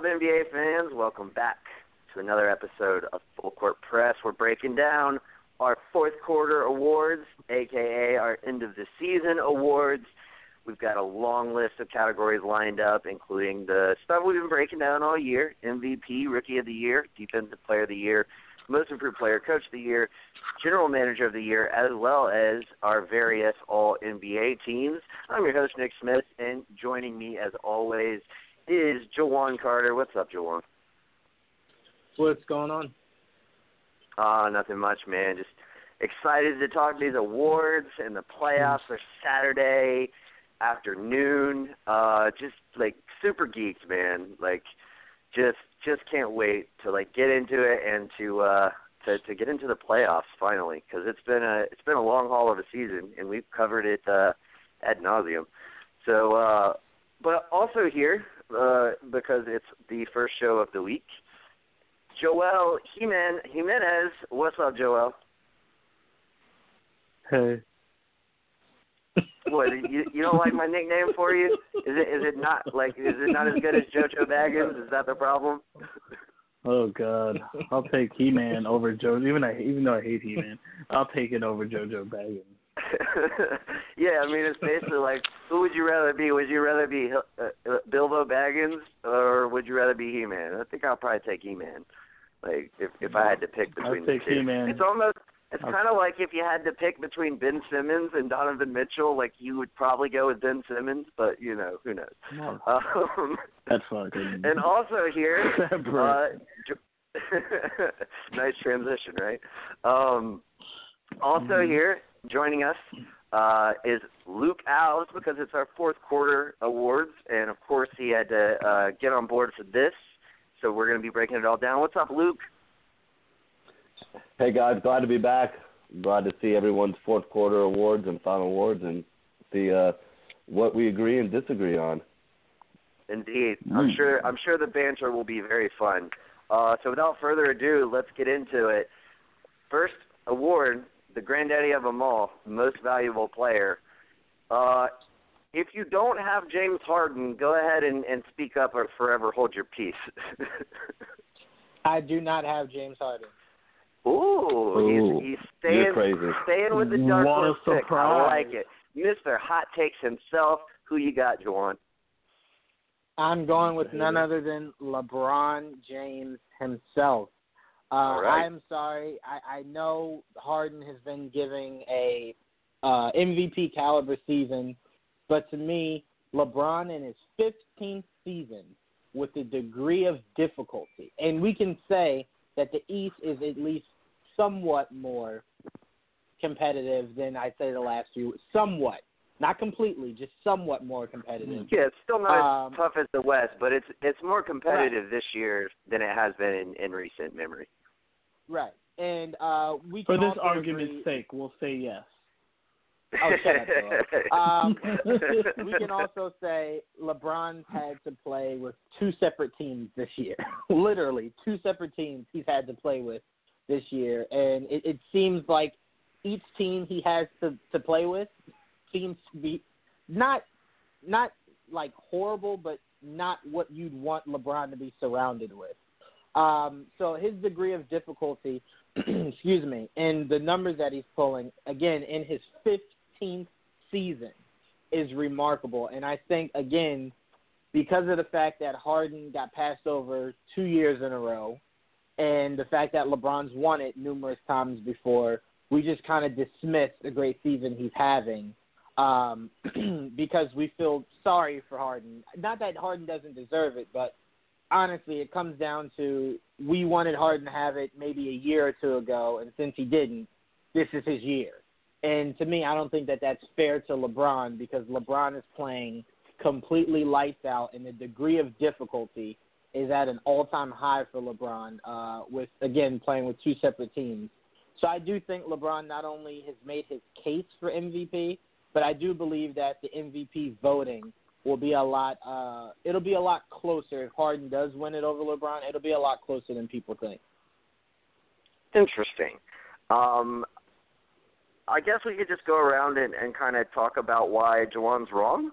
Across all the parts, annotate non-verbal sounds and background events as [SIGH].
Up, NBA fans? Welcome back to another episode of Full Court Press. We're breaking down our fourth quarter awards, aka our end of the season awards. We've got a long list of categories lined up, including the stuff we've been breaking down all year MVP, Rookie of the Year, Defensive Player of the Year, Most Improved Player, Coach of the Year, General Manager of the Year, as well as our various All NBA teams. I'm your host, Nick Smith, and joining me, as always, is Jawan Carter. What's up, Jawan? What's going on? Uh, nothing much, man. Just excited to talk these awards and the playoffs are Saturday afternoon. Uh, just like super geeked, man. Like, just just can't wait to like get into it and to uh to to get into the playoffs finally because it's been a it's been a long haul of a season and we've covered it uh ad nauseum. So, uh, but also here uh, because it's the first show of the week. Joel Jimen, Jimenez, what's up, Joel? Hey. What you [LAUGHS] you don't like my nickname for you? Is it is it not like is it not as good as JoJo Baggins? Is that the problem? Oh God, I'll take He Man over JoJo. Even I even though I hate He Man, I'll take it over JoJo Baggins. [LAUGHS] yeah, I mean it's basically like who would you rather be? Would you rather be uh, uh, Bilbo Baggins or would you rather be He Man? I think I'll probably take He Man. Like if if I had to pick between I'll take the two, He-Man. it's almost it's I'll- kind of like if you had to pick between Ben Simmons and Donovan Mitchell. Like you would probably go with Ben Simmons, but you know who knows. No. Um, That's fucking. [LAUGHS] and also here, [LAUGHS] uh, nice transition, right? Um, also Mhm. here, joining us uh, is Luke Alves because it's our fourth quarter awards, and of course he had to uh, get on board for this. So we're going to be breaking it all down. What's up, Luke? Hey guys, glad to be back. Glad to see everyone's fourth quarter awards and final awards and see uh, what we agree and disagree on. Indeed, I'm Mm. sure. I'm sure the banter will be very fun. Uh, so without further ado, let's get into it. First award, the granddaddy of them all, most valuable player. Uh, if you don't have James Harden, go ahead and, and speak up or forever hold your peace. [LAUGHS] I do not have James Harden. Ooh, Ooh, he's, he's staying crazy. staying with the dark What a horse pick. I like it, Mister Hot Takes himself. Who you got, Juwan? I'm going with none other than LeBron James himself. Uh, All right. I'm sorry. I, I know Harden has been giving a uh, MVP caliber season, but to me, LeBron in his 15th season with a degree of difficulty, and we can say that the East is at least somewhat more competitive than I'd say the last few. Somewhat, not completely, just somewhat more competitive. Yeah, it's still not Um, as tough as the West, but it's it's more competitive this year than it has been in, in recent memory. Right. And uh, we can For this argument's agree- sake, we'll say yes. Oh, shut up, [LAUGHS] Um, [LAUGHS] we can also say LeBron's had to play with two separate teams this year. [LAUGHS] Literally, two separate teams he's had to play with this year, and it, it seems like each team he has to to play with seems to be not not like horrible, but not what you'd want LeBron to be surrounded with. Um, so his degree of difficulty, [CLEARS THROAT] excuse me, and the numbers that he's pulling again in his 15th season is remarkable. And I think again, because of the fact that Harden got passed over two years in a row, and the fact that LeBron's won it numerous times before, we just kind of dismiss the great season he's having um, [CLEARS THROAT] because we feel sorry for Harden. Not that Harden doesn't deserve it, but honestly, it comes down to we wanted Harden to have it maybe a year or two ago, and since he didn't, this is his year. And to me, I don't think that that's fair to LeBron because LeBron is playing completely lights out, and the degree of difficulty is at an all-time high for LeBron. Uh, with again playing with two separate teams, so I do think LeBron not only has made his case for MVP, but I do believe that the MVP voting will be a lot. Uh, it'll be a lot closer if Harden does win it over LeBron. It'll be a lot closer than people think. Interesting. Um, I guess we could just go around and, and kind of talk about why Jawan's wrong,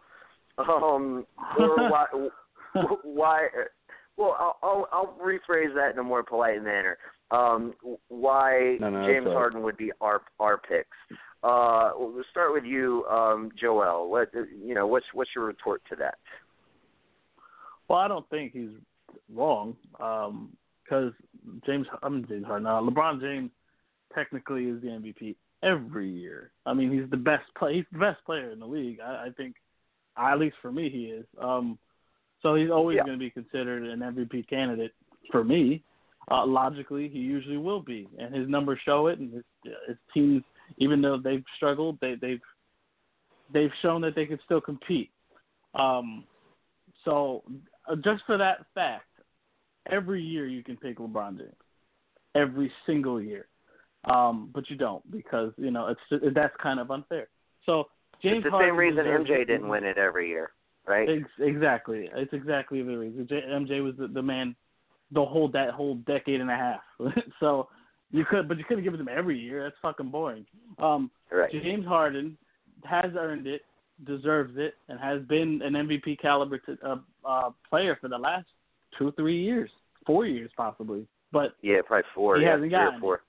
um, or [LAUGHS] why why. Well, I'll, I'll I'll rephrase that in a more polite manner. Um, why no, no, James Harden would be our our picks. Uh, we'll start with you, um, Joel. What you know? What's what's your retort to that? Well, I don't think he's wrong because um, James, I'm James Harden. Uh, LeBron James technically is the MVP every year. I mean, he's the best play. He's the best player in the league. I, I think, at least for me, he is. Um, so he's always yeah. going to be considered an MVP candidate for me. Uh, logically, he usually will be, and his numbers show it. And his, his teams, even though they've struggled, they, they've they've shown that they can still compete. Um, so, uh, just for that fact, every year you can pick LeBron James, every single year, um, but you don't because you know it's that's kind of unfair. So James it's the Harden same reason MJ didn't win it every year, right? Ex- exactly, it's exactly the reason. J- MJ was the, the man the whole that whole decade and a half. [LAUGHS] so you could, but you couldn't give it to him every year. That's fucking boring. Um, right. James Harden has earned it, deserves it, and has been an MVP caliber to, uh, uh, player for the last two, three years, four years possibly. But yeah, probably four. He yeah, hasn't gotten four.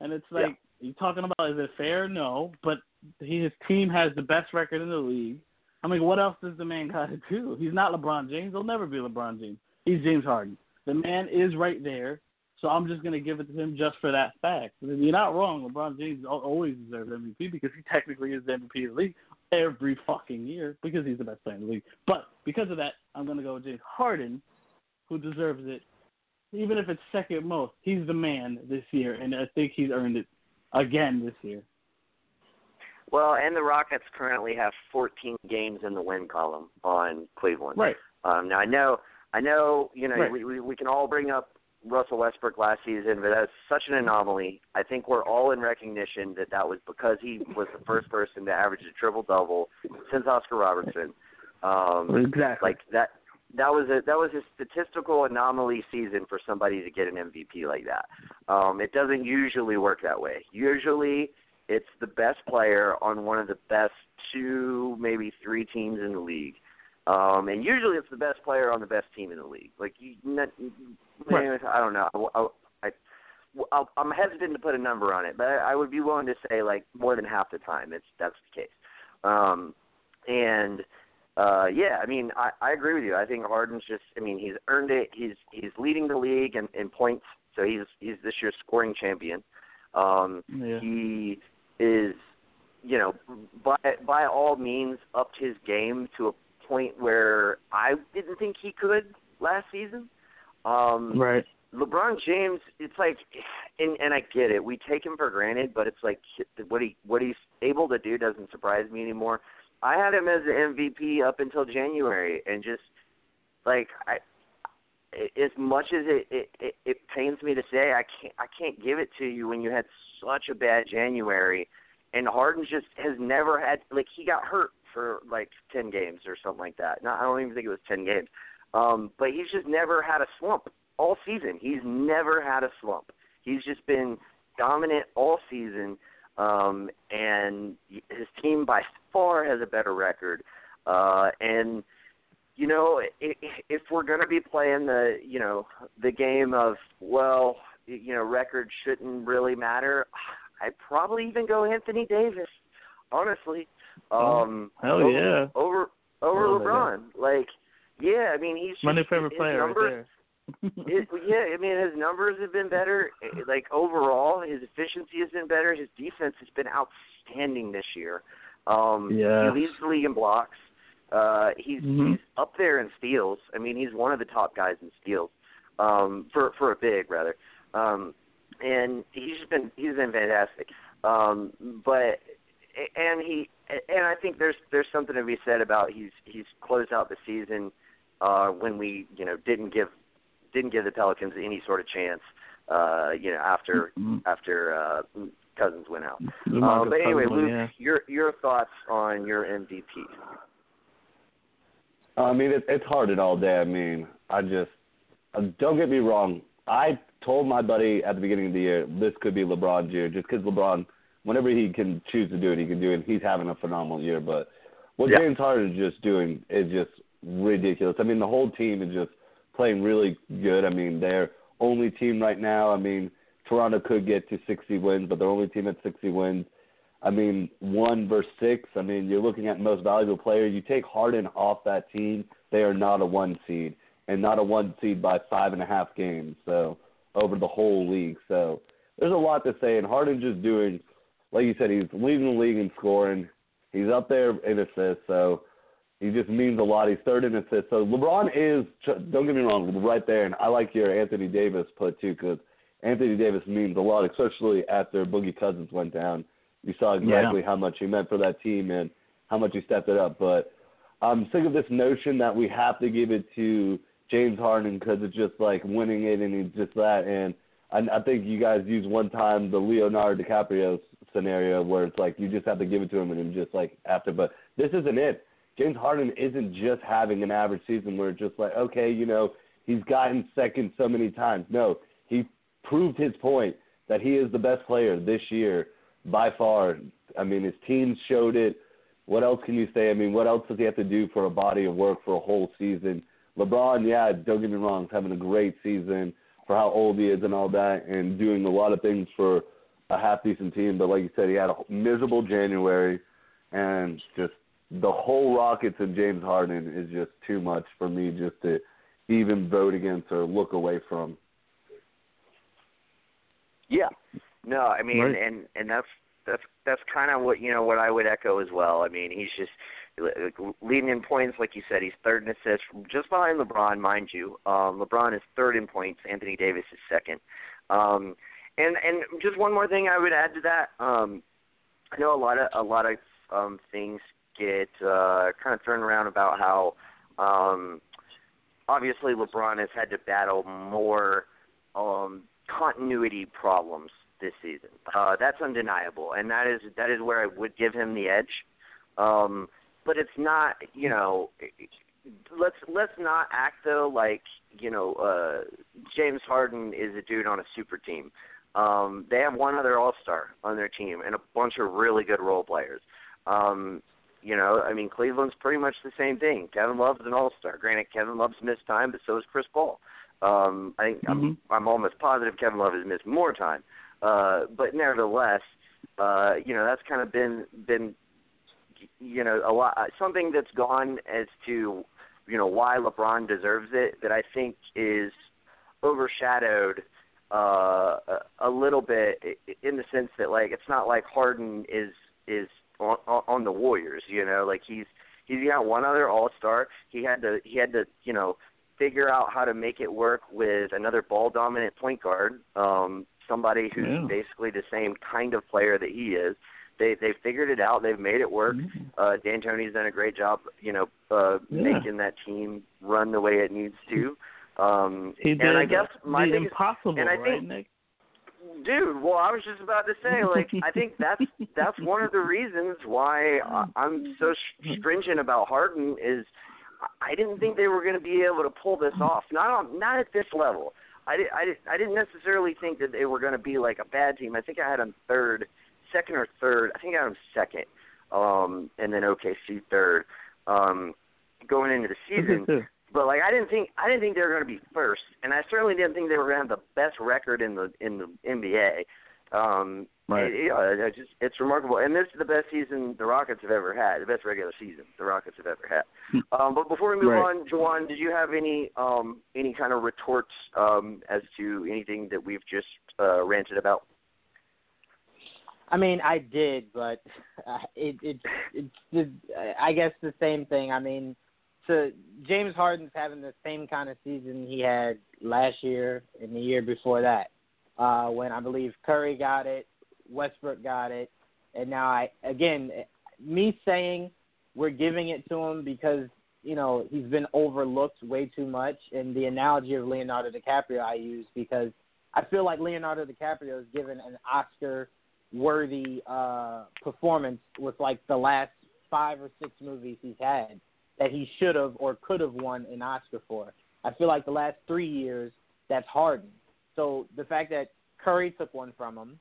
And it's like yeah. you talking about is it fair? No, but he, his team has the best record in the league. I mean, what else does the man got to [LAUGHS] do? He's not LeBron James. He'll never be LeBron James. He's James Harden. The man is right there. So I'm just going to give it to him just for that fact. You're not wrong. LeBron James always deserves MVP because he technically is the MVP of the league every fucking year because he's the best player in the league. But because of that, I'm going to go with James Harden, who deserves it. Even if it's second most, he's the man this year, and I think he's earned it again this year. Well, and the Rockets currently have 14 games in the win column on Cleveland. Right. Um, now I know, I know, you know, right. we, we we can all bring up Russell Westbrook last season, but that's such an anomaly. I think we're all in recognition that that was because he was the first person to average a triple double since Oscar Robertson. Um, exactly. Like that. That was a that was a statistical anomaly season for somebody to get an MVP like that. Um, it doesn't usually work that way. Usually, it's the best player on one of the best two, maybe three teams in the league. Um, and usually it's the best player on the best team in the league. Like you, not, right. I don't know. I, I, I, I'm hesitant to put a number on it, but I, I would be willing to say like more than half the time it's that's the case. Um, and uh, yeah, I mean I, I agree with you. I think Harden's just. I mean he's earned it. He's he's leading the league in, in points, so he's he's this year's scoring champion. Um, yeah. He is, you know, by by all means upped his game to a point where I didn't think he could last season. Um, right. LeBron James, it's like, and and I get it. We take him for granted, but it's like what he what he's able to do doesn't surprise me anymore. I had him as the MVP up until January, and just like I, as much as it it, it, it pains me to say, I can't I can't give it to you when you had such a bad January, and Harden just has never had like he got hurt for like ten games or something like that. No, I don't even think it was ten games. Um, but he's just never had a slump all season. He's never had a slump. He's just been dominant all season, um, and his team by far has a better record. Uh, and you know, if, if we're going to be playing the you know the game of well, you know, record shouldn't really matter, I'd probably even go Anthony Davis. Honestly, um, hell over, yeah, over over oh, LeBron. Like Yeah, I mean he's my new favorite player numbers, right [LAUGHS] it, yeah, I mean his numbers have been better. eh, Like overall, his efficiency has been better. His defense has been outstanding this year. Um, Yeah. he leads the league in blocks. Uh, he's Mhm. he's up there in steals. I mean, he's one of the top guys in steals um, for for a big rather. Um, and he's just been he's been fantastic. Um, but and he and I think there's there's something to be said about he's he's closed out the season uh, when we you know didn't give didn't give the Pelicans any sort of chance. Uh, you know after Mhm. after uh, Cousins went out. Uh, but anyway, Cousins one, Luke, yeah. your your thoughts on your MVP? I mean, it, it's hard it all day. I mean, I just uh, don't get me wrong. I told my buddy at the beginning of the year this could be LeBron year, Just because LeBron, whenever he can choose to do it, he can do it. He's having a phenomenal year. But what Yeah. James Harden is just doing is just ridiculous. I mean, the whole team is just playing really good. I mean, they're only team right now. I mean, Toronto could get to 60 wins, but they're only team at 60 wins. I mean, one versus six. I mean, you're looking at most valuable player. You take Harden off that team, they are not a one seed, and not a one seed by five and a half games. So over the whole league. So there's a lot to say, and Harden's just doing, like you said, he's leading the league in scoring. He's up there in assists, so he just means a lot. He's third in assists. So LeBron is, don't get me wrong, right there. And I like your Anthony Davis put too, because Anthony Davis means a lot, especially after Boogie Cousins went down. You saw exactly how much he meant for that team and how much he stepped it up. But I'm sick of this notion that we have to give it to James Harden because it's just like winning it and he's just that. And I, I think you guys used one time the Leonardo DiCaprio scenario where it's like you just have to give it to him and just like after. But this isn't it. James Harden isn't just having an average season where it's just like okay, you know, he's gotten second so many times. No, he proved his point that he is the best player this year by far. I mean, his team showed it. What else can you say? I mean, what else does he have to do for a body of work for a whole season? LeBron, yeah, don't get me wrong, is having a great season for how old he is and all that, and doing a lot of things for a half decent team. But like you said, he had a miserable January, and just the whole Rockets and James Harden is just too much for me just to even vote against or look away from. Yeah. No, I mean, Right. and and that's that's that's kind of what you know what I would echo as well. I mean, he's just leading in points, like you said. He's third in assists, just behind LeBron, mind you. Um, LeBron is third in points. Anthony Davis is second. Um, and and just one more thing I would add to that. Um, I know a lot of a lot of um, things get uh, kind of thrown around about how um, obviously LeBron has had to battle more um, continuity problems this season. Uh, that's undeniable, and that is that is where I would give him the edge. Um, but it's not, you know, let's let's not act though like you know uh, James Harden is a dude on a super team. Um, they have one other All Star on their team and a bunch of really good role players. Um, you know, I mean, Cleveland's pretty much the same thing. Kevin Love's an All Star. Granted, Kevin Love's missed time, but so is Chris Paul. Um, I think I'm, Mhm. I'm almost positive Kevin Love has missed more time. Uh, but nevertheless, uh, you know, that's kind of been been you know a lot something that's gone as to you know why LeBron deserves it that I think is overshadowed uh a, a little bit in the sense that like it's not like Harden is is on, on the Warriors, you know, like he's he's got one other All-Star. He had to he had to, you know, figure out how to make it work with another ball dominant point guard, um somebody who's Yeah. basically the same kind of player that he is. They they figured it out. They've made it work. Mhm. Uh D'Antoni's done a great job, you know, uh Yeah. making that team run the way it needs to. Um He and did I guess my biggest impossible, and I right, think- Nick? dude well i was just about to say like i think that's that's one of the [LAUGHS] reasons why i'm so stringent about harden is I- didn't think they were going to be able to pull this off not on not at this level i did i did i didn't necessarily think that they were going to be like a bad team i think i had them third second or third i think i had them second um and then okc third um going into the season. But like I didn't think I didn't think they were going to be first, and I certainly didn't think they were going to have the best record in the in the NBA. Um, Right. It, yeah, it's just it's remarkable, and this is the best season the Rockets have ever had, the best regular season the Rockets have ever had. um, but before we move Right. on, Jawan, did you have any um, any kind of retorts um, as to anything that we've just uh, ranted about? I mean, I did, but [LAUGHS] uh, it, it it's the I guess the same thing. I mean, so James Harden's having the same kind of season he had last year and the year before that, uh, when I believe Curry got it, Westbrook got it, and now I again me saying we're giving it to him because you know he's been overlooked way too much, and the analogy of Leonardo DiCaprio I use because I feel like Leonardo DiCaprio is given an Oscar worthy uh performance with like the last five or six movies he's had that he should have or could have won an Oscar for. I feel like the last three years that's Harden. So the fact that Curry took one from him,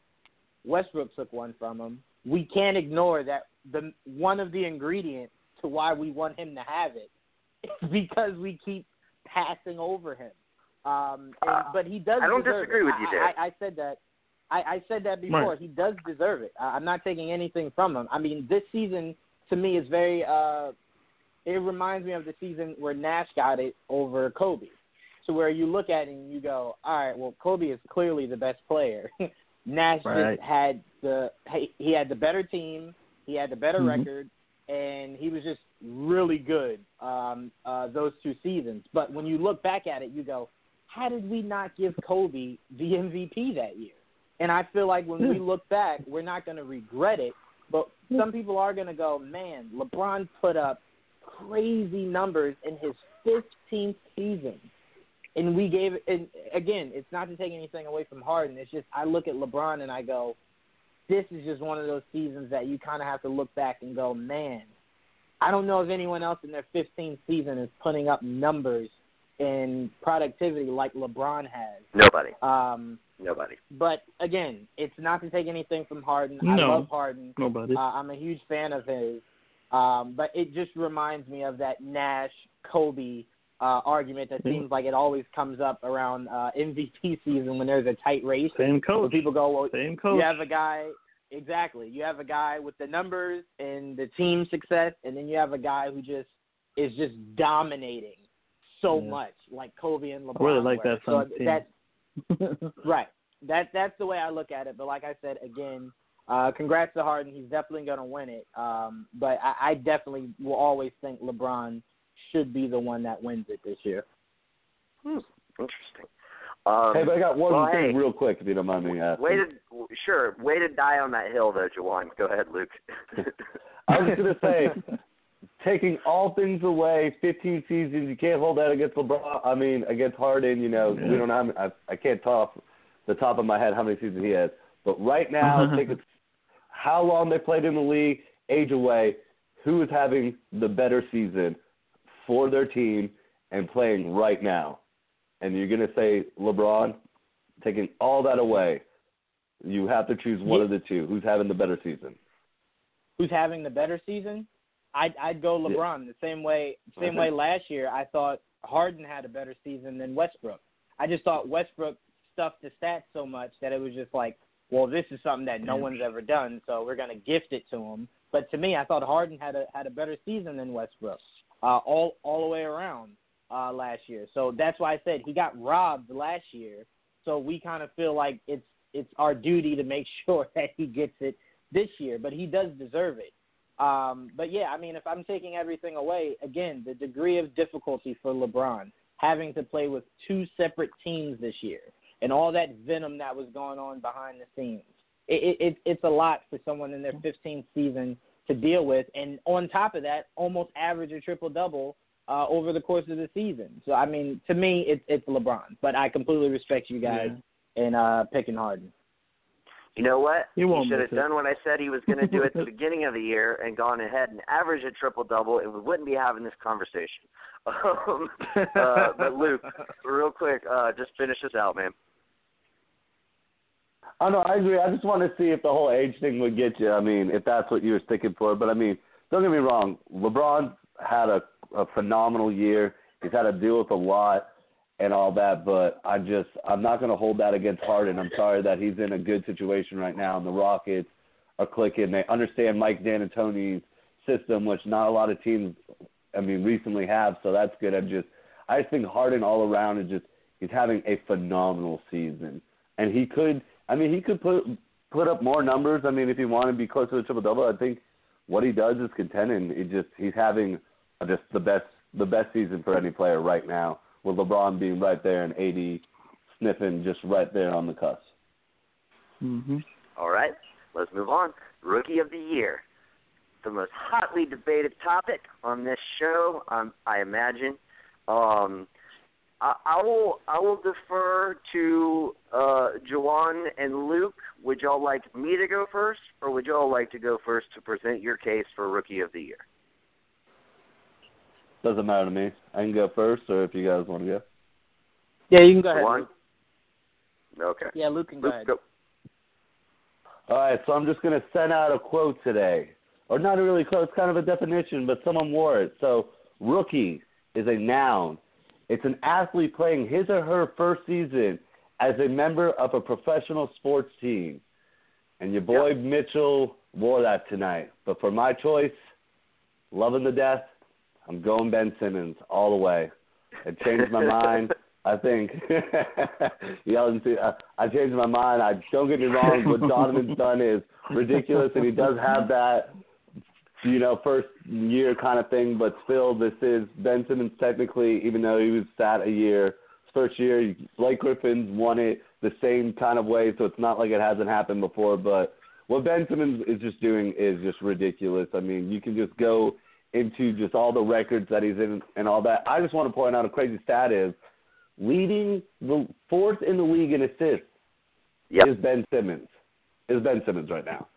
Westbrook took one from him, we can't ignore that the one of the ingredients to why we want him to have it [LAUGHS] is because we keep passing over him. Um, and, but he does. I don't disagree it. with you there. I, I, I said that. I, I said that before. Right. He does deserve it. I, I'm not taking anything from him. I mean, this season to me is very. uh It reminds me of the season where Nash got it over Kobe. So where you look at it and you go, all right, well, Kobe is clearly the best player. [LAUGHS] Nash Right. just had the he- had the better team, he had the better Mhm. record, and he was just really good um, uh, those two seasons. But when you look back at it, you go, how did we not give Kobe the MVP that year? And I feel like when we look back, we're not going to regret it. But some people are going to go, man, LeBron put up crazy numbers in his 15th season. And we gave it, and again, it's not to take anything away from Harden. It's just I look at LeBron and I go, this is just one of those seasons that you kind of have to look back and go, man, I don't know if anyone else in their 15th season is putting up numbers in productivity like LeBron has. Nobody, Um, nobody. but again, it's not to take anything from Harden. I No. love Harden. Nobody. Uh, I'm a huge fan of his. Um, but it just reminds me of that Nash Kobe uh, argument that seems like it always comes up around uh, MVP [LAUGHS] season when there's a tight race. Same coach. people go, well, Same coach. you have a guy exactly. You have a guy with the numbers and the team success, and then you have a guy who just is just dominating so Yeah. much, like Kobe and LeBron. I really like were. that so. That [LAUGHS] right. That that's the way I look at it. But like I said again, uh, congrats to Harden. He's definitely going to win it. Um, but I, I definitely will always think LeBron should be the one that wins it this year. Interesting. Um, hey, but I got one well, thing hey. real quick, if you don't mind me asking. Way to sure, way to die on that hill though, Jawan. Go ahead, Luke. [LAUGHS] I was going to say, taking all things away, 15 seasons, you can't hold that against LeBron. I mean, against Harden, you know, we don't have. I, I can't talk the top of my head how many seasons he has. But right now, [LAUGHS] take it, how long they played in the league, age away, who is having the better season for their team and playing right now? And you're going to say LeBron, taking all that away, you have to choose one Yeah. of the two. Who's having the better season? Who's having the better season? I'd I'd go Yeah. LeBron the same way same way last year. I thought Harden had a better season than Westbrook. I just thought Westbrook stuffed the stats so much that it was just like, well, this is something that no one's ever done, so we're gonna gift it to him. But to me, I thought Harden had a had a better season than Westbrook, uh, all all the way around uh, last year. So that's why I said he got robbed last year. So we kind of feel like it's it's our duty to make [LAUGHS] sure that he gets it this year. But he does deserve it. Um, but yeah, I mean, if I'm taking everything away, again, the degree of difficulty for LeBron having to play with two separate teams this year and all that venom that was going on behind the scenes, it, it, it, it's a lot for someone in their 15th season to deal with. And on top of that, almost average a triple double uh, over the course of the season. So, I mean, to me, it's it's LeBron. But I completely respect you guys in uh, picking Harden. You know what? He won't should have miss it. done what I said he was going to do at the [LAUGHS] beginning of the year and gone ahead and averaged a triple double, and we wouldn't be having this conversation. [LAUGHS] Um, uh, but Luke, real quick, uh, just finish this out, man. I know, I agree. I just want to see if the whole age thing would get you. I mean, if that's what you were sticking for. But I mean, don't get me wrong. LeBron had a, a phenomenal year. He's had to deal with a lot, and all that. But I just I'm not going to hold that against Harden. I'm sorry that he's in a good situation right now, and the Rockets are clicking. They understand Mike D'Antoni's system, which not a lot of teams, I mean, recently have. So that's good. I'm just I just think Harden all around is just he's having a phenomenal season, and he could. I mean, he could put put up more numbers. I mean, if he wanted to be close to the triple double, I think what he does is contending. He just he's having just the best the best season for any player right now, with LeBron being right there and AD sniffing just right there on the cusp. Mm-hmm. All right, let's move on. Rookie of the year, the most hotly debated topic on this show, um, I imagine. Um, I, I will I will defer to uh, Juwan and Luke. Would y'all like me to go first, or would y'all like to go first to present your case for Rookie of the Year? Doesn't matter to me. I can go first, or if you guys want to go. Yeah, you can go ahead. Juwan? Luke. Okay. Yeah, Luke can go Luke, ahead. go. All right, so I'm just going to send out a quote today. Or not really a quote, it's kind of a definition, but someone wore it. So, rookie is a noun. It's an athlete playing his or her first season as a member of a professional sports team. And your boy Mitchell wore that tonight. But for my choice, loving the death, I'm going Ben Simmons all the way. It changed my mind. [LAUGHS] I think. [LAUGHS] yeah, uh, I, I changed my mind. I don't get me wrong. What Donovan's done is ridiculous, and he does have that, you know, first year kind of thing. But still, this is Ben Simmons technically, even though he was sat a year. First year, Blake Griffin's won it the same kind of way, so it's not like it hasn't happened before. But what Ben Simmons is just doing is just ridiculous. I mean, you can just go into just all the records that he's in and all that. I just want to point out a crazy stat is leading the fourth in the league in assists Yep. is Ben Simmons. Is Ben Simmons right now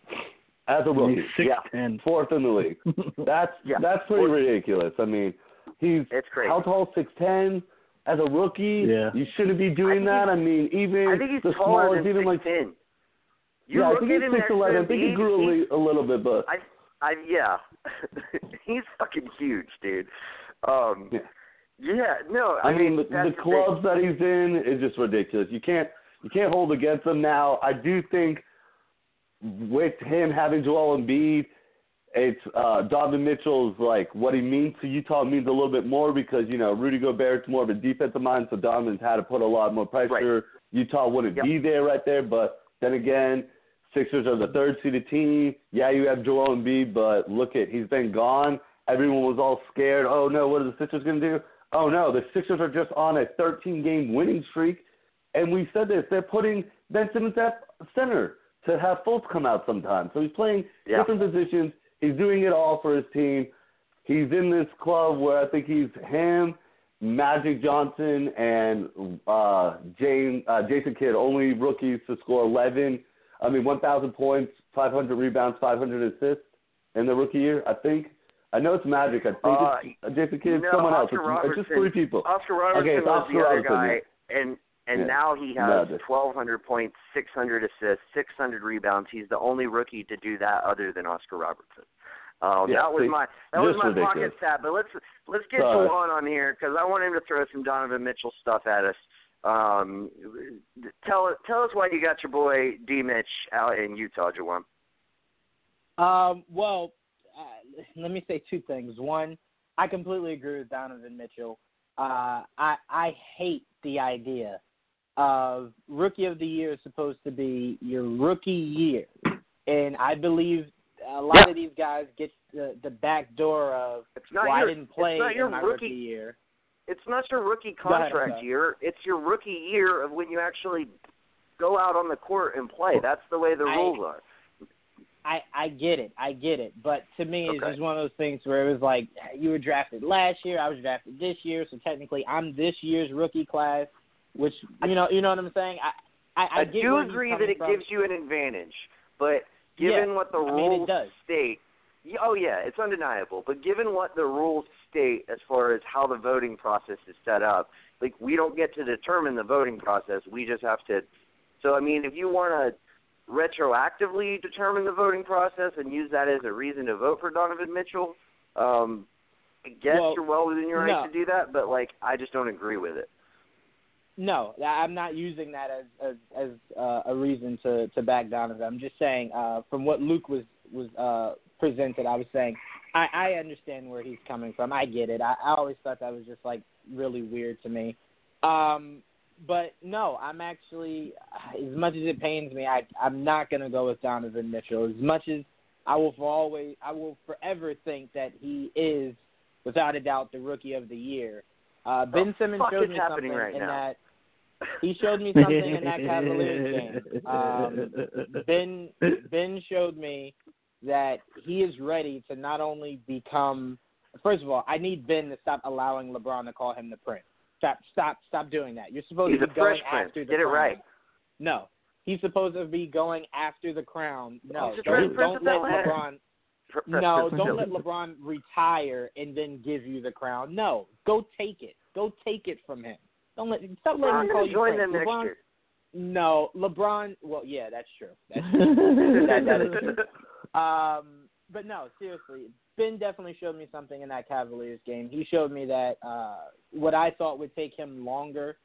as a rookie? He's six Yeah. ten. Fourth in the league. [LAUGHS] That's Yeah. that's pretty ridiculous. I mean, he's It's crazy. how tall? Six ten. As a rookie, Yeah. you shouldn't be doing think that. I mean, even I think he's the taller smallest, than even like ten. You yeah, I think he's him six next eleven. to I think he grew a, a little bit, but I, I yeah, [LAUGHS] he's fucking huge, dude. Um, Yeah. yeah, no, I, I, mean, the, the clubs that he's in is just ridiculous. You can't you can't hold against him now. I do think with him having Joel Embiid, it's uh Donovan Mitchell's like what he means to Utah means a little bit more because you know Rudy Gobert's more of a defensive mind, so Donovan's had to put a lot more pressure. Utah wouldn't Yep. be there right there, but then again, Sixers are the third seeded team. Yeah, you have Joel Embiid, but look at he's been gone. Everyone was all scared. Oh no, what are the Sixers going to do? Oh no, the Sixers are just on a 13 game winning streak, and we said this. They're putting Ben Simmons at center to have Fultz come out sometimes. So he's playing Yeah. different positions. He's doing it all for his team. He's in this club where I think he's him, Magic Johnson, and uh, Jane, uh, Jason Kidd, only rookies to score 11. I mean, 1,000 points, 500 rebounds, 500 assists in the rookie year. I think. I know it's Magic. I think Uh, it's Jason Kidd. no, someone else. It's, it's just three people. Oscar Robertson Okay, it's was Oscar the other Robertson, guy, and and Yeah. now he has Magic. 1,200 points, 600 assists, 600 rebounds. He's the only rookie to do that other than Oscar Robertson. Um, Yeah, that was see, my that was my ridiculous. pocket stat. But let's let's get Sorry. Juwan on here because I want him to throw some Donovan Mitchell stuff at us. Um, tell tell us why you got your boy D Mitch out in Utah, Juwan. Um, well, uh, let me say two things. One, I completely agree with Donovan Mitchell. Uh, I I hate the idea of rookie of the year is supposed to be your rookie year, and I believe a lot Yeah. of these guys get the the back door of It's not well, I didn't play it's not your in my rookie rookie year. it's not your rookie ahead, contract year. It's your rookie year of when you actually go out on the court and play. That's the way the I- rules are. I I get it, I get it, but to me, it's just one of those things where it was like you were drafted last year, I was drafted this year, so technically I'm this year's rookie class, which you know, you know what I'm saying. I I, I, I, do agree that it from. gives you an advantage, but given Yeah, what the I mean, rules does. state, oh yeah, it's undeniable. But given what the rules state as far as how the voting process is set up, like we don't get to determine the voting process. We just have to. So I mean, if you want to retroactively determine the voting process and use that as a reason to vote for Donovan Mitchell, um, I guess Well, you're well within your right no. to do that. But like, I just don't agree with it. No, I'm not using that as as, as uh, a reason to to back Donovan. I'm just saying uh, from what Luke was was uh, presented, I was saying I, I understand where he's coming from. I get it. I, I always thought that was just like really weird to me. Um, but no, I'm actually as much as it pains me, I I'm not gonna go with Donovan Mitchell. As much as I will for always I will forever think that he is without a doubt the rookie of the year. Uh, ben Simmons showed me something right in now? that he showed me something in that Cavaliers game. Um, ben Ben showed me that he is ready to not only become. First of all, I need Ben to stop allowing LeBron to call him the prince. Stop, stop, stop doing that. You're supposed He's to be going fresh prince. after the Get it right. No, he's supposed to be going after the crown. No, He's don't, don't let Bel-Air. LeBron. No, don't let LeBron retire and then give you the crown. No, go take it. Go take it from him. Don't let stop letting I'm him call you join prince. them next year. No, LeBron. Well, yeah, that's true. That's true. [LAUGHS] that, that is true. Um, but no, seriously, Ben definitely showed me something in that Cavaliers game. He showed me that uh, what I thought would take him longer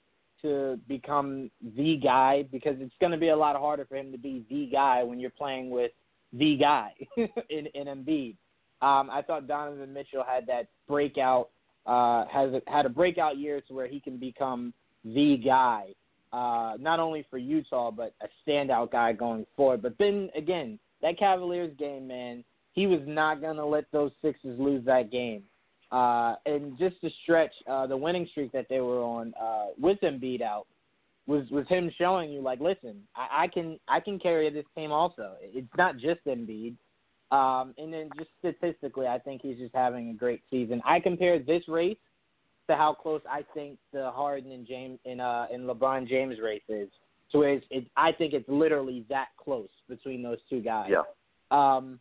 to become the guy because it's going to be a lot harder for him to be the guy when you're playing with the guy [LAUGHS] in in Embiid. Um, I thought Donovan Mitchell had that breakout uh, has had a breakout year to where he can become the guy, uh, not only for Utah but a standout guy going forward. But then again, that Cavaliers game, man, he was not going to let those Sixers lose that game. Uh, and just to stretch uh, the winning streak that they were on uh, with Embiid out was was him showing you like, listen, I, I can I can carry this team also. It's not just Embiid. Um, and then just statistically, I think he's just having a great season. I compare this race to how close I think the Harden and James and uh and LeBron James race is. So it's, it's I think it's literally that close between those two guys. Yeah. Um,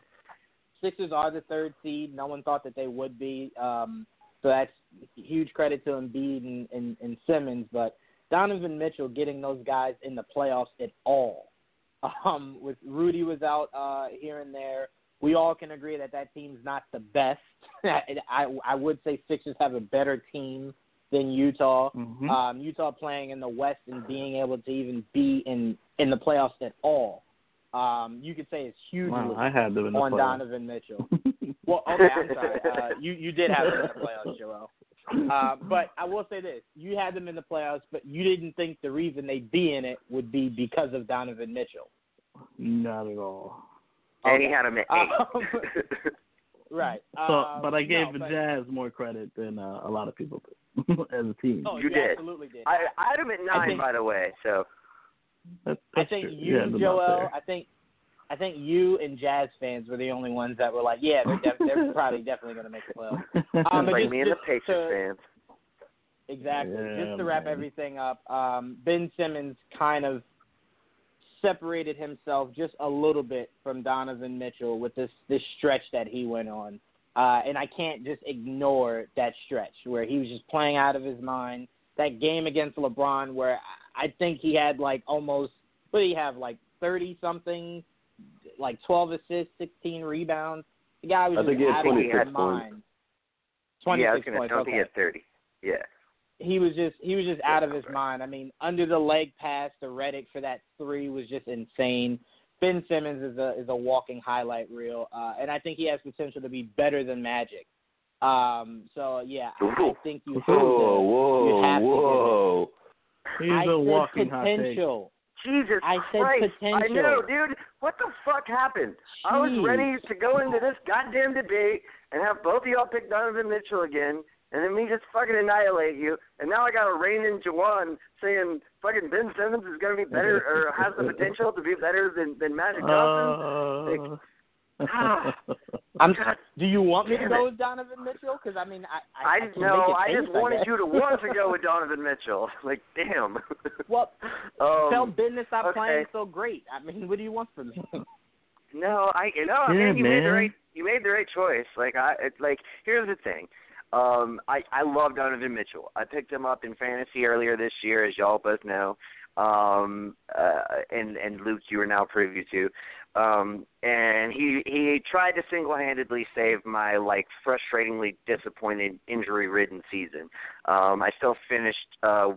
Sixers are the third seed. No one thought that they would be. Um, so that's huge credit to Embiid and, and, and Simmons. But Donovan Mitchell getting those guys in the playoffs at all. [LAUGHS] Um, with Rudy was out uh, here and there. We all can agree that that team's not the best. [LAUGHS] I, I would say Sixers have a better team than Utah. Mhm. Um, Utah playing in the West and being able to even be in in the playoffs at all. Um, you could say it's huge Wow, I had them in the on playoffs. Donovan Mitchell. Well, okay, I'm sorry. Uh, you you did have them in the playoffs, Joel. Uh, but I will say this: you had them in the playoffs, but you didn't think the reason they'd be in it would be because of Donovan Mitchell. Not at all. And he had him at eight. Um, [LAUGHS] Right. [LAUGHS] So, Um, but I gave no, the but- Jazz more credit than uh, a lot of people do [LAUGHS] as a team. Oh, You you, did. absolutely did. I, I had him at nine, think- by the way. So That, I think true. you, yeah, Joel. I think, I think you and Jazz fans were the only ones that were like, yeah, they're def- they're probably definitely going to make the playoffs. Um, but like just- me and the just Patriots to- fans. Exactly. Yeah, Just to wrap man. everything up, um, Ben Simmons kind of separated himself just a little bit from Donovan Mitchell with this this stretch that he went on. Uh, and I can't just ignore that stretch where he was just playing out of his mind. That game against LeBron where I think he had like almost what did he have like thirty something, like twelve assists, sixteen rebounds. The guy was I just think he had out of his points. mind. Twenty yeah, I was gonna points. I don't okay think he had thirty. Yeah. He was just he was just out of his mind. I mean, under the leg pass to Redick for that three was just insane. Ben Simmons is a is a walking highlight reel, uh, and I think he has potential to be better than Magic. Um, so yeah, I, I think you have Whoa, to. you whoa, to whoa! He's I a said walking hot take. potential. Jesus I said Christ. I potential. know, dude. What the fuck happened? I was ready to go into this goddamn debate and have both of y'all pick Donovan Mitchell again, and then me just fucking annihilate you. And now I got a Rain and Jawan saying fucking Ben Simmons is gonna be better [LAUGHS] or has the potential to be better than than Magic Johnson. Uh, [LAUGHS] I'm, God do you want me to go it. with Donovan Mitchell? Because I mean, I I, I, I know. I just wanted guess. you to [LAUGHS] want to go with Donovan Mitchell. Like, damn. Well, um, tell Ben to stop okay. playing so great. I mean, what do you want from me? No, I you know, I Yeah, mean, you made the right you made the right choice. Like I it's like here's the thing. Um I I love Donovan Mitchell. I picked him up in fantasy earlier this year as y'all both know. Um uh and and Luke you are now privy to. Um and he he tried to single-handedly save my like frustratingly disappointed injury-ridden season. Um I still finished uh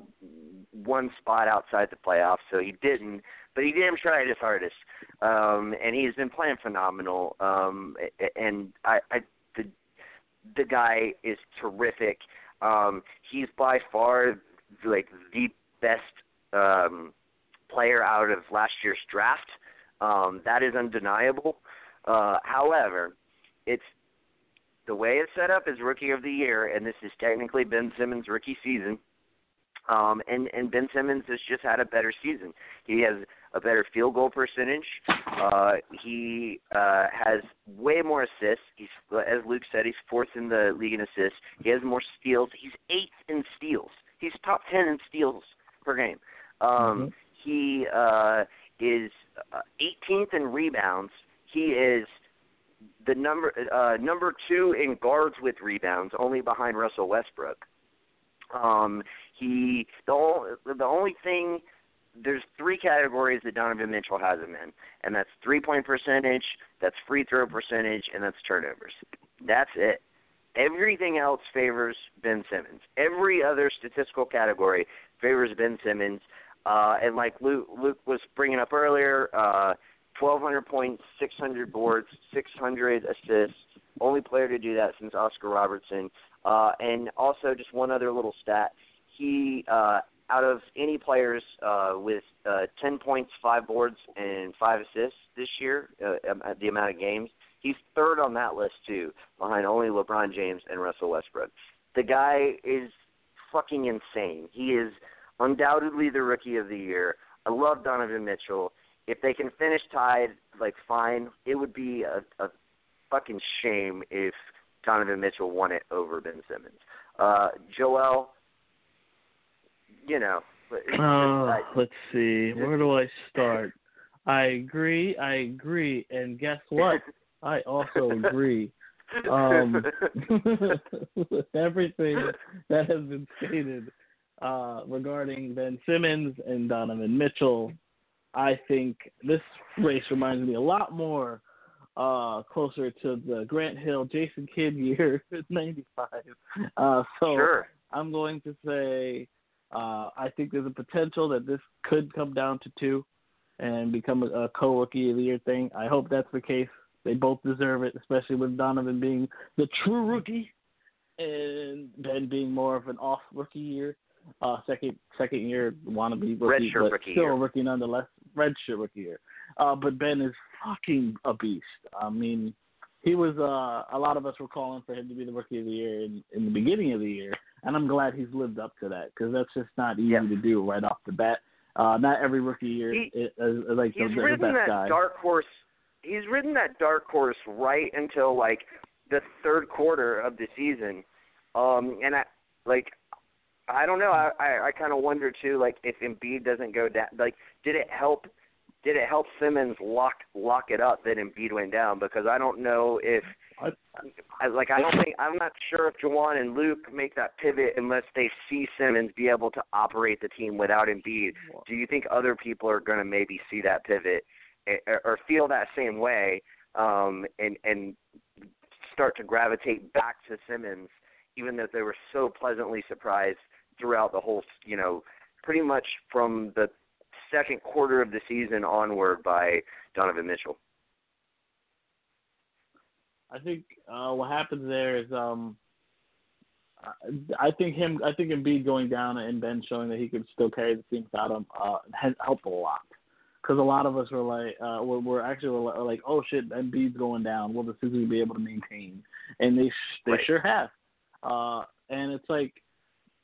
one spot outside the playoffs, so he didn't. But he damn tried his hardest, um, and he's been playing phenomenal. Um, and I, I, the guy is terrific. Um, he's by far like the best um, player out of last year's draft. Um, that is undeniable. Uh, however, it's the way it's set up is rookie of the year, and this is technically Ben Simmons' rookie season. Um, and and Ben Simmons has just had a better season. He has a better field goal percentage. Uh, he uh, has way more assists. He's, as Luke said, he's fourth in the league in assists. He has more steals. He's eighth in steals. He's top ten in steals per game. Um, mm-hmm. He uh, is uh, 18th in rebounds. He is the number uh, number two in guards with rebounds, only behind Russell Westbrook. Um, he the only, the only thing there's three categories that Donovan Mitchell has him in, and that's three point percentage, that's free throw percentage, and that's turnovers. That's it. Everything else favors Ben Simmons. Every other statistical category favors Ben Simmons. Uh, and like Luke, Luke was bringing up earlier, uh, 1,200 points, 600 boards, 600 assists. Only player to do that since Oscar Robertson. Uh, and also, just one other little stat: he, uh, out of any players uh, with uh, 10 points, five boards, and five assists this year, uh, the amount of games, he's third on that list too, behind only LeBron James and Russell Westbrook. The guy is fucking insane. He is undoubtedly the rookie of the year. I love Donovan Mitchell. If they can finish tied, like fine. It would be a, a fucking shame if Donovan Mitchell won it over Ben Simmons. Uh, Joel, you know. Uh, let's see. Where do I start? I agree. I agree. And guess what? [LAUGHS] I also agree. Um, with [LAUGHS] everything that has been stated uh, regarding Ben Simmons and Donovan Mitchell, I think this race reminds me a lot more uh, closer to the Grant Hill Jason Kidd year, [LAUGHS] '95. Uh, so sure. I'm going to say uh, I think there's a potential that this could come down to two and become a, a co-rookie of the year thing. I hope that's the case. They both deserve it, especially with Donovan being the true rookie and Ben being more of an off rookie year uh, second second year wannabe rookie, but rookie still year. a rookie nonetheless. Red shirt rookie year. Uh, but Ben is fucking a beast. I mean, he was. Uh, a lot of us were calling for him to be the rookie of the year in, in the beginning of the year, and I'm glad he's lived up to that because that's just not easy to do right off the bat. Uh, not every rookie year he, is, is like he's the, ridden the best that guy. dark horse. He's ridden that dark horse right until like the third quarter of the season, um, and I like I don't know. I I, I kind of wonder too, like if Embiid doesn't go down, like did it help? Did it help Simmons lock lock it up that Embiid went down? Because I don't know if, I, like, I don't think I'm not sure if Juwan and Luke make that pivot unless they see Simmons be able to operate the team without Embiid. Do you think other people are going to maybe see that pivot or, or feel that same way um, and and start to gravitate back to Simmons, even though they were so pleasantly surprised throughout the whole, you know, pretty much from the second quarter of the season onward by Donovan Mitchell. I think uh, what happens there is um, I think him I think Embiid going down and Ben showing that he could still carry the team without him uh, has helped a lot. Because a lot of us were like, uh, we're, we're actually were like, oh shit, Embiid's going down. Will the Sixers be able to maintain? And they sh- they right. sure have. Uh, and it's like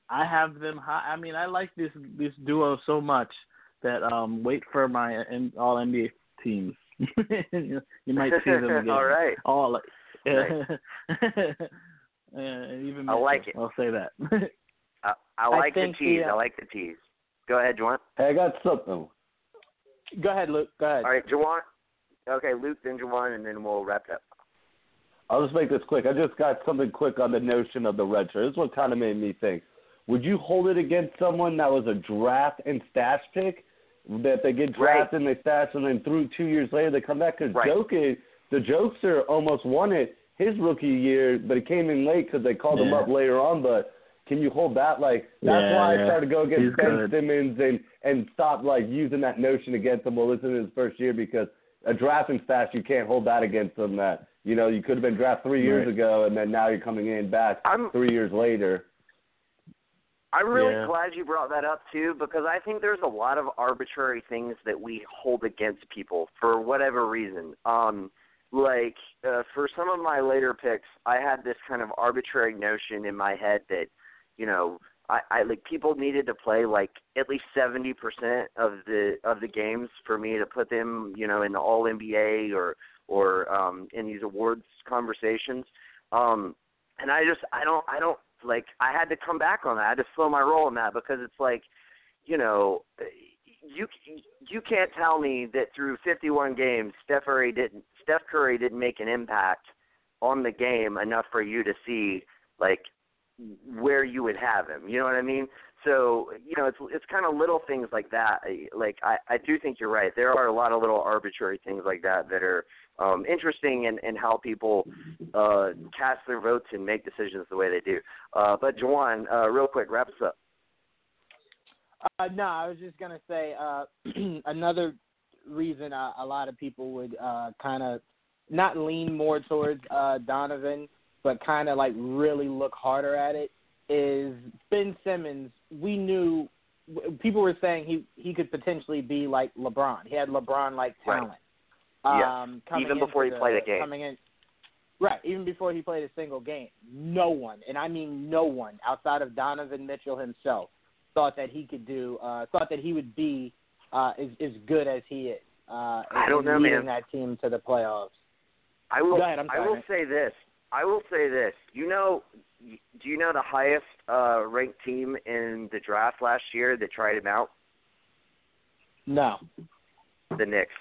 I have them high. I mean, I like this this duo so much that um wait for my all NBA teams. [LAUGHS] you might see them [LAUGHS] again. all right. All Nice. [LAUGHS] and even I like it. I'll say that. I, I like the think tease. the, uh, I like the tease. Go ahead, Juwan. Hey, I got something. Go ahead, Luke. Go ahead. All right, Juwan. Okay, Luke, then Juwan, and then we'll wrap up. I'll just make this quick. I just got something quick on the notion of the red shirt. This is what kind of made me think. Would you hold it against someone that was a draft and stash pick? That they get drafted Right. and they stash and then through two years later they come back? Because Right. Jokic, the Jokester almost won it his rookie year, but it came in late because they called him up later on. But can you hold that? Like that's Yeah, why I started to go against He's Ben good. Simmons and and stop like using that notion against him. Well, listen to his first year because a drafting stash you can't hold that against him. That you know you could have been drafted three years Right. ago and then now you're coming in back I'm three years later. I'm really Yeah. glad you brought that up too because I think there's a lot of arbitrary things that we hold against people for whatever reason. Um like uh, for some of my later picks, I had this kind of arbitrary notion in my head that you know I, I like people needed to play like at least seventy percent of the of the games for me to put them you know in the All NBA or or um, in these awards conversations. Um, and I just I don't I don't like I had to come back on that. I had to slow my roll on that because it's like, you know, you you can't tell me that through 51 games Steph Curry didn't Steph Curry didn't make an impact on the game enough for you to see like where you would have him. You know what I mean? So you know, it's it's kind of little things like that. Like I I do think you're right. There are a lot of little arbitrary things like that that are um, interesting in, in how people uh, cast their votes and make decisions the way they do. Uh, but Jawan, uh, real quick, wrap us up. Uh, no, I was just gonna say uh, [CLEARS THROAT] another reason uh, a lot of people would uh, kind of not lean more towards uh, Donovan, but kind of like really look harder at it is Ben Simmons. We knew people were saying he he could potentially be like LeBron. He had LeBron like talent. Yeah. Um, coming Even before he played the- a game. Coming in, right? Even before he played a single game, no one, and I mean no one, outside of Donovan Mitchell himself, thought that he could do. Uh, thought that he would be uh, as as good as he is. Uh, I don't know, leading man. that team to the playoffs. I will. Go ahead, I'm I will say this. I will say this. You know, do you know the highest uh, ranked team in the draft last year that tried him out? No, The Knicks.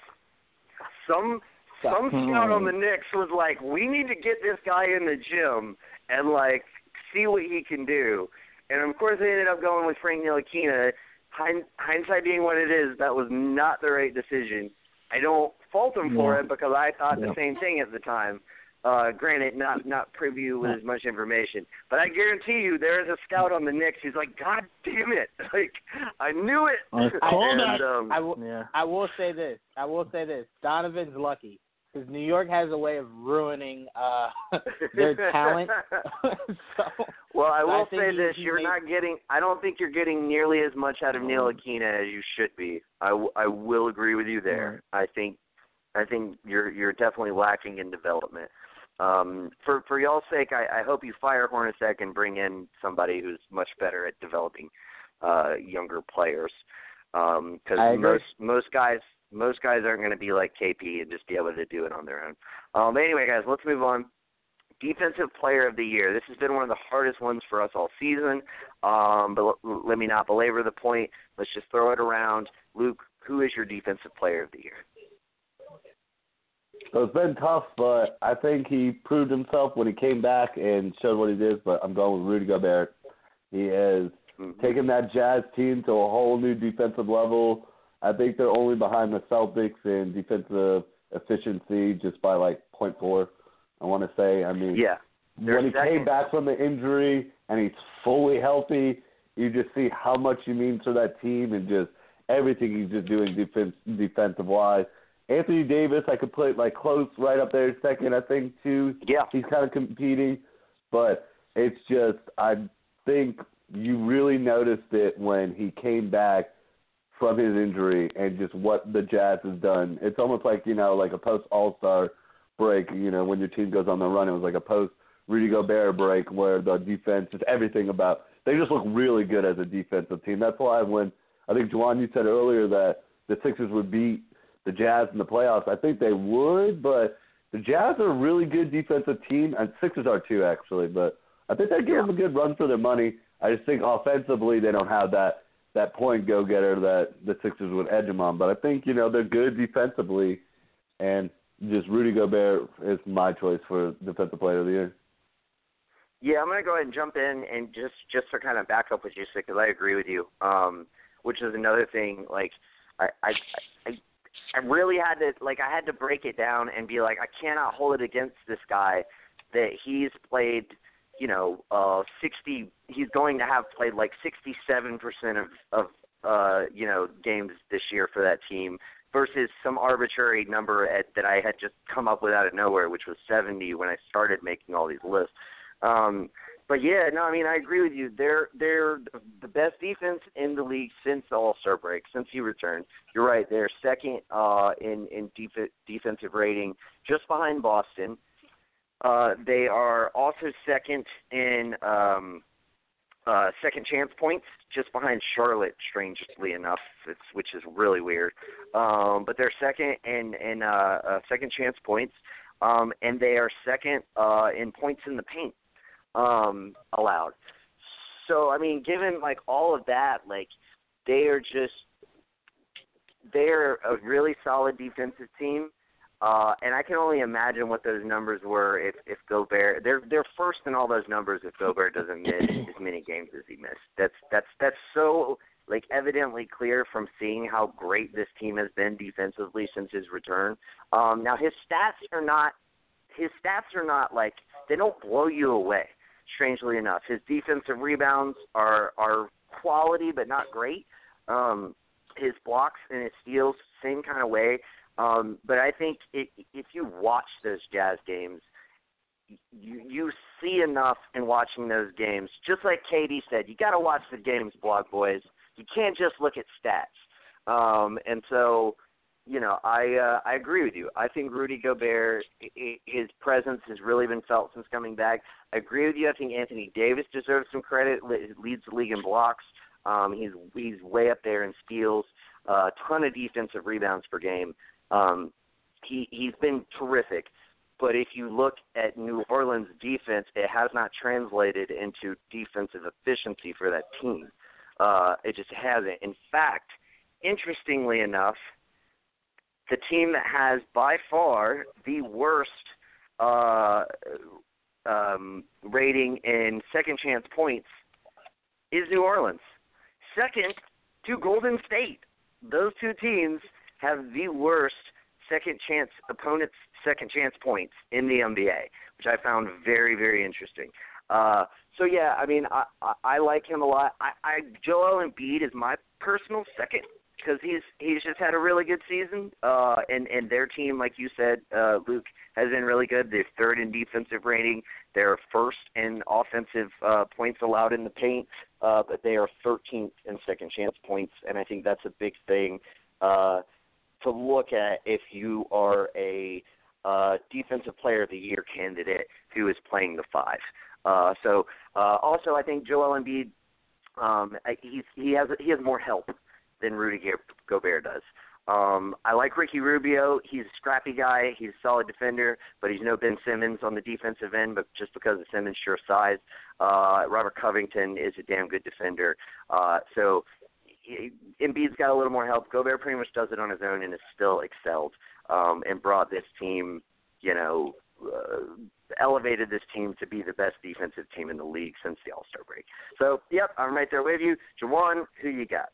Some some Hmm. scout on the Knicks was like, we need to get this guy in the gym and like see what he can do. And of course, they ended up going with Frank Ntilikina. Hind, hindsight being what it is, that was not the right decision. I don't fault him for it because I thought Yeah. the same thing at the time. Uh, granted, not not preview with as much information, but I guarantee you, there is a scout on the Knicks who's like, God damn it! [LAUGHS] Like I knew it. I [LAUGHS] called and, that. um, I will. Yeah. I will say this. I will say this. Donovan's lucky because New York has a way of ruining uh, [LAUGHS] their talent. so Well, I So I will say this: he you're made- not getting. I don't think you're getting nearly as much out of Ntilikina as you should be. I, w- I will agree with you there. I think I think you're you're definitely lacking in development. Um, for for y'all's sake, I, I hope you fire Hornacek and bring in somebody who's much better at developing uh, younger players. Because agree. most most guys most guys aren't going to be like KP and just be able to do it on their own. Um, but anyway, guys, let's move on. Defensive Player of the Year. This has been one of the hardest ones for us all season. Um, but l- let me not belabor the point. Let's just throw it around. Luke, who is your Defensive Player of the Year? So it's been tough, but I think he proved himself when he came back and showed what he is. But I'm going with Rudy Gobert. He has Mhm. taken that Jazz team to a whole new defensive level. I think they're only behind the Celtics in defensive efficiency just by like point four. I want to say. I mean, Yeah. They're when he second. came back from the injury and he's fully healthy, you just see how much he means for that team and just everything he's just doing defense defensive wise. Anthony Davis, I could put like close right up there second, I think too. Yeah. He's kind of competing, but it's just I think you really noticed it when he came back from his injury and just what the Jazz has done. It's almost like you know, like a post All Star break. You know, when your team goes on the run, it was like a post Rudy Gobert break where the defense, just everything about they just look really good as a defensive team. That's why when I think Juwan, you said earlier that the Sixers would beat the Jazz in the playoffs. I think they would, but the Jazz are a really good defensive team, and Sixers are too actually. But I think they give them a good run for their money. I just think offensively they don't have that that point go getter that the Sixers would edge them on. But I think you know they're good defensively, and just Rudy Gobert is my choice for defensive player of the year. Yeah, I'm going to go ahead and jump in and just just to kind of back up what you said because I agree with you. Um, which is another thing. Like, I I I I really had to like I had to break it down and be like I cannot hold it against this guy that he's played you know, uh, 60. He's going to have played like 67 percent of of uh, you know games this year for that team versus some arbitrary number at, that I had just come up with out of nowhere, which was 70 when I started making all these lists. Um, but yeah, no, I mean I agree with you. They're they're the best defense in the league since the All Star break, since he returned. You're right. They're second uh, in in def- defensive rating, just behind Boston. Uh, they are also second in um, uh, second chance points, just behind Charlotte. Strangely enough, it's, which is really weird. Um, but they're second in in uh, uh, second chance points, um, and they are second uh, in points in the paint um, allowed. So I mean, given like all of that, like they are just they're a really solid defensive team. Uh, and I can only imagine what those numbers were if if Gobert they're they're first in all those numbers if Gobert doesn't miss as many games as he missed. That's that's that's so like evidently clear from seeing how great this team has been defensively since his return. Um, now his stats are not his stats are not like they don't blow you away. Strangely enough, his defensive rebounds are are quality but not great. Um, his blocks and his steals, same kind of way. Um, but I think it, if you watch those Jazz games, you you see enough in watching those games. Just like KD said, you got to watch the games, blog boys. You can't just look at stats. Um, and so, you know, I uh, I agree with you. I think Rudy Gobert, his presence has really been felt since coming back. I agree with you. I think Anthony Davis deserves some credit. Leads the league in blocks. Um, he's he's way up there in steals. A uh, ton of defensive rebounds per game. Um, he he's been terrific, but if you look at New Orleans' defense, it has not translated into defensive efficiency for that team. Uh, it just hasn't. In fact, interestingly enough, the team that has by far the worst uh, um, rating in second chance points is New Orleans. Second to Golden State. Those two teams have the worst second chance opponents second chance points in the NBA, which I found very very interesting. Uh, so yeah, I mean I, I I like him a lot. I, I Joel Embiid is my personal second because he's he's just had a really good season. Uh, and and their team, like you said, uh, Luke, has been really good. They're third in defensive rating. They're first in offensive uh, points allowed in the paint, uh, but they are 13th in second chance points, and I think that's a big thing. Uh, to look at if you are a uh, defensive player of the year candidate who is playing the five. Uh, so uh, also, I think Joel Embiid, um, he's he has he has more help than Rudy Gobert does. Um, I like Ricky Rubio. He's a scrappy guy. He's a solid defender, but he's no Ben Simmons on the defensive end. But just because of Simmons' sure size, uh, Robert Covington is a damn good defender. Uh, so Embiid's got a little more help. Gobert pretty much does it on his own and has still excelled um, and brought this team, you know, uh, elevated this team to be the best defensive team in the league since the All Star break. So, yep, I'm right there with you. Jawan, who you got?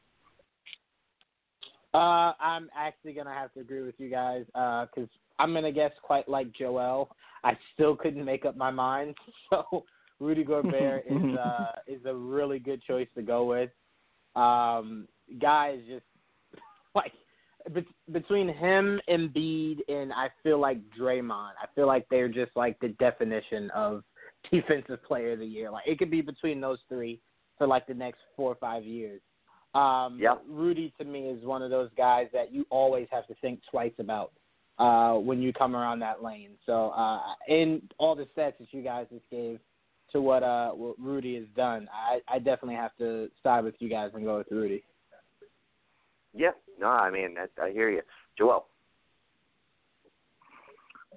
Uh, I'm actually gonna have to agree with you guys because uh, I'm gonna guess quite like Joel. I still couldn't make up my mind, [LAUGHS] so Rudy Gobert [LAUGHS] is uh, is a really good choice to go with. Um, guys just [LAUGHS] like between him, and Embiid, and I feel like Draymond. I feel like they're just like the definition of defensive player of the year. Like it could be between those three for like the next four or five years. Um, yep. Rudy to me is one of those guys that you always have to think twice about uh, when you come around that lane. So uh, in all the stats that you guys just gave, to what uh what Rudy has done, I I definitely have to side with you guys and go with Rudy. Yeah, no, I mean I, I hear you, Joel.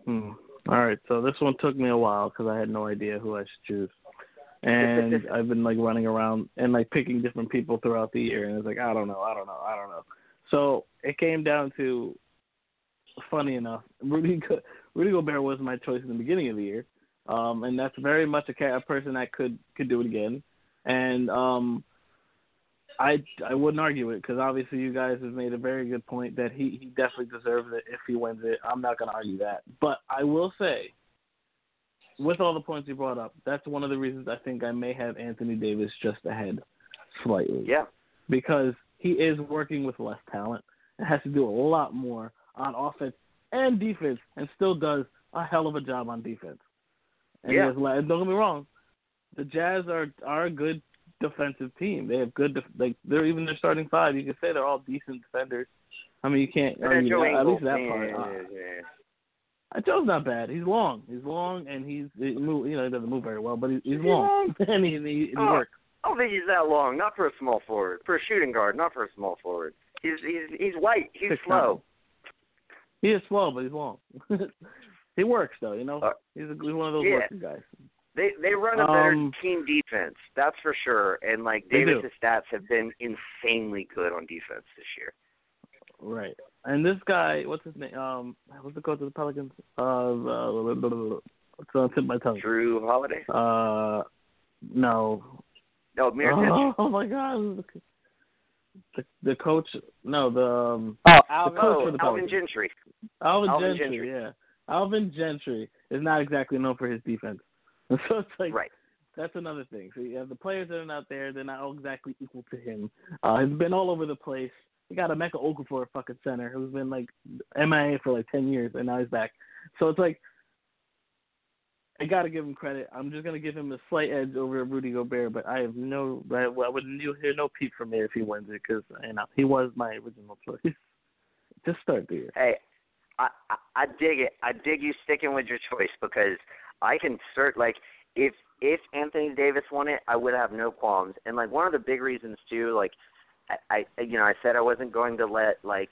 Hmm. All right, so this one took me a while because I had no idea who I should choose, and [LAUGHS] I've been like running around and like picking different people throughout the year, and it's like I don't know, I don't know, I don't know. So it came down to, funny enough, [LAUGHS] Rudy Rudy Gobert was my choice in the beginning of the year, um, and that's very much a, a person that could could do it again. And um, I I wouldn't argue it because obviously you guys have made a very good point that he he definitely deserves it if he wins it. I'm not going to argue that, but I will say with all the points you brought up, that's one of the reasons I think I may have Anthony Davis just ahead slightly. Yeah. Because he is working with less talent and has to do a lot more on offense and defense and still does a hell of a job on defense. And yeah. Has, don't get me wrong, the Jazz are are a good defensive team. They have good def- like they're even their starting five. You can say they're all decent defenders. I mean, you can't. I mean, at least that part. Uh, uh, Joe's not bad. He's long. He's long, and he's he move, you know he doesn't move very well, but he, he's long, [LAUGHS] and he, he, he oh, works. I don't think he's that long. Not for a small forward. For a shooting guard, not for a small forward. He's he's he's light. He's Six slow. He is slow, but he's long. [LAUGHS] he works though. You know, uh, he's, a, he's one of those yeah. working guys. They they run a better Um, team defense, that's for sure. And like They do. Davis' stats have been insanely good on defense this year. Right. And this guy, what's his name? Um, what's the coach of the Pelicans? Uh, uh it's on the tip of my tongue. Jrue Holiday? Uh, no. No, Mirotic. Oh, [LAUGHS] oh my God. The the coach, no, the um, Oh, the Alvin. coach Oh, for the Alvin Pelicans. Gentry. Alvin, Alvin Gentry, Gentry. yeah. Alvin Gentry is not exactly known for his defense. [LAUGHS] So it's like Right. that's another thing. So you have the players that are not there; they're not all exactly equal to him. Uh, he's been all over the place. He got a Emeka Okafor fucking center, who's been like MIA for like ten years, and now he's back. So it's like I got to give him credit. I'm just gonna give him a slight edge over Rudy Gobert, but I have no, I, I would hear no peep from me if he wins it because you know he was my original choice. [LAUGHS] Just start the year. Hey, I, I I dig it. I dig you sticking with your choice because I can cert like if if Anthony Davis won it, I would have no qualms. And like one of the big reasons too, like I, I you know I said I wasn't going to let like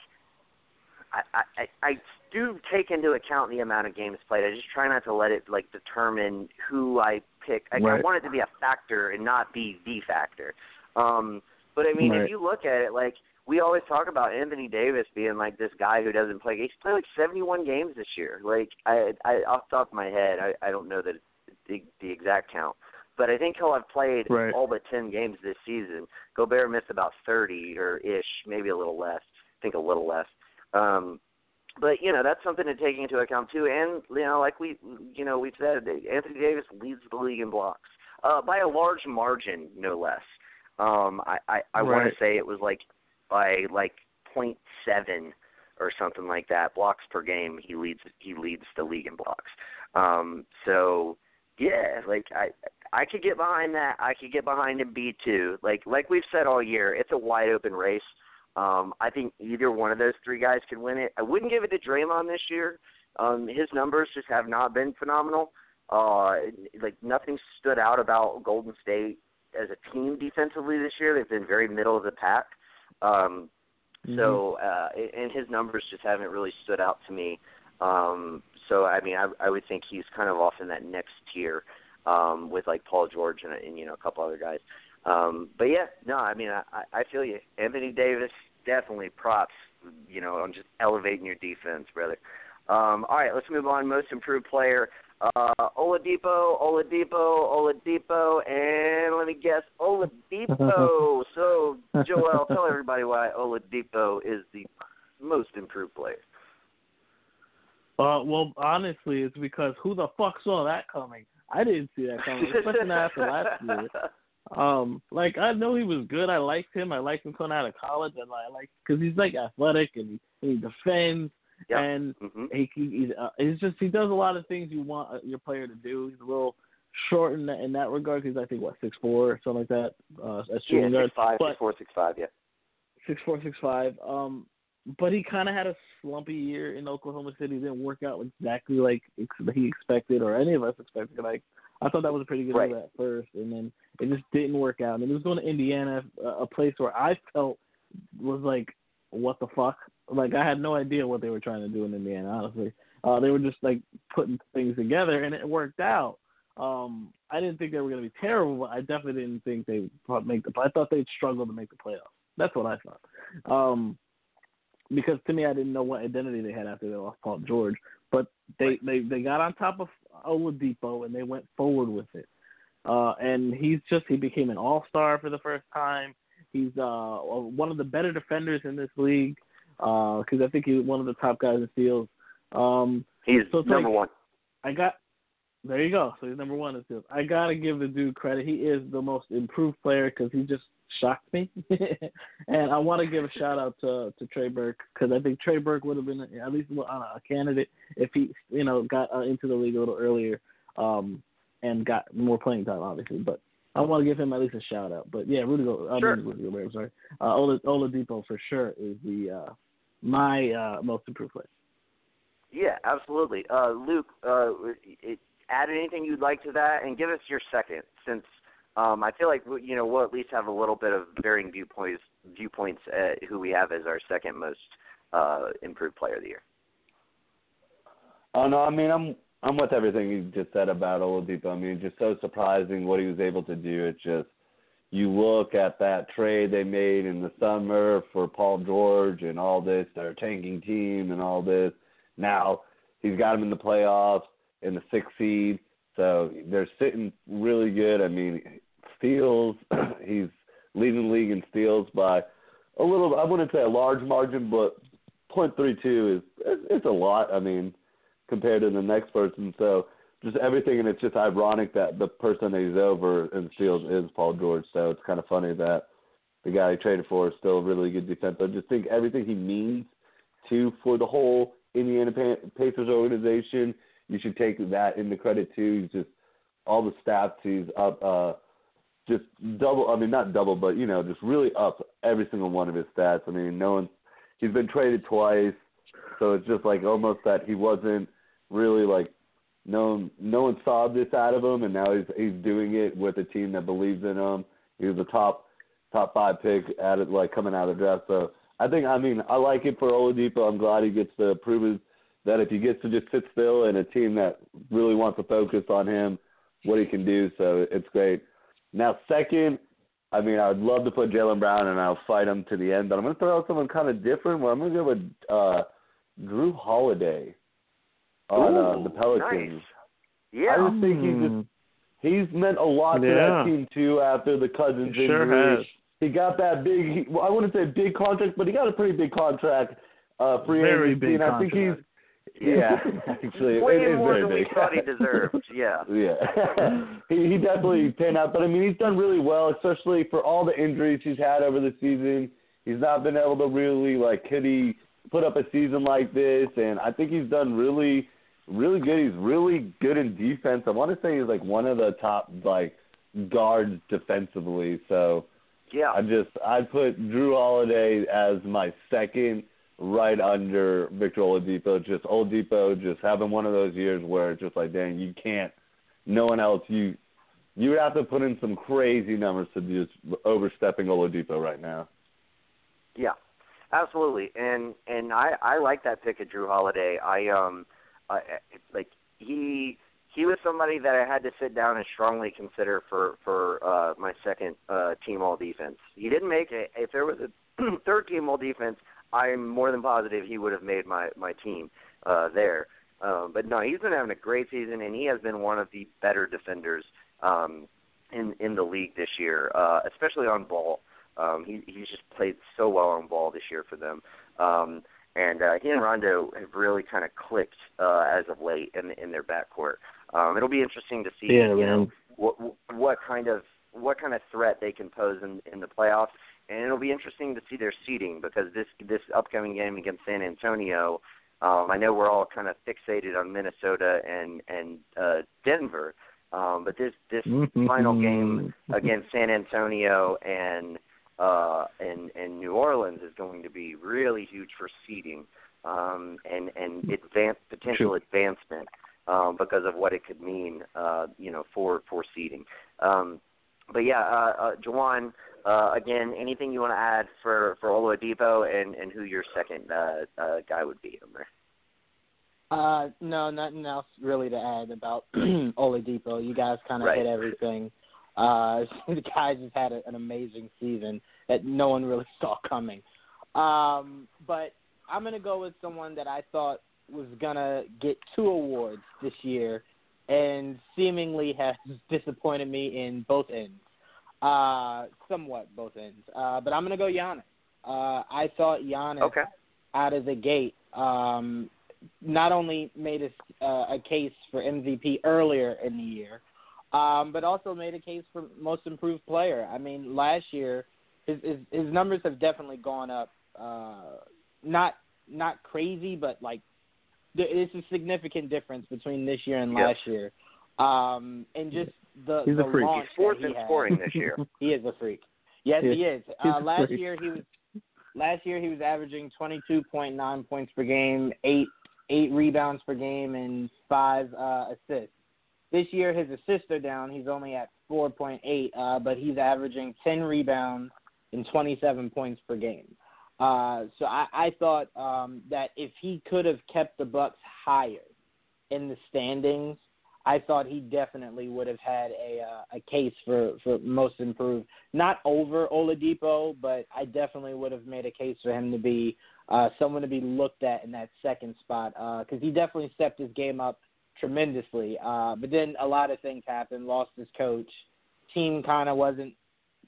I, I I do take into account the amount of games played. I just try not to let it like determine who I pick. I, I want it to be a factor and not be the factor. Um, but I mean, Right. if you look at it, like we always talk about Anthony Davis being like this guy who doesn't play. He's played like 71 games this year. Like I, I off the top of my head, I, I don't know that the the exact count, but I think he'll have played Right. all but 10 games this season. Gobert missed about 30 or ish, maybe a little less. I think a little less. Um, but you know that's something to take into account too. And you know, like we, you know, we've said, Anthony Davis leads the league in blocks uh, by a large margin, no less. Um, I I, I want to say it was like by like point seven or something like that blocks per game. He leads he leads the league in blocks. Um, so yeah, like I I could get behind that. I could get behind him B two. Like like we've said all year, it's a wide open race. Um, I think either one of those three guys could win it. I wouldn't give it to Draymond this year. Um, his numbers just have not been phenomenal. Uh, like nothing stood out about Golden State as a team defensively this year. They've been very middle of the pack. Um, so uh, and his numbers just haven't really stood out to me. Um, so I mean, I, I would think he's kind of off in that next tier um, with like Paul George and, and you know a couple other guys. Um, but yeah, no, I mean, I, I feel you. Anthony Davis definitely props. You know, on just elevating your defense, brother. Um, all right, let's move on. Most improved player, uh, Oladipo, Oladipo, Oladipo, and let me guess, Oladipo. [LAUGHS] so, Joel, tell everybody why Oladipo is the most improved player. Uh, well, honestly, it's because who the fuck saw that coming? I didn't see that coming, especially not after last [LAUGHS] year. Um, like I know he was good. I liked him. I liked him coming out of college, and I like because he's like athletic and he, and he defends Yep. and hmm he he- he's, uh, he's just he does a lot of things you want uh, your player to do. He's a little short in that in that regard. He's I think what six four or something like that. Uh, as Yeah, shooting guard, six five, but six four, six five. Yeah. six four six five. Um, but he kind of had a slumpy year in Oklahoma City. Didn't work out exactly like he expected, or any of us expected. Like I thought that was a pretty good Right. move at first, and then it just didn't work out. And he was going to Indiana, a a place where I felt was like, what the fuck? Like I had no idea what they were trying to do in Indiana. Honestly, uh, they were just like putting things together, and it worked out. Um, I didn't think they were going to be terrible, but I definitely didn't think they would make the. I thought they'd struggle to make the playoffs. That's what I thought. Um, because to me, I didn't know what identity they had after they lost Paul George. But they they they got on top of Oladipo and they went forward with it. Uh, and he's just he became an all star for the first time. He's uh one of the better defenders in this league because I think he's one of the top guys in steals. Um, He's So number like- one. I got There you go. So he's number one in steals. I gotta give the dude credit. He is the most improved player because he just shocked me. [LAUGHS] and I want to give a shout out to to Trey Burke because I think Trey Burke would have been at least a, a candidate if he you know got uh, into the league a little earlier um, and got more playing time, obviously. But I want to give him at least a shout out. But yeah, Rudy, Go- sure. I mean, Rudy Gobert, I'm sorry, uh, Ola, Oladipo for sure is the uh, my uh, most improved player. Yeah, absolutely. Uh, Luke, uh, it, add anything you'd like to that, and give us your second, since um, I feel like you know we'll at least have a little bit of varying viewpoints viewpoints at who we have as our second most uh, improved player of the year. Oh no, I mean I'm I'm with everything you just said about Oladipo. I mean, just so surprising what he was able to do. It's just you look at that trade they made in the summer for Paul George and all this, their tanking team and all this. Now he's got him in the playoffs in the sixth seed, so they're sitting really good. I mean, steals, [CLEARS THROAT] he's leading the league in steals by a little. I wouldn't say a large margin, but .32 is it's a lot. I mean compared to the next person. So just everything, and it's just ironic that the person that he's over in steals is Paul George. So it's kind of funny that the guy he traded for is still a really good defense. I just think everything he means to for the whole Indiana Pacers organization, you should take that into credit too. He's just all the stats he's up, uh, just double. I mean, not double, but you know, just really up every single one of his stats. I mean, no one. He's been traded twice, so it's just like almost that he wasn't really like no no one saw this out of him, and now he's he's doing it with a team that believes in him. He was a top top five pick at it, like coming out of the draft. So I think I mean I like it for Oladipo. I'm glad he gets to prove that if he gets to just sit still in a team that really wants to focus on him, what he can do. So it's great. Now second, I mean I would love to put Jaylen Brown and I'll fight him to the end, but I'm gonna throw out someone kind of different. Where I'm gonna go with uh, Jrue Holiday on Ooh, uh, the Pelicans. Nice. Yeah. I just think he's just he's meant a lot to Yeah. that team too after the Cousins He sure injury. has. He got that big. He, well, I wouldn't say big contract, but he got a pretty big contract. Uh, free Very agency, big and I think contract. Yeah, [LAUGHS] actually, Way it is more very than we thought he deserved. [LAUGHS] Yeah. Yeah, [LAUGHS] he he definitely panned out. But I mean, he's done really well, especially for all the injuries he's had over the season. He's not been able to really like could he put up a season like this, and I think he's done really, really good. He's really good in defense. I want to say he's like one of the top like guards defensively. So Yeah. I just I put Jrue Holiday as my second, right under Victor Oladipo. Just Oladipo just having one of those years where it's just like, dang, you can't. No one else. You you would have to put in some crazy numbers to just overstepping Oladipo right now. Yeah, absolutely, and and I I like that pick of Jrue Holiday. I um, I, like he he was somebody that I had to sit down and strongly consider for for uh, my second uh, team all defense. He didn't make it. If there was a [CLEARS THROAT] third team all defense, I'm more than positive he would have made my my team uh, there. Um, but no, he's been having a great season, and he has been one of the better defenders um, in in the league this year, uh, especially on ball. Um, he he's just played so well on ball this year for them. Um, and uh, he and Rondo have really kind of clicked uh, as of late in in their backcourt. Um, it'll be interesting to see Yeah, you know what what kind of what kind of threat they can pose in in the playoffs, and it'll be interesting to see their seeding because this this upcoming game against San Antonio. Um, I know we're all kind of fixated on Minnesota and and uh, Denver, um, but this this final game against San Antonio and uh, and and New Orleans is going to be really huge for seeding um, and and advance potential advancement um, because of what it could mean, uh, you know, for for seeding. Um, but yeah, uh, uh, Jawan, uh, again, anything you want to add for for Oladipo and and who your second uh, uh, guy would be there? Uh, no, nothing else really to add about [CLEARS THROAT] Oladipo. You guys kind of Right. hit everything. Uh, [LAUGHS] the guy just had a, an amazing season that no one really [LAUGHS] saw coming. Um, but I'm gonna go with someone that I thought was gonna get two awards this year, and seemingly has [LAUGHS] disappointed me in both ends. Uh, somewhat both ends. Uh, but I'm gonna go Giannis. Uh, I thought Giannis Okay. out of the gate um, not only made a, uh, a case for MVP earlier in the year, um, but also made a case for most improved player. I mean, last year his his, his numbers have definitely gone up. Uh, not not crazy, but like it's a significant difference between this year and last year. Um, and just the He's the a freak. launch He's fourth that he in scoring this [LAUGHS] year. He is a freak. Yes, Yeah, he is. Uh, last freak. year he was last year he was averaging 22.9 points per game, eight eight rebounds per game, and five uh, assists. This year his assists are down. He's only at 4.8, uh, but he's averaging 10 rebounds and 27 points per game. Uh, so I, I thought um, that if he could have kept the Bucks higher in the standings, I thought he definitely would have had a uh, a case for for most improved. Not over Oladipo, but I definitely would have made a case for him to be uh, someone to be looked at in that second spot because he definitely stepped his game up tremendously. Uh, but then a lot of things happened. Lost his coach. Team kind of wasn't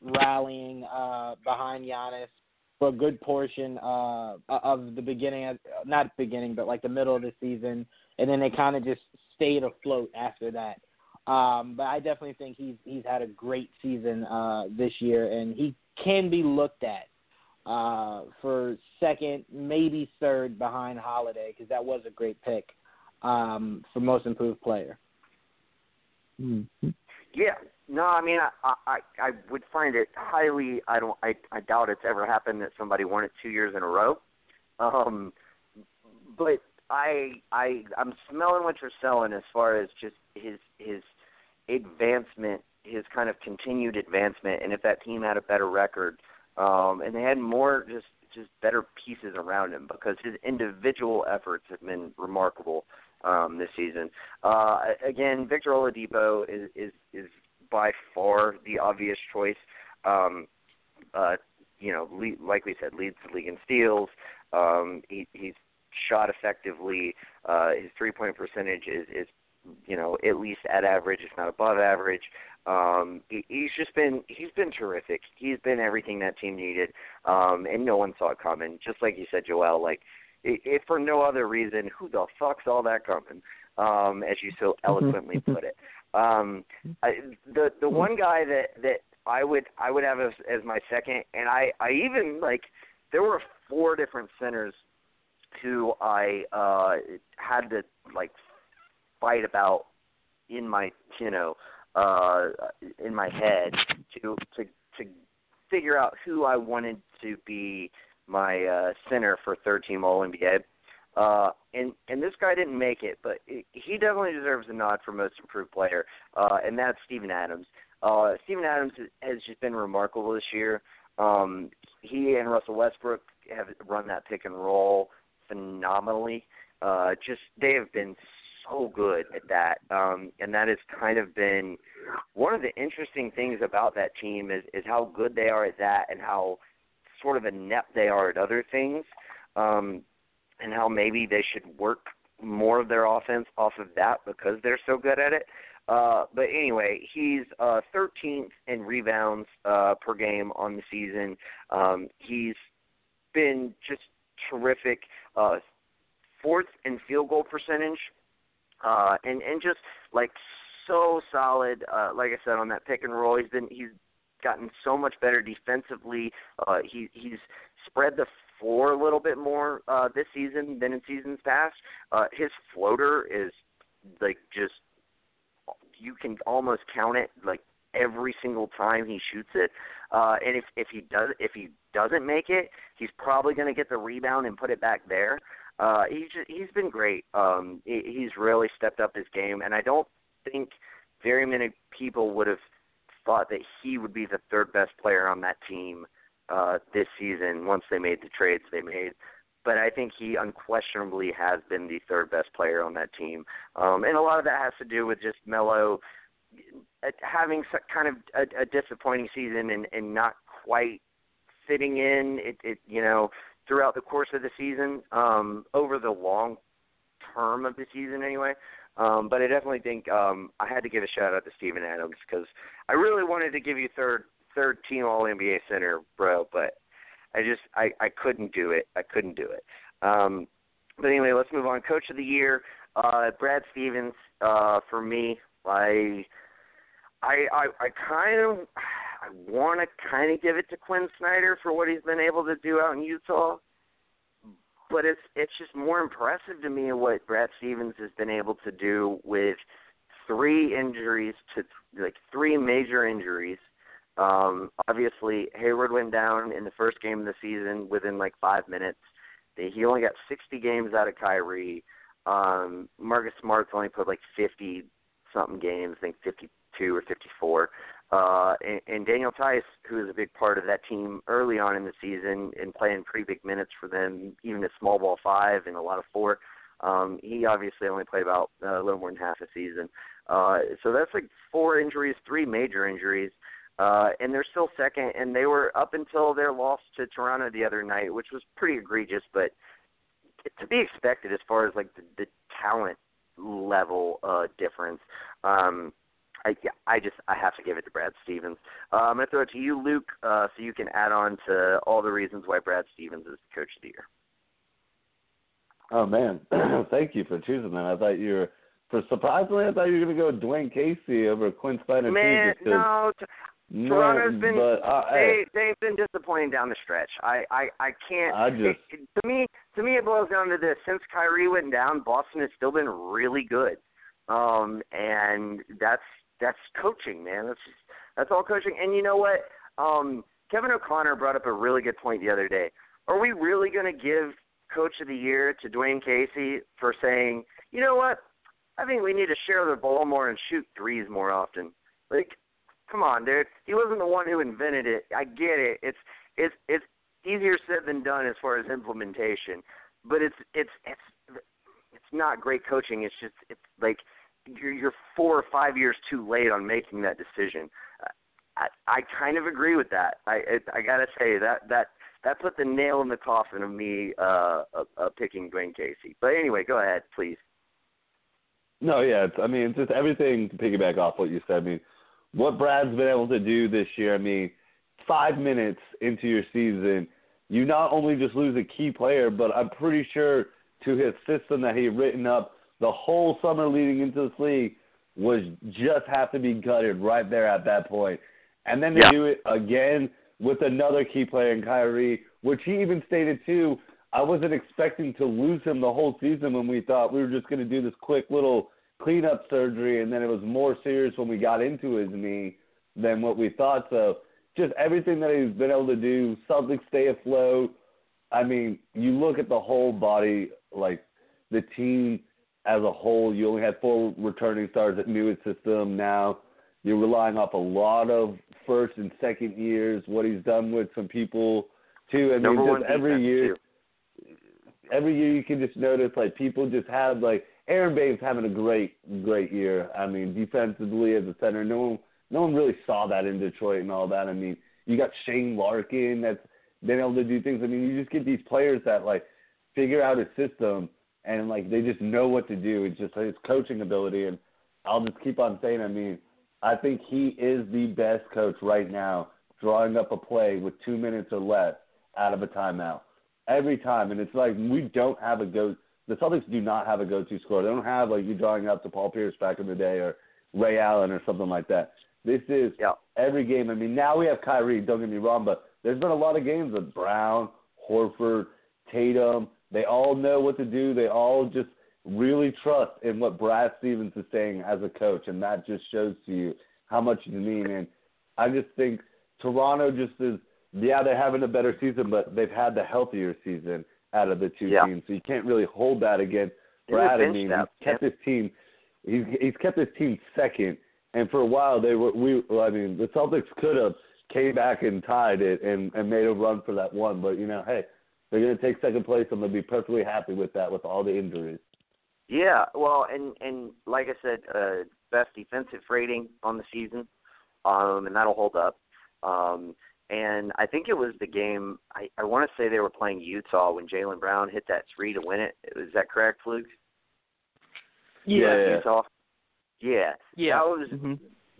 rallying uh, behind Giannis for a good portion uh, of the beginning, of, not beginning, but like the middle of the season, and then they kind of just stayed afloat after that. Um, but I definitely think he's he's had a great season uh, this year, and he can be looked at uh, for second, maybe third behind Holiday because that was a great pick um, for most improved player. Mm-hmm. Yeah. No, I mean, I, I I would find it highly. I don't. I I doubt it's ever happened that somebody won it two years in a row. Um, but I I I'm smelling what you're selling as far as just his his advancement, his kind of continued advancement, and if that team had a better record, um, and they had more just just better pieces around him because his individual efforts have been remarkable um, this season. Uh, again, Victor Oladipo is is is by far the obvious choice. Um, uh, you know, lead, like we said, leads the league in steals. Um, he, he's shot effectively. Uh, his three point percentage is, is, you know, at least at average, if not above average. Um, he, he's just been he's been terrific. He's been everything that team needed, um, and no one saw it coming. Just like you said, Joel. Like, if for no other reason, who the fuck saw that coming? Um, as you so [LAUGHS] eloquently put it. Um, I, the the one guy that that I would I would have as, as my second, and I I even like there were four different centers who I uh had to like fight about in my you know uh in my head to to to figure out who I wanted to be my uh center for third team all NBA. Uh, and and this guy didn't make it, but he definitely deserves a nod for most improved player, uh, and that's Steven Adams. Uh, Steven Adams has just been remarkable this year. Um, he and Russell Westbrook have run that pick and roll phenomenally. Uh, just they have been so good at that, um, and that has kind of been one of the interesting things about that team is is how good they are at that, and how sort of inept they are at other things. Um, and how maybe they should work more of their offense off of that because they're so good at it. Uh, but anyway, he's uh, 13th in rebounds uh, per game on the season. Um, he's been just terrific. Uh, fourth in field goal percentage, uh, and and just like so solid. Uh, like I said on that pick and roll, he's been he's gotten so much better defensively. Uh, he he's spread the floor a little bit more uh, this season than in seasons past. Uh, his floater is like just you can almost count it like every single time he shoots it. Uh, and if if he does if he doesn't make it, he's probably going to get the rebound and put it back there. Uh, he's just, he's been great. Um, he, he's really stepped up his game, and I don't think very many people would have thought that he would be the third best player on that team uh, this season once they made the trades they made. But I think he unquestionably has been the third best player on that team, um, and a lot of that has to do with just Melo having kind of a, a disappointing season and, and not quite fitting in. It, it you know throughout the course of the season, um, over the long term of the season anyway. Um, but I definitely think um, I had to give a shout out to Steven Adams because I really wanted to give you third third team All NBA center, bro, but I just I I couldn't do it. I couldn't do it. Um, but anyway, let's move on. Coach of the year, uh, Brad Stevens. Uh, for me, I, I, I, I kind of, I want to kind of give it to Quinn Snyder for what he's been able to do out in Utah. But it's it's just more impressive to me what Brad Stevens has been able to do with three injuries to like three major injuries. Um, obviously, Hayward went down in the first game of the season within like five minutes. He only got 60 games out of Kyrie. Um, Marcus Smart's only put like 50 something games, I think 52 or 54. Uh, and, and Daniel Theis, who is a big part of that team early on in the season and playing pretty big minutes for them, even at small ball five and a lot of four. Um, he obviously only played about uh, a little more than half a season. Uh, so that's like four injuries, three major injuries. Uh, and they're still second, and they were up until their loss to Toronto the other night, which was pretty egregious, but to be expected as far as like the, the talent level uh, difference. Um, I, yeah, I just I have to give it to Brad Stevens. Uh, I'm going to throw it to you, Luke, uh, so you can add on to all the reasons why Brad Stevens is the coach of the year. Oh man, [CLEARS THROAT] thank you for choosing that. I thought you were, for surprisingly, I thought you were going to go with Dwane Casey over Quin Snyder. Man, too, no, Toronto's been but, they they've been disappointing down the stretch. I I I can't. I just it, to me to me it boils down to this: since Kyrie went down, Boston has still been really good, um, and that's that's coaching, man. That's just, that's all coaching. And you know what? Um, Kevin O'Connor brought up a really good point the other day. Are we really going to give Coach of the Year to Dwane Casey for saying, you know what? I think we need to share the ball more and shoot threes more often. Like, come on, dude. He wasn't the one who invented it. I get it. It's it's it's easier said than done as far as implementation, but it's it's it's it's not great coaching. It's just it's like you're, you're four or five years too late on making that decision. I, I kind of agree with that. I I, I got to say that that that put the nail in the coffin of me uh, uh, picking Dwane Casey. But anyway, go ahead, please. No, yeah, it's, I mean, it's just everything to piggyback off what you said. I mean, what Brad's been able to do this year. I mean, five minutes into your season, you not only just lose a key player, but I'm pretty sure to his system that he had written up the whole summer leading into this league was just have to be gutted right there at that point. And then to yeah. do it again with another key player in Kyrie, which he even stated too, I wasn't expecting to lose him the whole season when we thought we were just going to do this quick little cleanup surgery, and then it was more serious when we got into his knee than what we thought. So just everything that he's been able to do, Celtics stay afloat. I mean, you look at the whole body, like the team as a whole. You only had four returning stars at Newitt system. Now you're relying off a lot of first and second years. What he's done with some people too. I mean, just every year. Too. Every year you can just notice like people just have like Aron Baynes having a great great year. I mean, defensively as a center, no one no one really saw that in Detroit and all that. I mean, you got Shane Larkin that's been able to do things. I mean, you just get these players that like figure out a system and like they just know what to do. It's just his coaching ability, and I'll just keep on saying. I mean, I think he is the best coach right now, drawing up a play with two minutes or less out of a timeout every time, and it's like we don't have a go. The Celtics do not have a go-to scorer. They don't have like you drawing up to Paul Pierce back in the day or Ray Allen or something like that. This is yeah. every game. I mean, now we have Kyrie. Don't get me wrong, but there's been a lot of games with Brown, Horford, Tatum, they all know what to do. They all just really trust in what Brad Stevens is saying as a coach, and that just shows to you how much you mean. And I just think Toronto just is. Yeah, they're having a better season, but they've had the healthier season out of the two yeah. teams, so you can't really hold that against Brad. I mean, he's kept his team. He's he's kept his team second, and for a while they were. We, I mean, the Celtics could have came back and tied it and and made a run for that one, but you know, hey, they're going to take second place, and they'll be perfectly happy with that with all the injuries. Yeah, well, and and like I said, uh, best defensive rating on the season, um, and that'll hold up. Um, and I think it was the game. I, I want to say they were playing Utah when Jaylen Brown hit that three to win it. Is that correct, Luke? Yeah, yeah. Utah. Yeah, yeah. That was mm-hmm.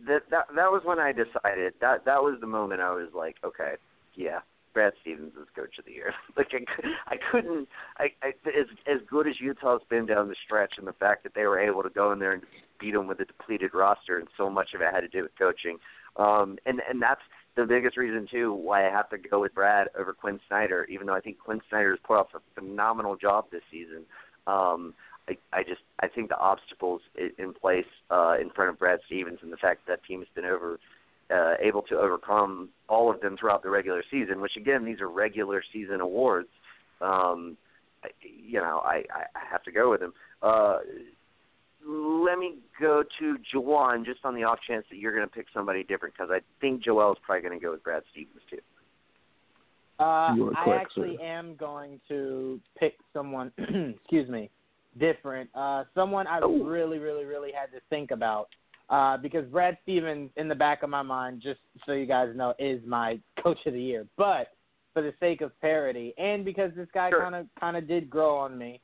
that that that was when I decided that that was the moment I was like, okay, yeah, Brad Stevens is coach of the year. [LAUGHS] like I, I couldn't. I, I as as good as Utah's been down the stretch, and the fact that they were able to go in there and beat them with a depleted roster, and so much of it had to do with coaching. Um, and and that's the biggest reason too why I have to go with Brad over Quin Snyder, even though I think Quin Snyder has put off a phenomenal job this season. Um, I, I just I think the obstacles in place uh, in front of Brad Stevens and the fact that, that team has been over uh, able to overcome all of them throughout the regular season, which again these are regular season awards. Um, you know I, I have to go with him. Uh, let me go to Jawan just on the off chance that you're going to pick somebody different because I think Joel is probably going to go with Brad Stevens too. Uh, I actually sir. am going to pick someone. [CLEARS THROAT] excuse me, different. Uh, someone I Ooh. really, really, really had to think about uh, because Brad Stevens, in the back of my mind, just so you guys know, is my [LAUGHS] coach of the year. But for the sake of parity, and because this guy kind of kind of did grow on me,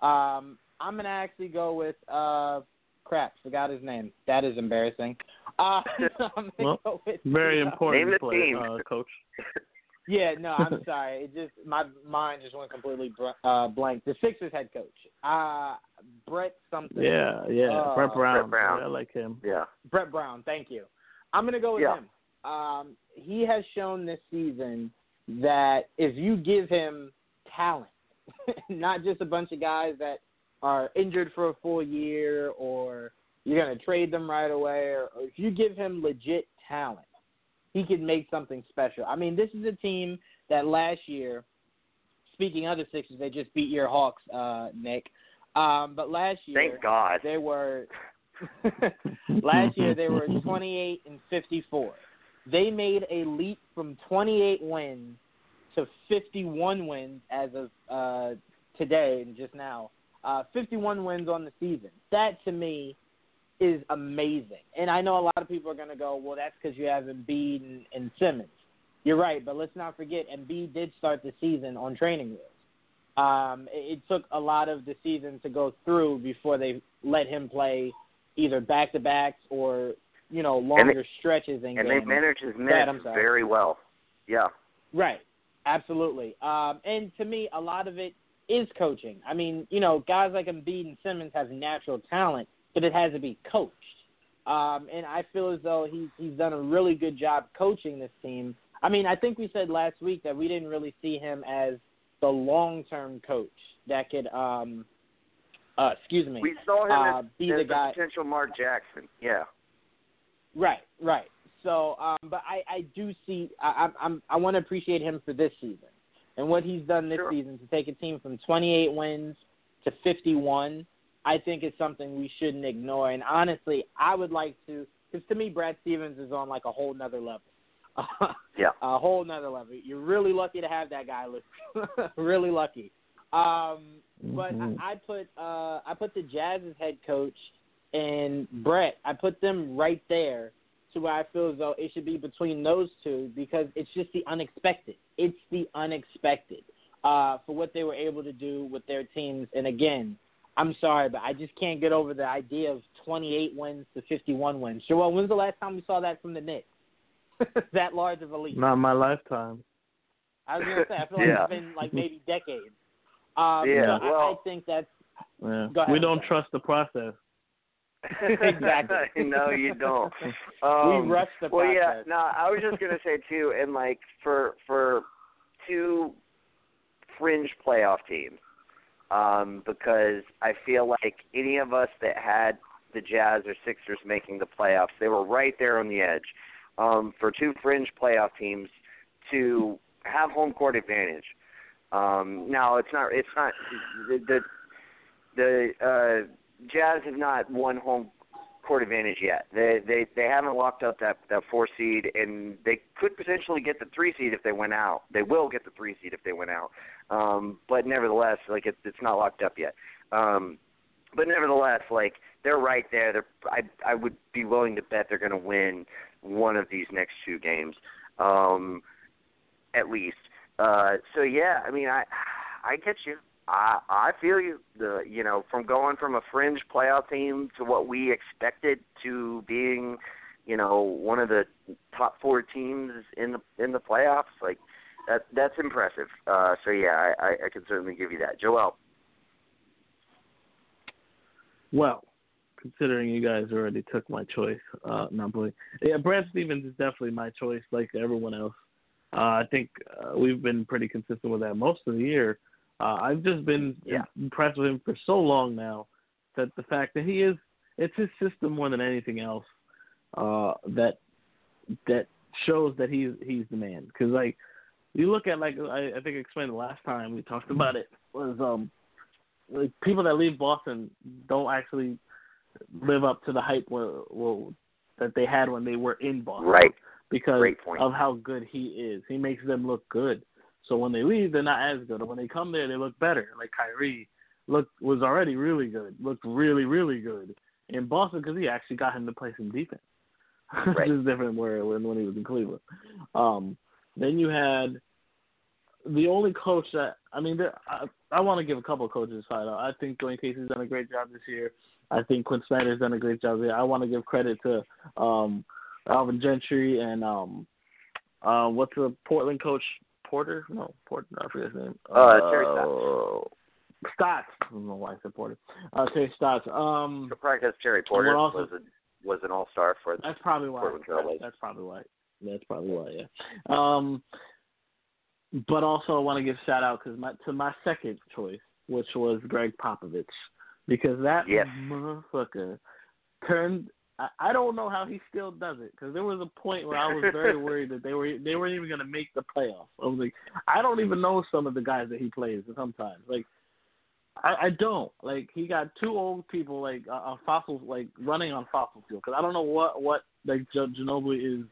um, I'm gonna actually go with uh, crap. Forgot his name. That is embarrassing. Uh, [LAUGHS] well, go with, very uh, important player, uh, coach. [LAUGHS] Yeah, no, I'm [LAUGHS] sorry. It just my mind just went completely uh, blank. The Sixers head coach, uh, Brett something. Yeah, yeah, uh, Brett Brown. Brett Brown. Yeah, I like him. Yeah, Brett Brown. Thank you. I'm gonna go with yeah. him. Um, he has shown this season that if you give him talent, not just a bunch of guys that are injured for a full year or you're gonna trade them right away, or, or if you give him legit talent he could make something special. I mean, this is a team that last year, speaking of the Sixers, they just beat your Hawks, uh, Nick. Um, but last year, thank God, they were. [LAUGHS] last year they were 28 and 54. They made a leap from 28 wins to 51 wins as of uh, today and just now. Uh, 51 wins on the season. That to me is amazing. And I know a lot of people are going to go, well, that's because you have Embiid and, and Simmons. You're right, but let's not forget Embiid did start the season on training wheels. Um, it, it took a lot of the season to go through before they let him play either back to backs or you know longer they, stretches in and games. they managed his minutes very well. Yeah. Right. Absolutely. Um, and to me, a lot of it is coaching. I mean, you know, guys like Embiid and Simmons have natural talent, but it has to be coached. Um, and I feel as though he's he's done a really good job coaching this team. I mean, I think we said last week that we didn't really see him as the long term coach that could um uh excuse me. We saw him uh, as, be as the guy potential Mark Jackson. Yeah. Right, right. So, um but I I do see I I'm I want to appreciate him for this season. And what he's done this sure. season to take a team from 28 wins to 51 I think is something we shouldn't ignore. And honestly, I would like to, because to me, Brad Stevens is on like a whole nother level. [LAUGHS] yeah. A whole nother level. You're really lucky to have that guy. Luke. [LAUGHS] really lucky. Um, but mm-hmm. I, I put uh, I put the Jazz's head coach and Brett. I put them right there to where I feel as though it should be between those two because it's just the unexpected. It's the unexpected uh, for what they were able to do with their teams. And again, I'm sorry, but I just can't get over the idea of 28 wins to 51 wins. Joel, when's the last time we saw that from the Knicks? [LAUGHS] that large of a leap? Not my lifetime. I was gonna say, I feel like yeah. it's been like maybe decades. Um, yeah, so well, I, I think that's. Yeah. Go ahead, we don't trust the process. [LAUGHS] exactly. no, you don't. [LAUGHS] Um, we rush the well, process. yeah. No, I was just gonna say too, and like for for two fringe playoff teams, um, because I feel like any of us that had the Jazz or Sixers making the playoffs, they were right there on the edge. Um, for two fringe playoff teams to have home court advantage. Um, now it's not it's not the the, the uh, Jazz have not won home court advantage yet. They they they haven't locked up that that four seed, and they could potentially get the three seed if they went out. They will get the three seed if they went out. Um, but nevertheless, like it, it's not locked up yet. Um, but nevertheless, like they're right there. They're I I would be willing to bet they're going to win one of these next two games, um, at least. Uh, so yeah, I mean I I get you. I I feel you. The you know from going from a fringe playoff team to what we expected to being, you know, one of the top four teams in the in the playoffs. Like that that's impressive. Uh, so yeah, I, I, I can certainly give you that, Joel. Well, considering you guys already took my choice, uh, not believe. Yeah, Brad Stevens is definitely my choice, like everyone else. Uh, I think uh, we've been pretty consistent with that most of the year. Uh, I've just been yeah. impressed with him for so long now that the fact that he is it's his system more than anything else uh, that that shows that he's he's the man. Because like you look at like I, I think I explained the last time we talked about it was um like people that leave Boston don't actually live up to the hype where, well, that they had when they were in Boston. Right. Because of how good he is. He makes them look good. So when they leave, they're not as good. Or when they come there, they look better. Like Kyrie looked was already really good. Looked really really good in Boston because he actually got him to play some defense. [LAUGHS] Right. Which is different where when when he was in Cleveland. Um, then you had the only coach that I mean, there, I, I want to give a couple of coaches a shout out. I think Dwane Casey's done a great job this year. I think Quin Snyder's done a great job here. I want to give credit to um, Alvin Gentry and um, uh, what's the Portland coach Porter? No, Porter. I forget his name. Uh, Terry Stotts. Stotts. I don't know why I said Porter. Uh, Terry Stotts. Um, Probably because Terry Porter also- was a, was an all star for. That's probably why. Portland Trail Blazers. That's probably why. That's probably why. Yeah. Um, but also I want to give shout out because my to my second choice, which was Gregg Popovich, because that Yes. motherfucker turned. I, I don't know how he still does it because there was a point where I was very [LAUGHS] worried that they were they weren't even going to make the playoffs. I was like, I don't even know some of the guys that he plays sometimes. Like, I, I don't like he got two old people like uh, uh, fossil like running on fossil fuel because I don't know what what like G- Ginobili is.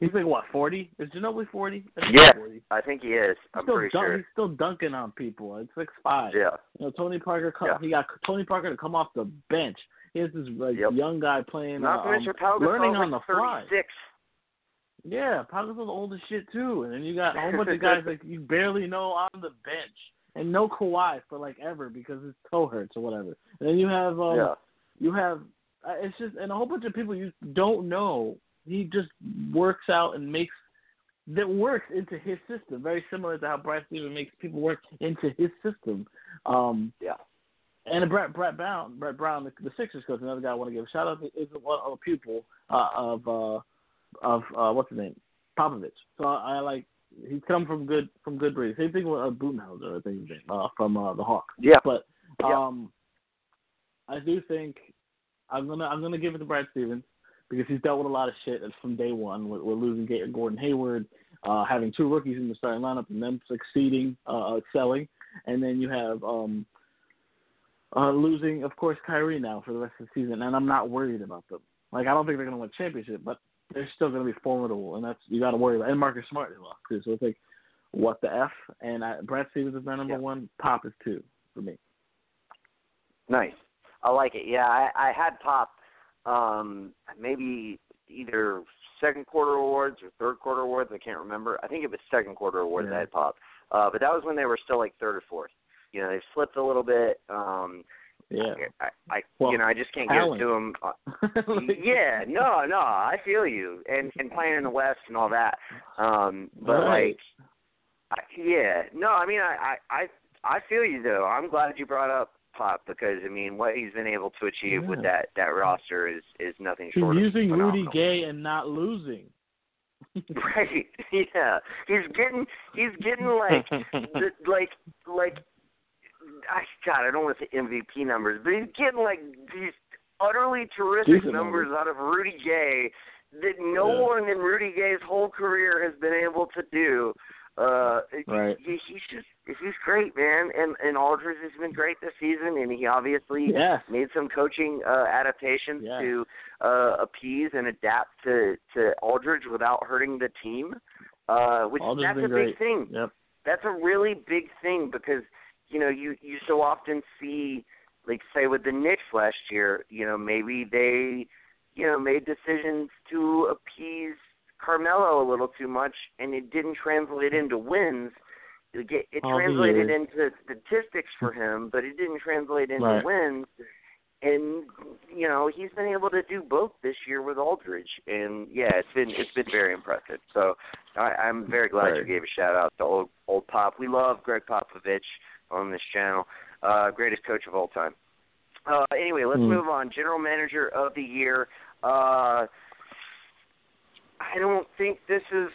He's like what forty? Is Ginobili forty? He's Yeah. 40. I think he is. He's I'm still pretty dunk, sure. He's still dunking on people. It's six five. Yeah. You know, Tony Parker. co- Yeah. He got Tony Parker to come off the bench. He has this like Yep. young guy playing, Not uh, mention um, learning on the fly. 36. Yeah, Pau Gasol's old as shit too, and then you got a whole bunch of guys [LAUGHS] like you barely know on the bench, and no Kawhi for like ever because his toe hurts or whatever. And then you have um, yeah. you have uh, it's just and a whole bunch of people you don't know. He just works out and makes that works into his system, very similar to how Brad Stevens makes people work into his system. Um, Yeah. And Brett Brett Brown, Brett Brown, the, the Sixers coach, another guy I want to give a shout out to, is one of a pupil uh, of uh, of uh, what's his name, Popovich. So I, I like he's come from good from good breed. Same thing with uh, Budenholzer, I think his name, uh, from uh, the Hawks. Yeah. But Yeah. um, I do think I'm gonna I'm gonna give it to Brad Stevens because he's dealt with a lot of shit from day one. With, with losing Gordon Hayward, uh, having two rookies in the starting lineup, and them succeeding, uh, excelling, and then you have um, uh, losing, of course, Kyrie now for the rest of the season. And I'm not worried about them. Like I don't think they're gonna win a championship, but they're still gonna be formidable, and that's you got to worry about. And Marcus Smart is lost too, so it's like what the f. And I, Brad Stevens is my number Yeah. one. Pop is two for me. Nice. I like it. Yeah, I, I had Pop um maybe either second quarter awards or third quarter awards, I can't remember. I think it was second quarter awards Yeah. I had Pop. Uh but that was when they were still like third or fourth. You know, they've slipped a little bit. Um Yeah. I, I Well, you know, I just can't talent. get to them. [LAUGHS] yeah, no, no, I feel you. And and playing in the West and all that. Um but Right. like I, yeah, no, I mean I, I I I feel you though. I'm glad you brought up Pop because I mean what he's been able to achieve with that that roster is is nothing He's short using of Rudy. Gay and not losing. [LAUGHS] [LAUGHS] Right. Yeah. He's getting he's getting like the, like like I God, I don't want to say MVP numbers, but he's getting like these utterly terrific Decent numbers out of Rudy Gay that no Yeah. one in Rudy Gay's whole career has been able to do. Uh Right. he, he's just he's great, man. And and Aldridge has been great this season and he obviously made some coaching uh, adaptations Yeah. to uh, appease and adapt to to Aldridge without hurting the team, uh, which Aldridge's that's a great. big thing. Yep. That's a really big thing because you know you you so often see like say with the Knicks last year, you know maybe they you know made decisions to appease Carmelo a little too much, and it didn't translate into wins. It, get- it oh, All translated into statistics for him, but it didn't translate into Right. wins and you know he's been able to do both this year with Aldridge, and yeah, it's been it's been very impressive. So I, I'm very glad Right. you gave a shout out to old old Pop. We love Gregg Popovich on this channel, uh, greatest coach of all time. Uh, anyway, let's Hmm. move on. General Manager of the Year. Uh, I don't think this is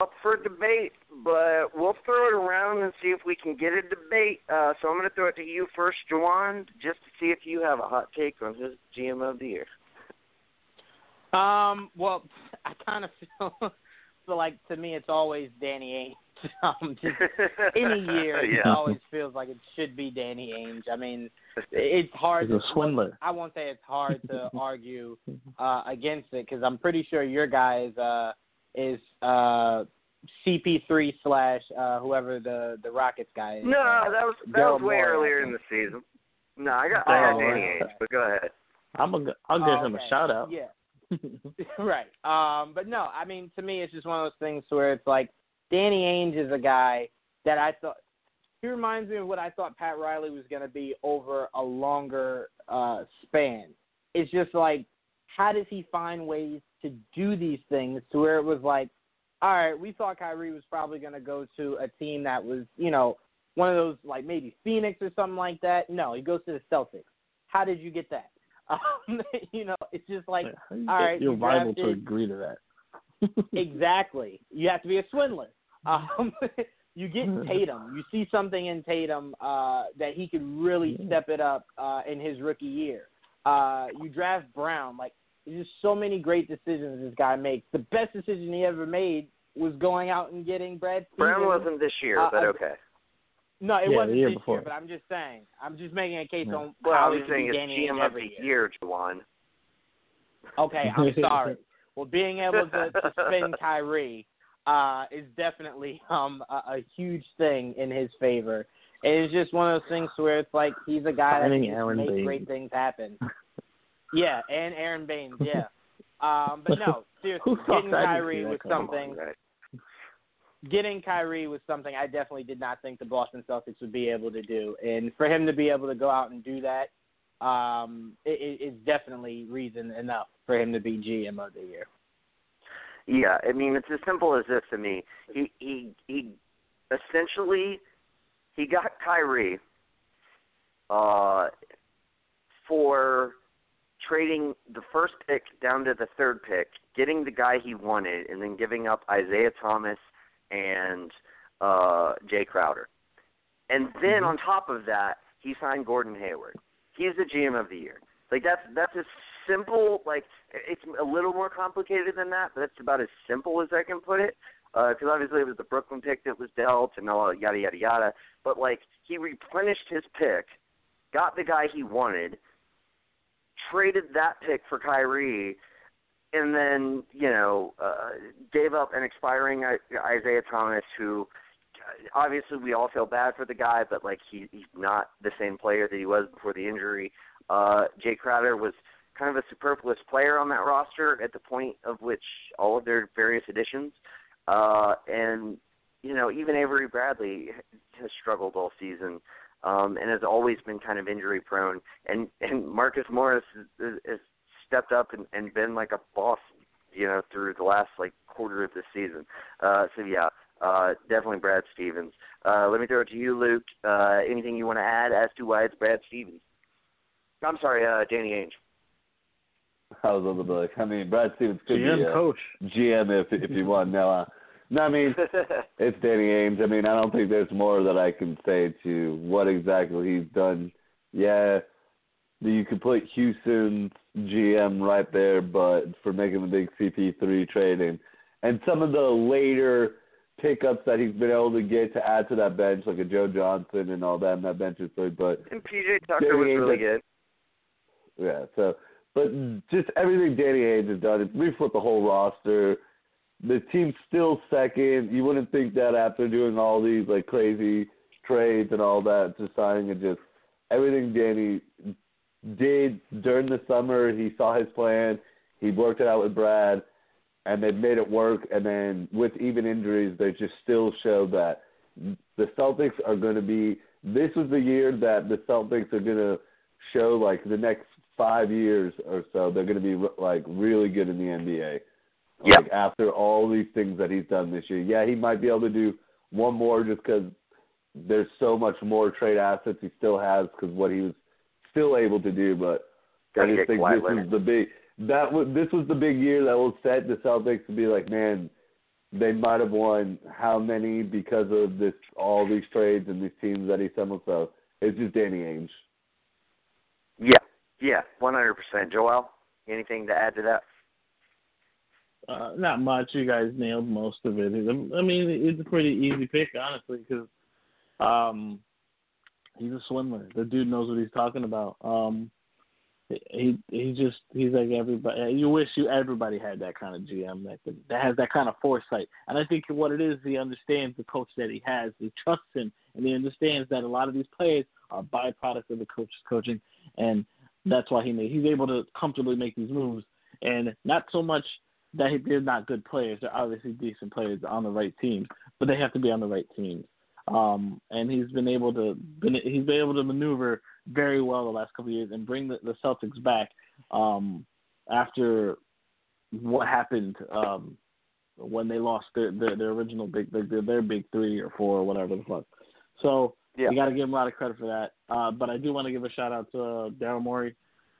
up for debate, but we'll throw it around and see if we can get a debate. Uh, so I'm going to throw it to you first, Juwan, just to see if you have a hot take on who's GM of the year. Um, well, I kind of [LAUGHS] feel, feel like to me it's always Danny Ainge. [LAUGHS] Um, just [LAUGHS] any year, it always feels like it should be Danny Ainge. I mean, it's hard. He's a to- swindler. I won't say it's hard to [LAUGHS] argue uh, against it because I'm pretty sure your guys uh, is uh, CP3 slash uh, whoever the the Rockets guy is. No, uh, that was that Daryl was way Morey, I earlier in the season. No, I got I got Oh, Danny right. Ainge, but go ahead. I'm a, I'll give Oh, him a shout out. Yeah. [LAUGHS] [LAUGHS] right. Um, but no, I mean, to me, it's just one of those things where it's like Danny Ainge is a guy that I thought he reminds me of what I thought Pat Riley was going to be over a longer uh, span. It's just like, how does he find ways to do these things to where it was like, all right, we thought Kyrie was probably going to go to a team that was, you know, one of those like maybe Phoenix or something like that. No, he goes to the Celtics. How did you get that? [LAUGHS] Um, you know, it's just like Yeah, you all get right, your you to agree to that. [LAUGHS] [LAUGHS] exactly. You have to be a swindler. Um, you get Tatum. You see something in Tatum uh, that he could really Yeah. step it up uh, in his rookie year. Uh, you draft Brown. Like there's just so many great decisions this guy makes. The best decision he ever made was going out and getting Brad. Brown Stevens. wasn't this year, Uh, but I- okay. No, it Yeah, wasn't the year this before. year. But I'm just saying. I'm just making a case Yeah. on Well, how I'm he just could saying be it's Danny GM of the every year. year, Juwan. Okay, I'm [LAUGHS] sorry. well, being able to, to spin [LAUGHS] Kyrie uh, is definitely um, a, a huge thing in his favor. And it's just one of those things where it's like he's a guy that Signing can make Baynes. great things happen. [LAUGHS] yeah, and Aron Baynes, yeah. Um, but no, seriously, Who getting that'd Kyrie be was that come on, something. Right. Getting Kyrie was something I definitely did not think the Boston Celtics would be able to do, and for him to be able to go out and do that, um, it, it is definitely reason enough for him to be GM of the year. Yeah, I mean it's as simple as this to me. He he he essentially he got Kyrie uh for trading the first pick down to the third pick, getting the guy he wanted, and then giving up Isaiah Thomas and uh Jae Crowder. And then on top of that, he signed Gordon Hayward. He's the GM of the year. Like that's that's as simple. Like it's a little more complicated than that, but that's about as simple as I can put it. Because obviously it was the Brooklyn pick that was dealt and all yada yada yada. But like he replenished his pick, got the guy he wanted, traded that pick for Kyrie, and then you know uh, gave up an expiring Isaiah Thomas, who uh, obviously we all feel bad for the guy, but like he, he's not the same player that he was before the injury. Uh, Jae Crowder was kind of a superfluous player on that roster at the point of which all of their various additions. Uh, and you know, even Avery Bradley has struggled all season, um, and has always been kind of injury prone. And and Marcus Morris is. has stepped up and, and been like a boss, you know, through the last like quarter of the season. Uh, so yeah, uh, definitely Brad Stevens. Uh, let me throw it to you, Luke. Uh, anything you want to add as to why it's Brad Stevens? I'm sorry, uh, Danny Ainge. I was on the book. I mean, Brad Stevens could GM be a coach. GM if if you want. No, uh, no, I mean [LAUGHS] it's Danny Ainge. I mean, I don't think there's more that I can say to what exactly he's done. Yeah, you could put Houston's GM right there, but for making the big CP3 trade and and some of the later pickups that he's been able to get to add to that bench, like a Joe Johnson and all that, and that bench is good. But and PJ Tucker was really good. yeah, so but just everything Danny Ainge has done, it's reflip the whole roster. The team's still second. You wouldn't think that after doing all these like crazy trades and all that, just signing and just everything Danny did during the summer. He saw his plan. He worked it out with Brad, and they made it work. And then with even injuries, they just still showed that the Celtics are going to be. This was the year that the Celtics are going to show like the next five years or so, they're going to be like really good in the NBA. Yep. Like after all these things that he's done this year, yeah, he might be able to do one more just because there's so much more trade assets he still has because what he was still able to do. But I Gotta just think this Leonard. was the big that was this was the big year that will set the Celtics to be like, man, they might have won how many because of this all these trades and these teams that he assembled. So it's just Danny Ainge. Yeah, yeah, one hundred percent. Joel, anything to add to that? Uh, not much. You guys nailed most of it. I mean, it's a pretty easy pick, honestly, because um, he's a swindler. The dude knows what he's talking about. Um, he he just he's like everybody. You wish you everybody had that kind of GM that could, that has that kind of foresight. And I think what it is, he understands the coach that he has. He trusts him, and he understands that a lot of these players are byproducts of the coach's coaching, and that's why he made he's able to comfortably make these moves. And not so much that they're not good players. They're obviously decent players on the right teams, but they have to be on the right teams. Um, and he's been able to been, he's been able to maneuver very well the last couple of years and bring the, the Celtics back um, after what happened um, when they lost their their, their original big their, their big three or four or whatever the fuck. So Yeah. you got to give him a lot of credit for that. Uh, but I do want to give a shout out to uh, Daryl Morey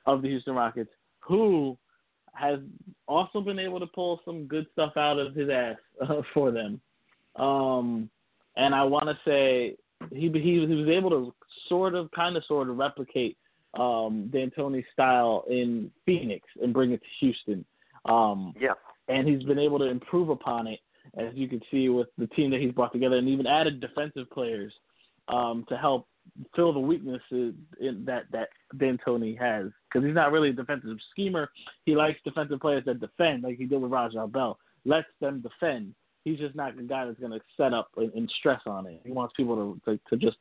of the Houston Rockets, who has also been able to pull some good stuff out of his ass uh, [LAUGHS] for them. Um, and I want to say he he he was able to sort of, kind of, sort of replicate um, D'Antoni's style in Phoenix and bring it to Houston. Um, Yeah, and he's been able to improve upon it, as you can see with the team that he's brought together, and even added defensive players um, to help fill the weaknesses in that that D'Antoni has. Because he's not really a defensive schemer. He likes defensive players that defend, like he did with Raja Bell. Lets them defend. He's just not the guy that's going to set up and, and stress on it. He wants people to, to to just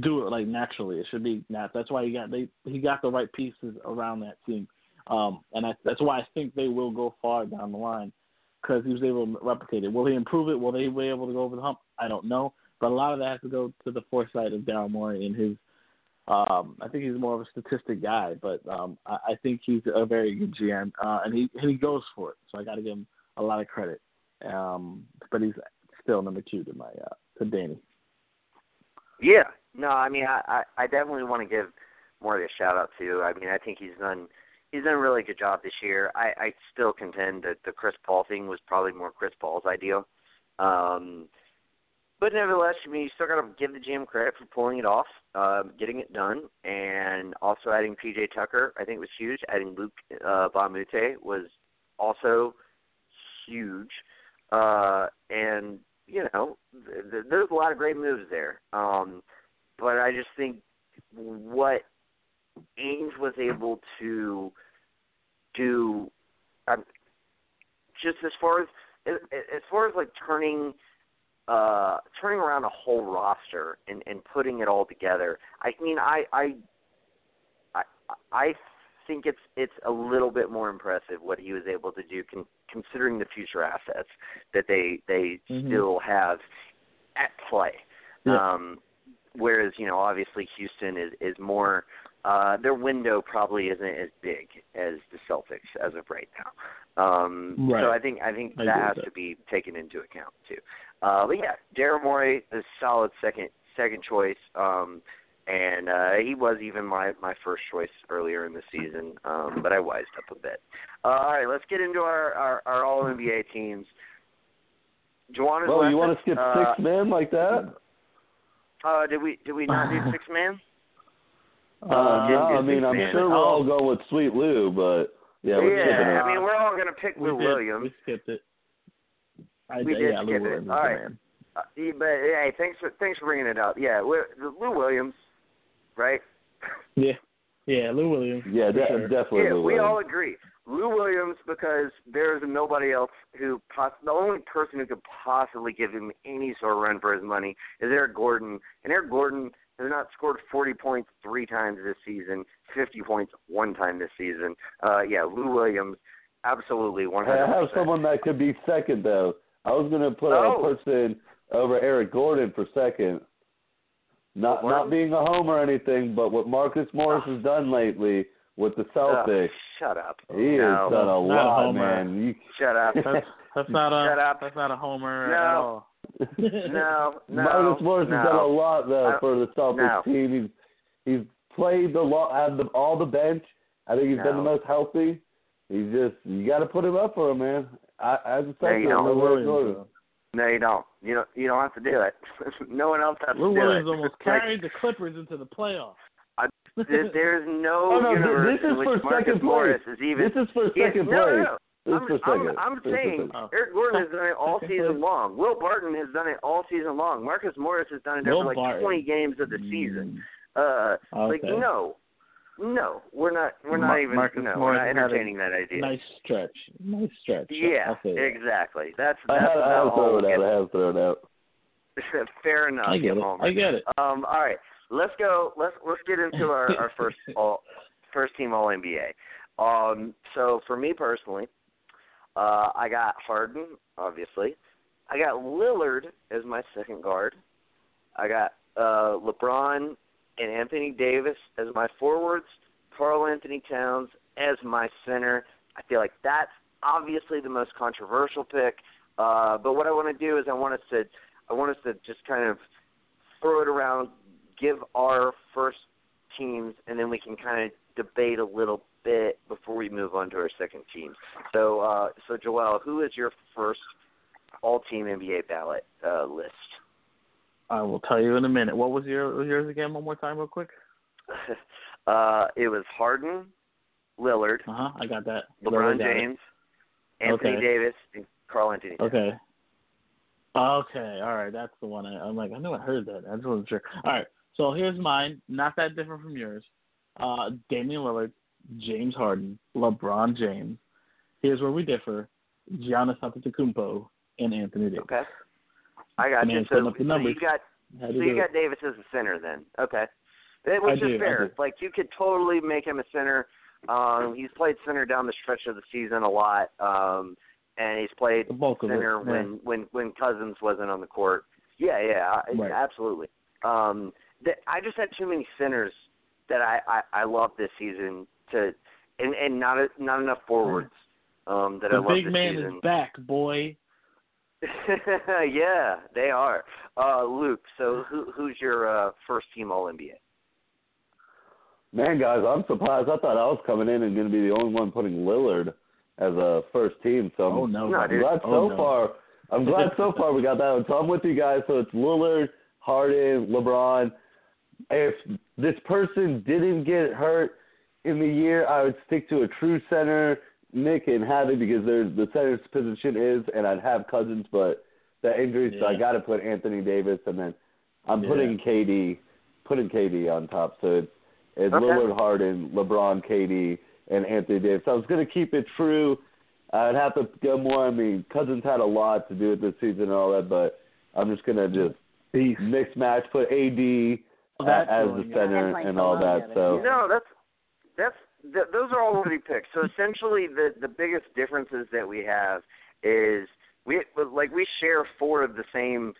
do it like naturally. It should be nat. That's why he got they he got the right pieces around that team. Um, and I, that's why I think they will go far down the line because he was able to replicate it. Will he improve it? Will they be able to go over the hump? I don't know. But a lot of that has to go to the foresight of Daryl Morey and his. Um, I think he's more of a statistic guy, but um, I, I think he's a very good GM, uh, and he and he goes for it. So I got to give him a lot of credit. Um, but he's still number two to my uh, to Danny. yeah. No, I mean, I I, I definitely want to give Morey a shout out to. I mean, I think he's done he's done a really good job this year. I I still contend that the Chris Paul thing was probably more Chris Paul's idea. Um, but nevertheless, I mean, you still got to give the GM credit for pulling it off, um, getting it done, and also adding PJ Tucker. I think was huge. Adding Luke uh, Mbah a Moute was also huge. Uh, and you know, th- th- there's a lot of great moves there. Um, but I just think what Ainge was able to do, um, just as far as as far as like turning uh turning around a whole roster and and putting it all together. I mean, I I I I think it's it's a little bit more impressive what he was able to do con- considering the future assets that they they Mhm. still have at play. Yeah. Um whereas, you know, obviously Houston is is more uh their window probably isn't as big as the Celtics as of right now. Um Right. so I think I think that agree has with to be taken into account too. Uh but yeah, Daryl Morey is solid second second choice. Um and uh he was even my my first choice earlier in the season, um but I wised up a bit. Uh, all right, let's get into our our, our all NBA teams. Joanna's Well, left you want to skip uh, six men like that? Uh, did we did we not do six man? Uh, didn't no, I mean, I'm man. sure we're all go with Sweet Lou, but yeah, we're skipping yeah, it. I mean we're all gonna pick We Lou did. Williams. We skipped it. I, We did yeah, Lou skip it. Williams is All the right. man. Uh, but hey, thanks for thanks for bringing it up. Yeah, we're, Lou Williams, right? Yeah, yeah, Lou Williams. Yeah, for de- sure. definitely. yeah, Lou we Williams. all agree. Lou Williams because there's nobody else who poss- the only person who could possibly give him any sort of run for his money is Eric Gordon, and Eric Gordon has not scored 40 points three times this season, 50 points one time this season. Uh, yeah, Lou Williams, absolutely 100%. I have someone that could be second though. I was going to put Oh. a person over Eric Gordon for second. Not Gordon? not being a home or anything, but what Marcus Morris ah. has done lately with the ah, Celtics. shut up. He no. has done a Not lot, Homer. man. You, Shut up. [LAUGHS] That's that's not a Shut up. that's not a homer No. at all. no, [LAUGHS] no. Marcus Morris no. has done a lot though for the Celtics no. team. He's he's played the lot, had the, all the bench. I think he's been the most healthy. He's just you got to put him up for him, man. I, as a No, you Celtic, don't. I'm Lou really Williams, sorry. No, you don't. You don't. You don't have to do it. [LAUGHS] no one else has Lou to do Williams it. almost Like, carried the Clippers into the playoffs. there- [LAUGHS] there's no, Oh, no, universe this in is which for Marcus second Morris place. is even. This is for second no, place. no, no. This I'm, is for I'm. I'm This is for saying. Eric Gordon has done it all season long. Will Barton has done it all season long. Marcus Morris has done it over like Barton. 20 games of the season. Uh, Mm, like okay. no, no, we're not. We're not even. Marcus no, we're not entertaining that idea. Nice stretch. Nice stretch. Yeah, exactly. That's I that's have, I have thrown it out. I have thrown it out. [LAUGHS] Fair enough. I get it. Homer. I get it. Um, all right, let's go. Let's let's get into our, our first [LAUGHS] all first team All NBA. Um, so for me personally, uh, I got Harden, obviously. I got Lillard as my second guard. I got uh, LeBron and Anthony Davis as my forwards. Carl Anthony Towns as my center. I feel like that's obviously the most controversial pick. Uh, but what I want to do is I want us to I want us to just kind of throw it around, give our first teams, and then we can kind of debate a little bit before we move on to our second team. So, uh, so Joel, who is your first all-team NBA ballot uh, list? I will tell you in a minute. What was your was yours again? One more time, real quick. [LAUGHS] uh, it was Harden, Lillard, Uh huh. I got that. LeBron Got it. James, Anthony Okay. Davis, and Karl Anthony. Towns. Okay. Okay. All right. That's the one. I, I'm like, I knew I heard that. I just wasn't sure. All right. So here's mine. Not that different from yours. Uh, Damian Lillard, James Harden, LeBron James. Here's where we differ: Giannis Antetokounmpo and Anthony Davis. Okay. I got you. So, up the so you got So you got it? Davis as a center then. Okay. It- Which I is do, fair. Like you could totally make him a center. Um he's played center down the stretch of the season a lot. Um and he's played the bulk of center it. when when when Cousins wasn't on the court. Yeah, yeah, I- Right. absolutely. Um th- I just had too many centers that I I, I love this season to and and not a, not enough forwards um that The I love big man season. is back, boy. [LAUGHS] yeah, they are. Uh Luke, so who who's your uh first team all NBA? Man, guys, I'm surprised. I thought I was coming in and going to be the only one putting Lillard as a first team. So I'm, Oh no, No, I'm dude. glad so Oh, no. far. I'm glad so far we got that one. So I'm with you guys. So it's Lillard, Harden, LeBron. If this person didn't get hurt in the year, I would stick to a true center, Nick and Havoc, because there's the center's position is, and I'd have Cousins, but the injury, so I got to put Anthony Davis, and then I'm Yeah. putting KD, putting KD on top. So it's it's Okay. Lillard, Harden, LeBron, KD, and Anthony Davis. I was going to keep it true. I'd have to go more. I mean, Cousins had a lot to do with this season and all that, but I'm just going to just Beast. mix match, put AD That's as going the center That's like and all that. yeah, So No, that's that's th- those are all worthy picks. So essentially, the the biggest differences that we have is we like we share four of the same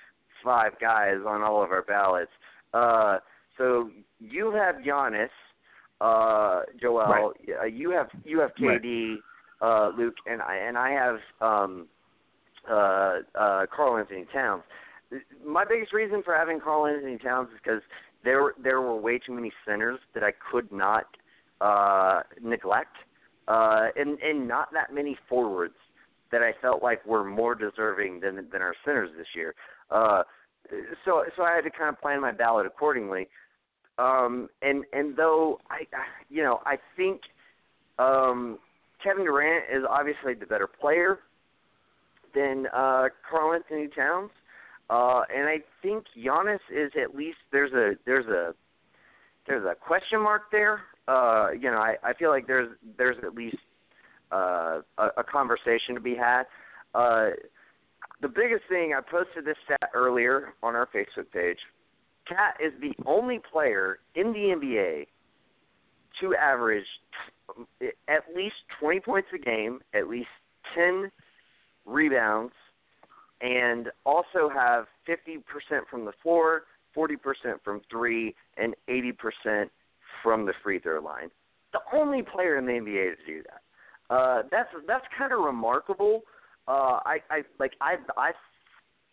five guys on all of our ballots. Uh, so you have Giannis, uh, Joel. uh, You have you have KD, uh, Luke, and I and I have um, uh, uh, Karl Anthony Towns. My biggest reason for having Karl Anthony Towns is because there there were way too many centers that I could not uh, neglect, uh, and and not that many forwards that I felt like were more deserving than than our centers this year. Uh, so so I had to kind of plan my ballot accordingly. Um, and and though I I- you know I think um, Kevin Durant is obviously the better player than uh, Karl Anthony Towns. Uh, and I think Giannis is at least there's a there's a there's a question mark there. Uh, you know, I, I feel like there's there's at least uh, a, a conversation to be had. Uh, the biggest thing I posted this stat earlier on our Facebook page. KAT is the only player in the NBA to average t- at least 20 points a game, at least 10 rebounds, and also have 50% from the floor, 40% from three, and 80% from the free throw line. the only player in the NBA to do that. Uh, that's that's kind of remarkable. Uh, I I like I I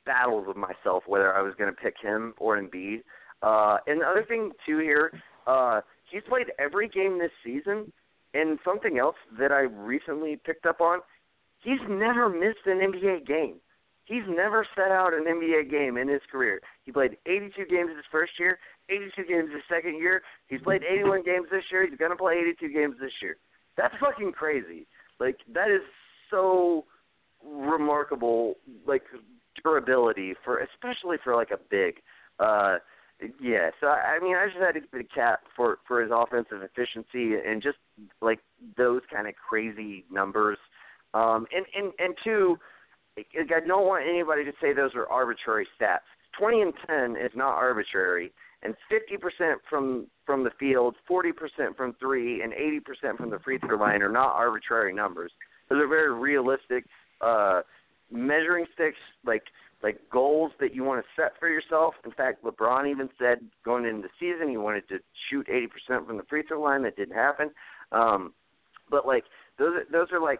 battled with myself whether I was going to pick him or Embiid. Uh, and the other thing too here, uh, he's played every game this season. And something else that I recently picked up on, he's never missed an NBA game. He's never set out an NBA game in his career. He played 82 games his first year, 82 games his second year. He's played 81 games this year. He's going to play 82 games this year. That's fucking crazy. Like that is so remarkable like durability for especially for like a big uh yeah, so I mean, I just had to give it a cap for for his offensive efficiency and just like those kind of crazy numbers. Um, and and and two, I don't want anybody to say those are arbitrary stats. Twenty and ten is not arbitrary, and fifty percent from from the field, forty percent from three, and eighty percent from the free throw line are not arbitrary numbers. Those are very realistic uh, measuring sticks, like like goals that you want to set for yourself. In fact, LeBron even said going into the season he wanted to shoot 80% from the free throw line. That didn't happen. Um, but like those those are like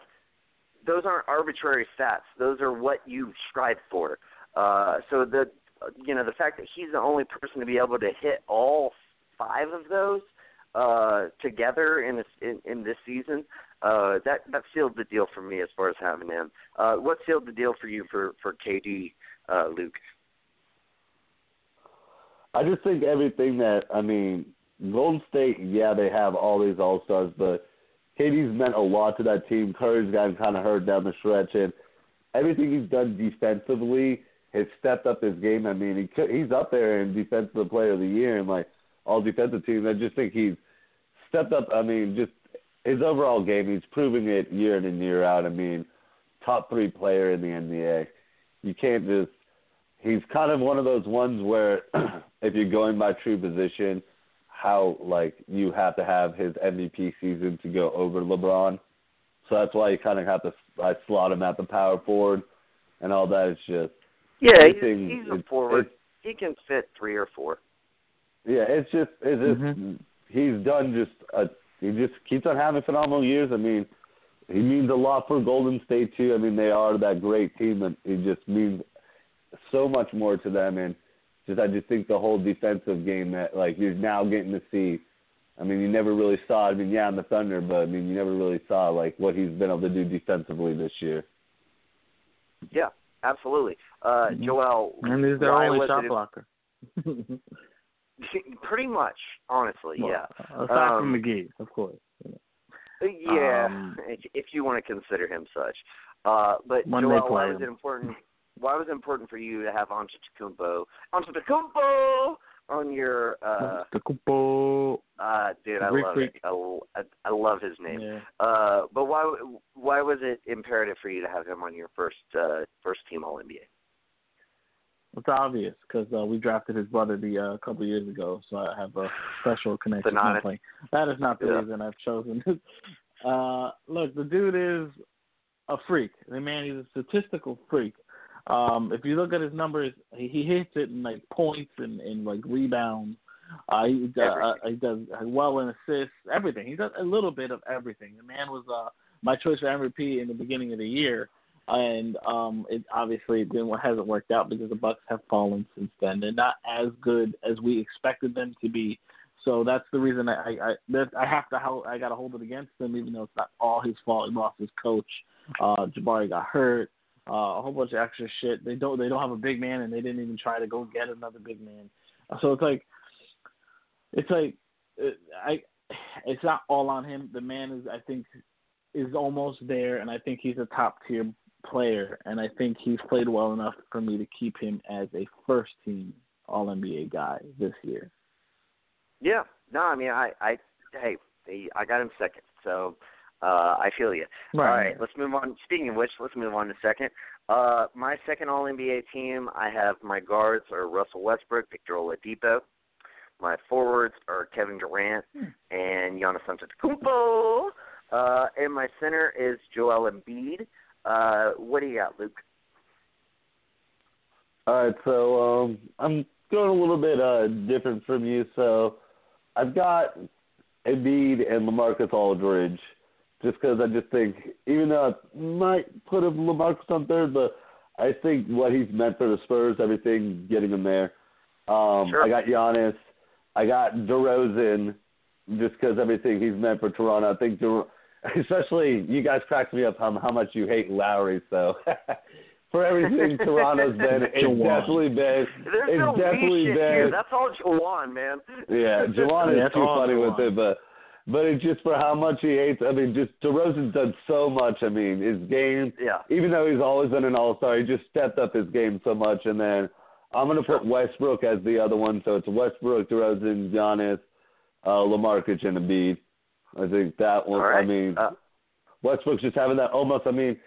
those aren't arbitrary stats. Those are what you strive for. Uh, so the you know the fact that he's the only person to be able to hit all five of those uh, together in this in, in this season, uh, that that sealed the deal for me as far as having him. Uh, what sealed the deal for you for for KD, uh, Luke? I just think everything that I mean, Golden State, yeah, they have all these all stars, but KD's meant a lot to that team. Curry's gotten kind of hurt down the stretch, and everything he's done defensively has stepped up his game. I mean, he he's up there in defensive player of the year and like all defensive teams. I just think he's stepped up. I mean, just his overall game, he's proving it year in and year out. I mean, top three player in the NBA. You can't just. He's kind of one of those ones where, [CLEARS THROAT] if you're going by true position, how like you have to have his MVP season to go over LeBron. So that's why you kind of have to I slot him at the power forward and all that. It's just yeah, he's, he's a forward. he can fit three or four. Yeah, it's just it's just mm-hmm. he's done just a he just keeps on having phenomenal years. I mean, he means a lot for Golden State too. I mean, they are that great team, and he just means so much more to them. And just I just think the whole defensive game that like you're now getting to see. I mean, you never really saw. I mean, yeah, in the Thunder, but I mean, you never really saw like what he's been able to do defensively this year. Yeah, absolutely. Uh, mm-hmm. Joel, and he's their only shot blocker. [LAUGHS] Pretty much, honestly, well, yeah. Aside um, from McGee, of course. Yeah, um, if you want to consider him such. Uh, but Joel, why was it important? Why was it important for you to have Antetokounmpo, Antetokounmpo on your? Uh, Antetokounmpo. Uh, dude, I love it. I, I, love his name. Yeah. Uh, but why why was it imperative for you to have him on your first uh, first team All NBA? It's obvious because uh, we drafted his brother the uh, a couple of years ago, so I have a [SIGHS] special connection. to him. That is not the yeah. reason I've chosen. uh, look, the dude is a freak. The man is a statistical freak. Um, if you look at his numbers, he, he hits it in like points and, and like rebounds. Uh, he, uh, he does well in assists, everything. He does a little bit of everything. The man was uh, my choice for MVP in the beginning of the year and um, it obviously it hasn't worked out because the Bucks have fallen since then. They're not as good as we expected them to be. So that's the reason I I, I, I have to I got to hold it against them, even though it's not all his fault. He lost his coach. Uh, Jabari got hurt. Uh, a whole bunch of extra shit. They don't they don't have a big man, and they didn't even try to go get another big man. So it's like it's like I it's not all on him. The man is I think is almost there, and I think he's a top tier player, and I think he's played well enough for me to keep him as a first team All NBA guy this year. Yeah, no, I mean, I, I, hey, I got him second, so uh, I feel you. Right. All right, let's move on. Speaking of which, let's move on to second. Uh, my second All NBA team, I have my guards are Russell Westbrook, Victor Oladipo. My forwards are Kevin Durant hmm. and Giannis Antetokounmpo. Uh, and my center is Joel Embiid. Uh, what do you got, Luke? All right, so um, I'm going a little bit uh, different from you. So I've got Embiid and LaMarcus Aldridge, just because I just think, even though I might put him LaMarcus on third, but I think what he's meant for the Spurs, everything, getting him there. Um, Sure. I got Giannis. I got DeRozan, just because everything he's meant for Toronto. I think, Der- [LAUGHS] especially you guys cracked me up how how much you hate Lowry. So [LAUGHS] for everything [LAUGHS] Toronto's been, it's Jawan. definitely been. There's it's no definitely we been. here. That's all Jawan, man. Yeah, Jawan is Yeah, too it's all funny with it, but but it's just for how much he hates. I mean, just DeRozan's done so much. I mean, his game, Yeah. even though he's always been an All Star, he just stepped up his game so much. And then I'm gonna put Westbrook as the other one, so it's Westbrook, DeRozan, Giannis, uh, Lamarcus, and Embiid. I think that one. Right. I mean, Uh, Westbrook's just having that almost. I mean,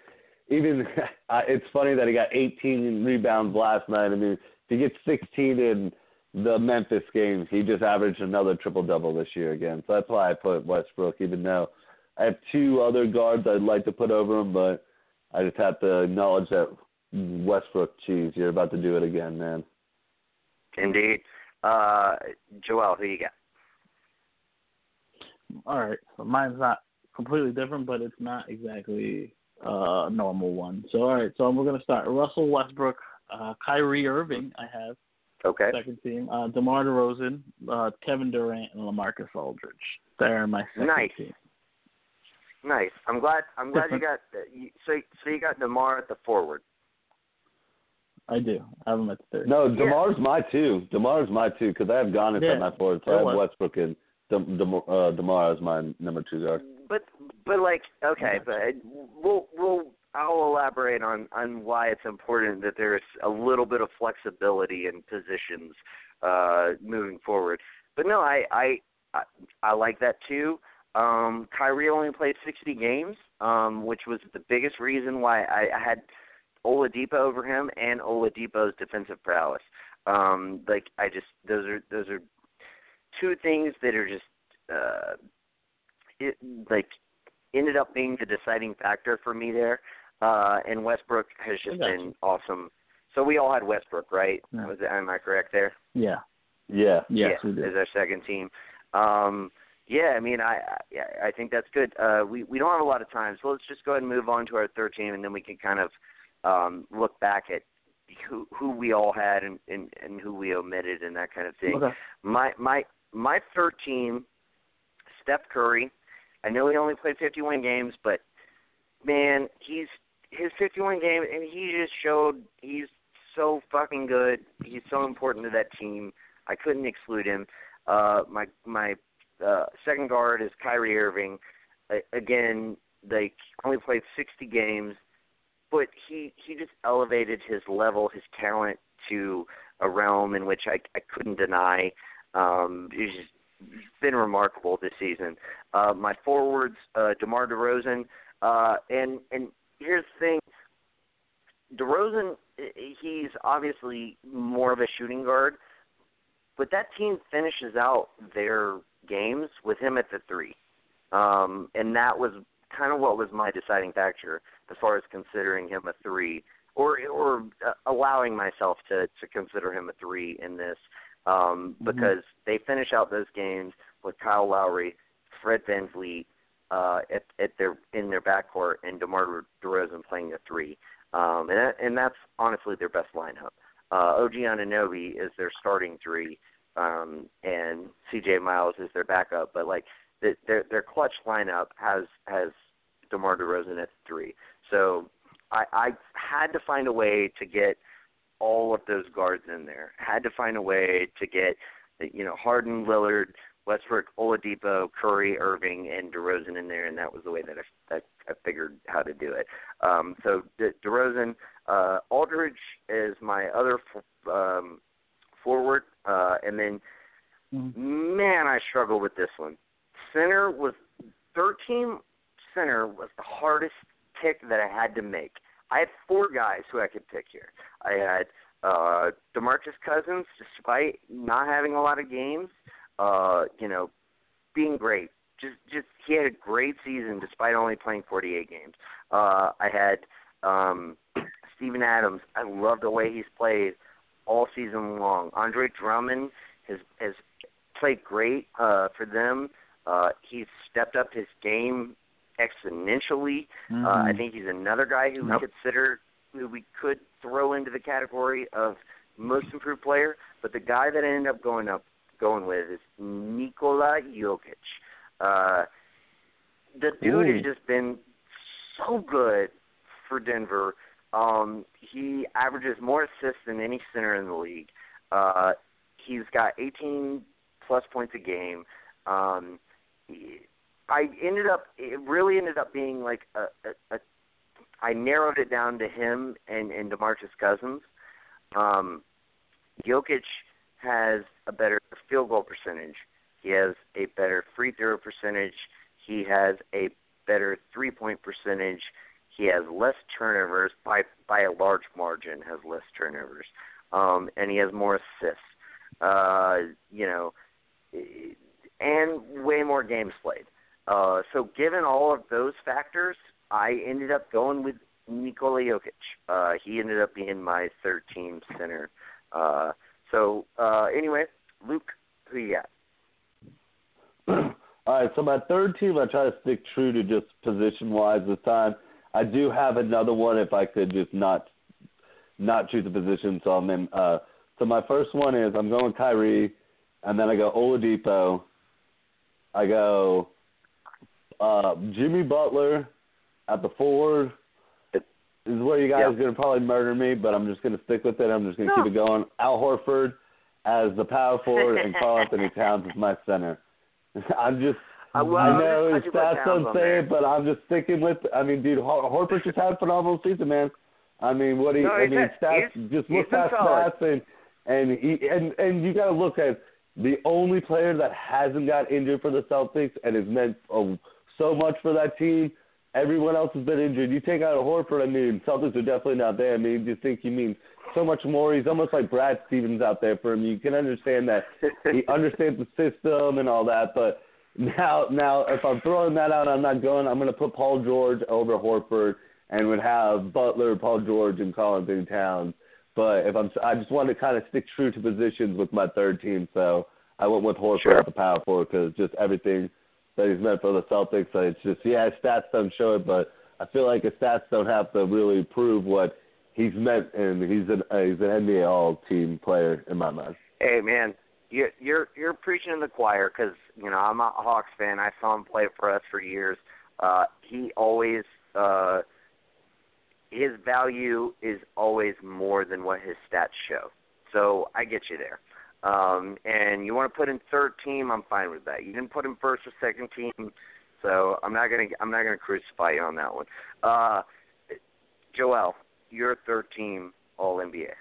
even [LAUGHS] it's funny that he got 18 rebounds last night. I mean, if he gets 16 in the Memphis game, he just averaged another triple double this year again. So that's why I put Westbrook, even though I have two other guards I'd like to put over him, but I just have to acknowledge that Westbrook, cheese, you're about to do it again, man. Indeed. Uh, Joel, who you got? All right, so mine's not completely different, but it's not exactly uh, a normal one. So all right, so we're gonna start. Russell Westbrook, uh, Kyrie Irving. I have Okay. second team. Uh, DeMar DeRozan, uh, Kevin Durant, and LaMarcus Aldridge. They're my second Nice. team. Nice. I'm glad. I'm glad you got. Uh, you, so so you got Demar at the forward. I do. I have them at the third. No, DeMar's my two. DeMar's my two because I have Giannis Yeah, at my forward, so I have was. Westbrook and De- De- uh, DeMar as my number two guard. But but like okay, but we'll we'll I'll elaborate on on why it's important that there's a little bit of flexibility in positions uh moving forward. But no, I I I, like that too. Um Kyrie only played 60 games, um which was the biggest reason why I, I had Oladipo over him and Oladipo's defensive prowess. Um like I just those are those are two things that are just uh it like ended up being the deciding factor for me there. Uh and Westbrook has just got been you. awesome. So we all had Westbrook, right? Yeah. Was am I correct there? Yeah. Yeah. Yes, yeah, we do. Is our second team. Um yeah, I mean, I I, I think that's good. Uh, we we don't have a lot of time, so let's just go ahead and move on to our third team, and then we can kind of um, look back at who who we all had and, and and who we omitted and that kind of thing. Okay. My my my third team, Steph Curry. I know he only played 51 games, but man, he's his 51 game, and he just showed he's so fucking good. He's so important to that team. I couldn't exclude him. Uh, my my uh, second guard is Kyrie Irving. Uh, again, like only played 60 games, but he he just elevated his level, his talent to a realm in which I I couldn't deny. Um, he's just been remarkable this season. Uh, my forwards, uh, DeMar DeRozan, uh, and and here's the thing. DeRozan, he's obviously more of a shooting guard, but that team finishes out their games with him at the three, um, and that was kind of what was my deciding factor as far as considering him a three, or or uh, allowing myself to to consider him a three in this, um, Mhm. because they finish out those games with Kyle Lowry, Fred VanVleet, uh, at, at their in their backcourt, and DeMar DeRozan playing the three, um, and that, and that's honestly their best lineup. Uh, OG Anunoby is their starting three, um, and CJ Miles is their backup. But like the, their their clutch lineup has has DeMar DeRozan at three. So I, I had to find a way to get all of those guards in there. Had to find a way to get you know Harden, Lillard, Westbrook, Oladipo, Curry, Irving, and DeRozan in there, and that was the way that I, that I figured how to do it. Um, so De- DeRozan, uh, Aldridge is my other f- um, forward, uh, and then Mhm. man, I struggle with this one. Center was thirteen. Center was the hardest pick that I had to make. I had four guys who I could pick here. I had uh DeMarcus Cousins, despite not having a lot of games, uh, you know, being great. Just just he had a great season despite only playing 48 games. Uh I had um Steven Adams. I love the way he's played all season long. Andre Drummond has has played great uh for them. Uh, he's stepped up his game exponentially. Mm-hmm. Uh, I think he's another guy who Yep. we consider who we could throw into the category of most improved player. But the guy that ended up going up going with is Nikola Jokic. Uh, the dude Ooh. has just been so good for Denver. Um, he averages more assists than any center in the league. Uh, he's got 18 plus points a game. Um, I ended up. It really ended up being like a. a, a I narrowed it down to him and and Demarcus Cousins. Um, Jokic has a better field goal percentage. He has a better free throw percentage. He has a better three point percentage. He has less turnovers by by a large margin. Has less turnovers, um, and he has more assists. Uh, you know, and way more games played. Uh, so given all of those factors, I ended up going with Nikola Jokic. Uh, he ended up being my third team center. Uh, so uh, anyway, Luke, who you got? [CLEARS THROAT] All right, so my third team, I try to stick true to just position wise this time. I do have another one if I could just not not choose a position. So I'm in. Uh, so my first one is I'm going Kyrie, and then I go Oladipo. I go uh, Jimmy Butler at the forward. This is where you guys Yeah. are going to probably murder me, but I'm just going to stick with it. I'm just going to No. keep it going. Al Horford as the power forward, and Karl [LAUGHS] Anthony Towns as my center. [LAUGHS] I'm just. Well, I know his stats don't on say it, but I'm just sticking with. I mean, dude, Hor- Horford just had a phenomenal season, man. I mean, what he, No, I mean, stats. just look at stats, and and he, and and you got to look at the only player that hasn't got injured for the Celtics and has meant oh, so much for that team. Everyone else has been injured. You take out a Horford, I mean, Celtics are definitely not there. I mean, you think he means so much more. He's almost like Brad Stevens out there for him. You can understand that [LAUGHS] he understands the system and all that, but now now if I'm throwing that out, I'm not going. I'm going to put Paul George over Horford and would have Butler, Paul George, and Karl Anthony Towns. But if I'm, I just want to kind of stick true to positions with my third team, so I went with Horford Sure. at the power forward because just everything that he's meant for the Celtics. It's just yeah, stats don't show it, but I feel like his stats don't have to really prove what he's meant, and he's an uh, he's an NBA All Team player in my mind. Hey man, you're you're you're preaching to the choir because you know I'm a Hawks fan. I saw him play for us for years. Uh, he always uh, his value is always more than what his stats show. So I get you there. Um, and you want to put in third team, I'm fine with that. You didn't put in first or second team, so I'm not gonna I'm not gonna crucify you on that one. Uh, Joel, your third team All NBA.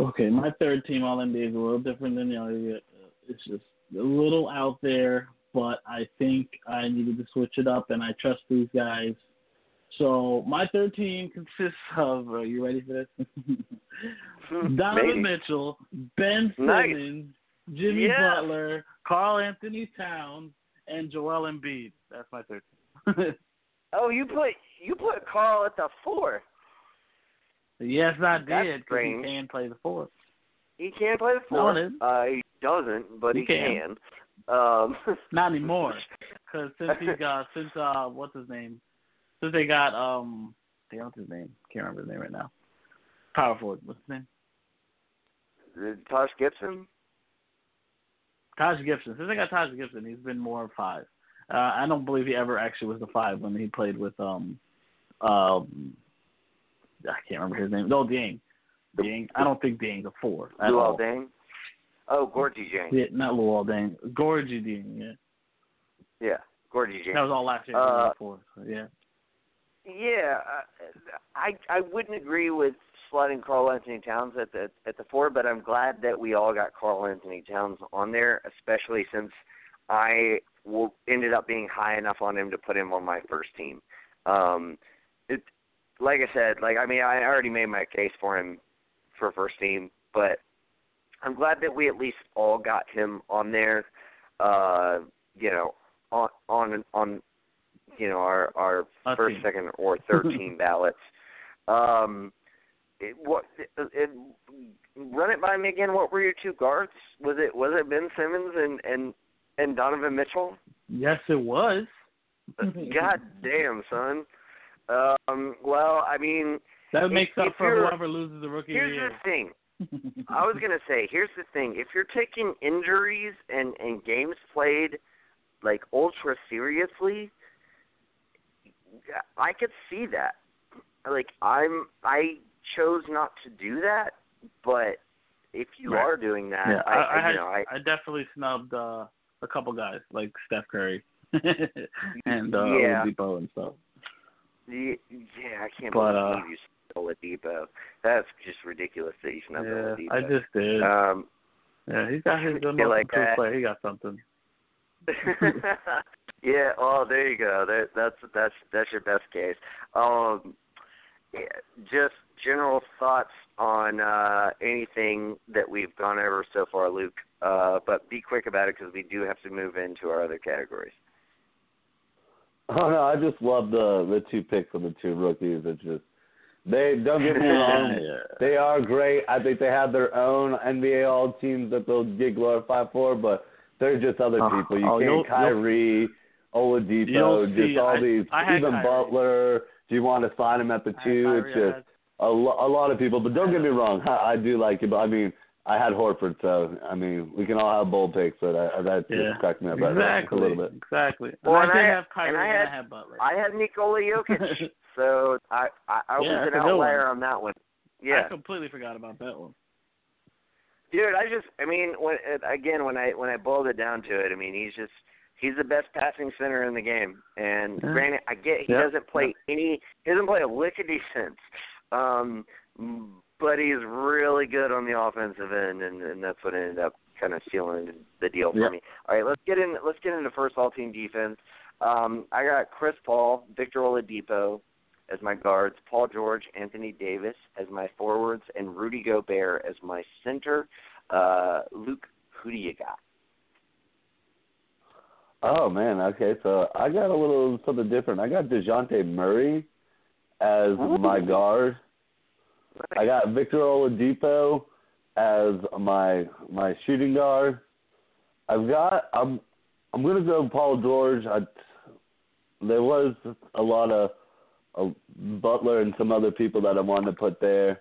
Okay, my third team All NBA is a little different than the other. It's just a little out there, but I think I needed to switch it up, and I trust these guys. So my third team consists of. Are you ready for this? [LAUGHS] Donovan Maybe. Mitchell, Ben Nice. Simmons, Jimmy Yeah. Butler, Karl Anthony Towns, and Joel Embiid. That's my third team. [LAUGHS] Oh, you put you put Karl at the four. yes, I did. 'cause strange. he can play the four. He can play the four. uh, he doesn't, but He he, can. Um, Not [LAUGHS] anymore. Because since he got since uh what's his name? Since they got um damn what's his name? Can't remember his name right now. Power forward. What's his name? Tosh Gibson. Taj Gibson. Since they got Taj Gibson, he's been more of five. Uh, I don't believe he ever actually was the five when he played with um um I can't remember his name. No, Dieng. Dieng. I don't think Dieng's a four Luol. Deng. Oh, Gorgui Dieng. Yeah, not Luol Deng. Gorgui Dieng. Yeah, Yeah, Gorgui Dieng. that was all last year. Uh, four. So, yeah. Yeah, uh, I I wouldn't agree with sliding Karl Anthony Towns at the at the four, but I'm glad that we all got Karl Anthony Towns on there, especially since I will, ended up being high enough on him to put him on my first team. Um, it, like I said, like I mean, I already made my case for him for first team, but I'm glad that we at least all got him on there. Uh, you know, on on on you know our our first, second, or [LAUGHS] third team ballots. Um, it, what it, it, run it by me again? What were your two guards? Was it was it Ben Simmons and and and Donovan Mitchell? Yes, it was. God damn, son. Um, well, I mean, that makes if, up if for whoever loses the rookie here's year. the thing. [LAUGHS] I was gonna say, here's the thing: if you're taking injuries and and games played like ultra seriously, I could see that. Like I'm, I chose not to do that, but if you Right. are doing that, yeah, I, I, I, you know, I, I definitely snubbed uh, a couple guys like Steph Curry [LAUGHS] and uh, Yeah. Oladipo and stuff. the- yeah, I can't But, believe uh, you stole Oladipo. That's just ridiculous that you snubbed Yeah, Oladipo. I just did. Um, yeah, he's got his [LAUGHS] most like player. He got something. [LAUGHS] yeah. Oh, there you go. That, that's that's that's your best case. Um, yeah, just general thoughts on uh, anything that we've gone over so far, Luke. Uh, but be quick about it because we do have to move into our other categories. Oh no, I just love the the two picks of the two rookies. It's just they don't get me wrong. [LAUGHS] yeah. They are great. I think they have their own NBA All teams that they'll get glorified for, but they're just other Oh, people. You oh, you'll- can't Kyrie, Oh, Oladipo, You'll just all I- these. I had even Kyrie. Butler. Do you want to sign him at the two? Kyrie, it's just a, lo- a lot of people. But don't get me wrong, I, I do like it. But I mean, I had Horford, so I mean, we can all have bold picks, but I, that just Yeah. cracked me up right now a little bit. Exactly. And Well, I and did I- have Kyrie and I and had- I had Butler. I had Nikola Jokic, [LAUGHS] so I I, I Yeah, was an a good outlier on that one. Yeah. I completely forgot about that one. Dude, I just, I mean, when again, when I when I boiled it down to it, I mean, he's just he's the best passing center in the game. And Yeah. granted, I get he Yeah. doesn't play any, he doesn't play a lick of defense, um, but he's really good on the offensive end, and, and that's what ended up kind of sealing the deal for Yeah. me. All right, let's get in. Let's get into first all team defense. Um, I got Chris Paul, Victor Oladipo as my guards, Paul George, Anthony Davis as my forwards, and Rudy Gobert as my center. Uh, Luke, who do you got? Oh man, okay, so I got a little something different. I got Dejounte Murray as my guard. I got Victor Oladipo as my my shooting guard. I've got I'm I'm gonna go Paul George. I, there was a lot of Butler and some other people that I wanted to put there.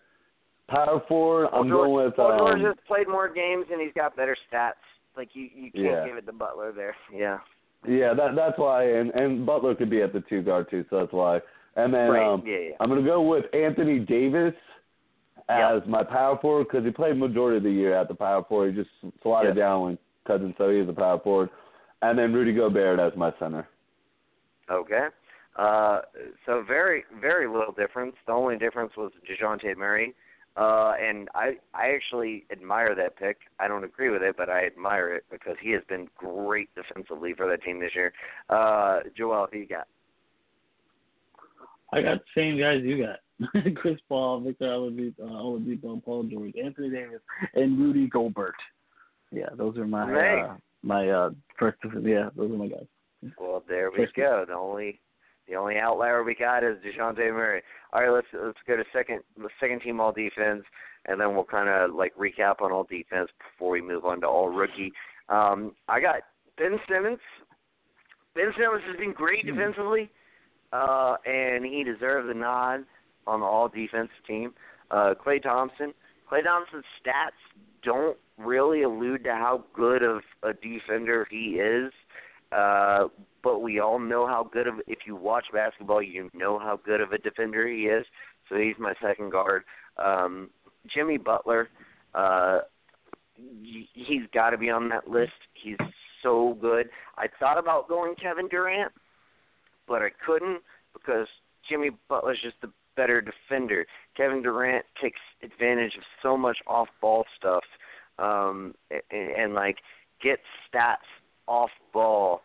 Power forward, I'm going with Paul um, George has played more games and he's got better stats. Like you, you can't Yeah. give it to Butler there. [LAUGHS] Yeah. Yeah, that that's why, and and Butler could be at the two guard too, so that's why. And then right. um, yeah, yeah. I'm gonna go with Anthony Davis as my power forward because he played majority of the year at the power forward. He just slotted Yeah. down when Cousins so he is a power forward. And then Rudy Gobert as my center. Okay. Uh, so very, very little difference. The only difference was Dejounte Murray. Uh, and I, I actually admire that pick. I don't agree with it, but I admire it because he has been great defensively for that team this year. Uh, Joel, who you got? I got the same guys you got. [LAUGHS] Chris Paul, Victor Oladipo, uh, Oladipo, Paul George, Anthony Davis, and Rudy Gobert. Yeah, those are my uh, my uh, first. Yeah, those are my guys. Well, there we First- go. The only, the only outlier we got is Dejounte Murray. All right, let's let's go to second, the second team all defense, and then we'll kind of like recap on all defense before we move on to all rookie. Um, I got Ben Simmons. Ben Simmons has been great Hmm. defensively, uh, and he deserves a nod on the all defensive team. Uh, Klay Thompson. Klay Thompson's stats don't really allude to how good of a defender he is. Uh, but we all know how good of if you watch basketball, you know how good of a defender he is. So he's my second guard. Um, Jimmy Butler, uh, he's got to be on that list. He's so good. I thought about going Kevin Durant, but I couldn't because Jimmy Butler's just the better defender. Kevin Durant takes advantage of so much off-ball stuff, um, and, and like gets stats off ball.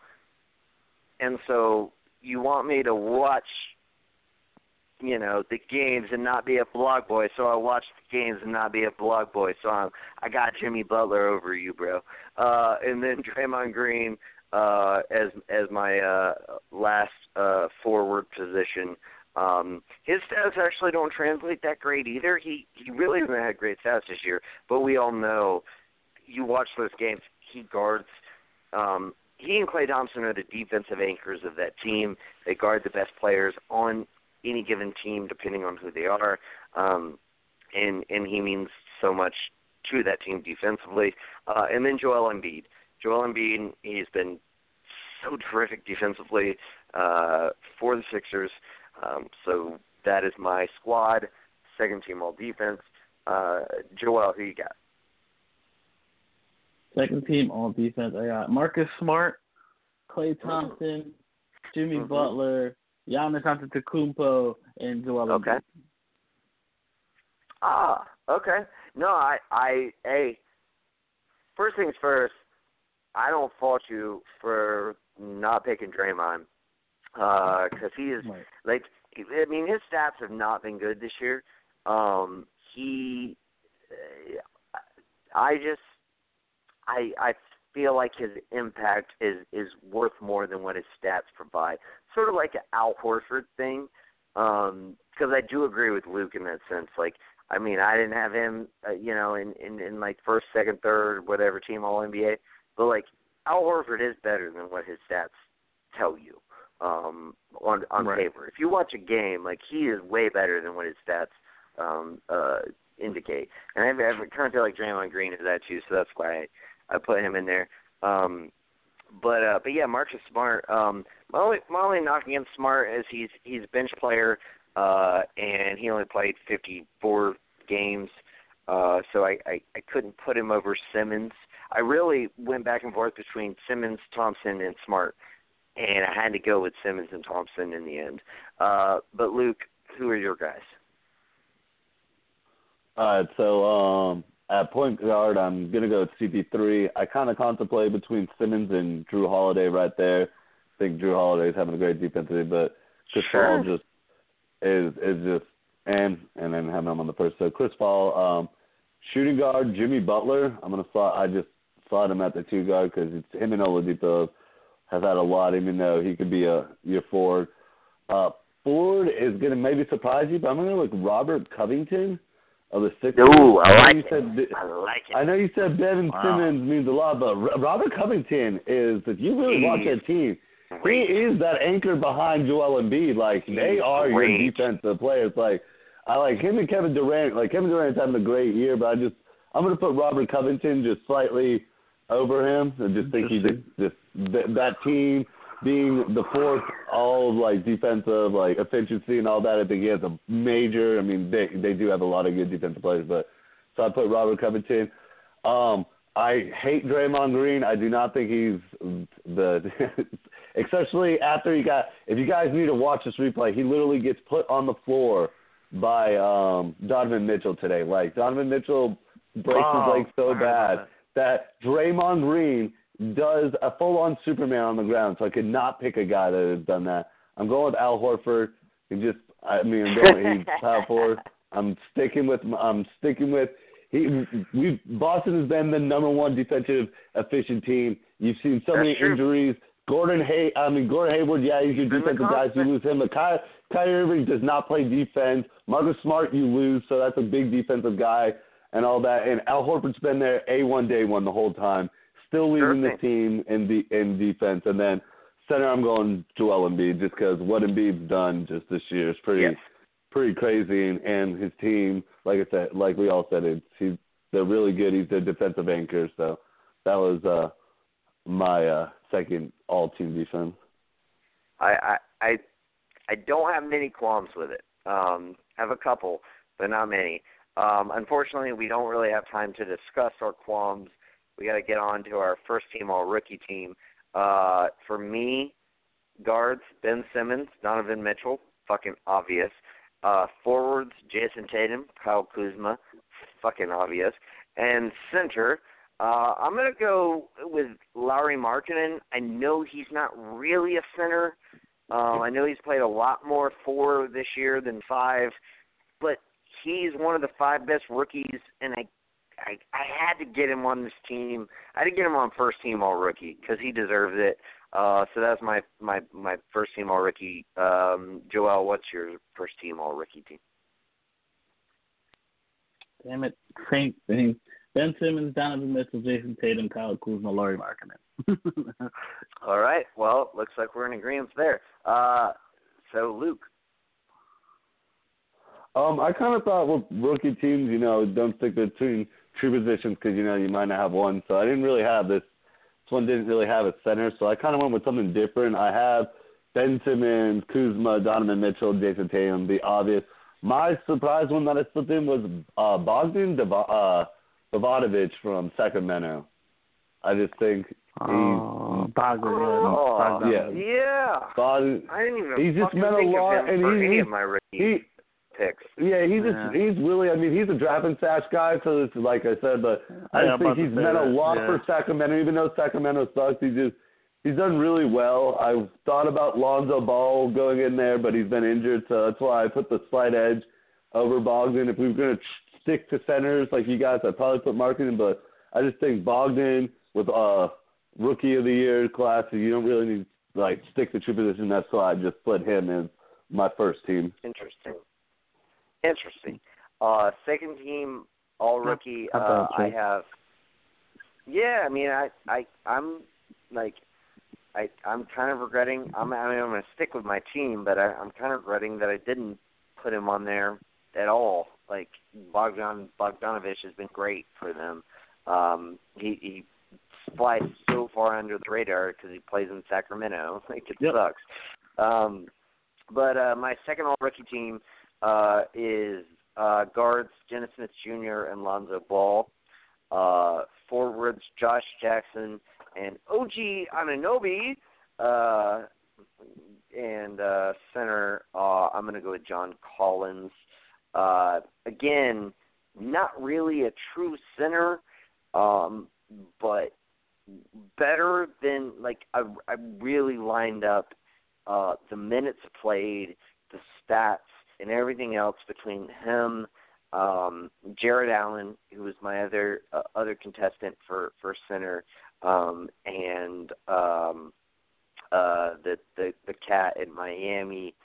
And so you want me to watch, you know, the games and not be a blog boy. So I watch the games and not be a blog boy. So I'm, I got Jimmy Butler over you, bro. Uh, and then [LAUGHS] Draymond Green uh, as as my uh, last uh, forward position. Um, his stats actually don't translate that great either. He he really hasn't had great stats this year, but we all know you watch those games. He guards um, he and Klay Thompson are the defensive anchors of that team. They guard the best players on any given team, depending on who they are. Um, and and he means so much to that team defensively. Uh, and then Joel Embiid. Joel Embiid, he's been so terrific defensively uh, for the Sixers. Um, so that is my squad, second team all defense. Uh, Joel, who you got? Second team all defense. I got Marcus Smart, Klay Thompson, Jimmy mm-hmm. Butler, Giannis Antetokounmpo, and Joel Okay. Ah, okay. No, I, I, hey, first things first. I don't fault you for not picking Draymond because uh, he is right. like I mean his stats have not been good this year. Um, he, I just, I I feel like his impact is is worth more than what his stats provide. Sort of like an Al Horford thing, because um, I do agree with Luke in that sense. Like I mean, I didn't have him, uh, you know, in, in in like first, second, third, whatever team All NBA. But like Al Horford is better than what his stats tell you um, on on right. paper. If you watch a game, like he is way better than what his stats um, uh, indicate. And I, I kind of feel like Draymond Green is that too, so that's why I, I put him in there. Um, but uh, but yeah, Marcus Smart. Um, my only my only knock against Smart is he's he's a bench player, uh, and he only played 54 games. Uh, so I, I, I couldn't put him over Simmons. I really went back and forth between Simmons, Thompson, and Smart, and I had to go with Simmons and Thompson in the end. Uh, but Luke, who are your guys? All right, so um, at point guard, I'm gonna go with CP3. I kind of contemplate between Simmons and Jrue Holiday right there. I think Jrue Holiday is having a great defensively, but Chris sure. Paul just is is just and and then having him on the first. So Chris Paul, um, shooting guard Jimmy Butler. I'm gonna slot. I just slot him at the two guard because it's him and Oladipo have had a lot, even though he could be a year forward. Uh, Ford is gonna maybe surprise you, but I'm gonna look Robert Covington of the Sixers. Ooh, I like you it. said, I like it. I know you said Ben Wow. Simmons means a lot, but Robert Covington is. If you really watch that team, he is that anchor behind Joel Embiid. Like they He's are your great. defensive players. Like I like him and Kevin Durant. Like Kevin Durant's having a great year, but I just I'm gonna put Robert Covington just slightly over him. I just think he just, just th- that team being the fourth all like defensive like efficiency and all that. I think he has a major. I mean they they do have a lot of good defensive players, but so I put Robert Covington. Um, I hate Draymond Green. I do not think he's the, [LAUGHS] especially after he got. If you guys need to watch this replay, he literally gets put on the floor by um Donovan Mitchell today. Like Donovan Mitchell breaks Oh, his leg so bad that Draymond Green does a full-on Superman on the ground. So I could not pick a guy that has done that. I'm going with Al Horford. He just, I mean, I'm going. He's power forward. I'm sticking with. I'm sticking with. He, we Boston has been the number one defensive efficient team. You've seen so That's many true. injuries. Gordon Hay, I mean Gordon Hayward, yeah, he's your He's been the defensive guy. So you lose him. But Ky, Kyrie Irving does not play defense. Marcus Smart, you lose, so that's a big defensive guy and all that. And Al Horford's been there a one day one the whole time, still Sure the team in the in defense. And then center, I'm going Joel Embiid just because what Embiid's done just this year is pretty Yes. pretty crazy. And, and his team, like I said, like we all said, it's he's they're really good. He's their defensive anchor. So that was uh my uh second all team defense. I, I I I don't have many qualms with it. Um, have a couple, but not many. Um, unfortunately, we don't really have time to discuss our qualms. We got to get on to our first team all rookie team. Uh, for me, guards Ben Simmons, Donovan Mitchell, fucking obvious. Uh, forwards Jayson Tatum, Kyle Kuzma, fucking obvious. And center, uh, I'm gonna go with Lauri Markkanen. I know he's not really a center. Um, I know he's played a lot more four this year than five, but he's one of the five best rookies, and I, I, I had to get him on this team. I had to get him on first team all rookie because he deserves it. Uh, so that's my my my first team all rookie. Um, Joel, what's your first team all rookie team? Damn it, same thing. Ben Simmons, Donovan Mitchell, Jayson Tatum, Kyle Kuzma, Lauri Markkanen. [LAUGHS] All right. Well, looks like we're in agreement there. Uh, so Luke. Um, I kind of thought with rookie teams, you know, don't stick between two positions because you know you might not have one. So I didn't really have this. This one didn't really have a center, so I kind of went with something different. I have Ben Simmons, Kuzma, Donovan Mitchell, Jayson Tatum, the obvious. My surprise one that I slipped in was uh, Bogdan Dev- uh, Bogdanovic from Sacramento. I just think he's oh, Bogdan, Oh, Bogdan. yeah. yeah. Bogdan, I didn't even He's just fucking meant a lot, and for he- any he- picks. Yeah, he's just Yeah. he's really I mean he's a draft and stash guy, so it's like I said, but I Yeah, just think to he's meant a that, lot yeah. for Sacramento, even though Sacramento sucks. He just he's done really well. I've thought about Lonzo Ball going in there, but he's been injured, so that's why I put the slight edge over Bogdan. If we were gonna stick to centers like you guys, I'd probably put Markkanen, but I just think Bogdan with uh rookie of the year class, you don't really need like stick to two position. That's why I just put him as my first team. Interesting. Interesting. Uh, second team all rookie. Uh, I have. Yeah, I mean, I, I, I'm like, I, I'm kind of regretting. I'm, I mean, I'm going to stick with my team, but I, I'm kind of regretting that I didn't put him on there at all. Like Bogdan Bogdanovic has been great for them. Um, he, he flies so far under the radar because he plays in Sacramento. [LAUGHS] Like it Yep. sucks. Um, but uh, my second all rookie team uh, is uh, guards Dennis Smith Jr. and Lonzo Ball, uh, forwards Josh Jackson and OG Anunoby, uh, and uh, center uh, I'm going to go with John Collins. Uh, again, not really a true center, um, but better than like I, I really lined up uh, the minutes played, the stats, and everything else between him, um, Jarrett Allen, who was my other uh, other contestant for for center, um, and um, uh, the the the cat in Miami,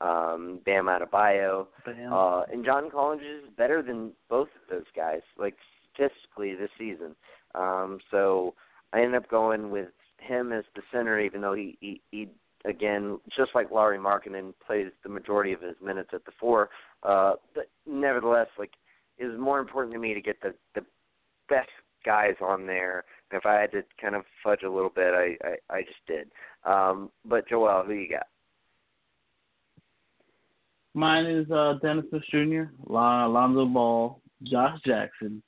um, Bam Adebayo, Bam. uh, and John Collins is better than both of those guys, like statistically this season. Um, so I ended up going with him as the center, even though he he, he again, just like Lauri Markkanen, plays the majority of his minutes at the four. Uh, but nevertheless, like it was more important to me to get the the best guys on there. If I had to kind of fudge a little bit, I I, I just did. Um, but Joel, who you got? Mine is uh, Dennis Smith Jr., Lon- Lonzo Ball, Josh Jackson,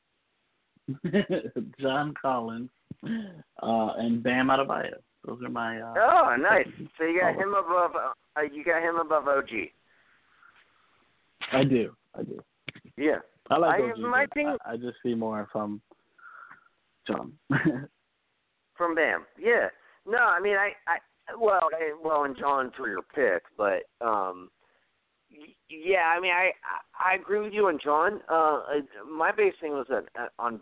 [LAUGHS] John Collins, uh, and Bam Adebayo. Those are my. Uh, Oh, nice. So you got Oh. him above. Uh, you got him above OG. I do. I do. Yeah. I like I- OG, my thing- I, I just see more from John. [LAUGHS] From Bam. Yeah. No, I mean I I well I, well and John for your pick, but um yeah, I mean I I, I agree with you on John. Uh my base thing was that uh, on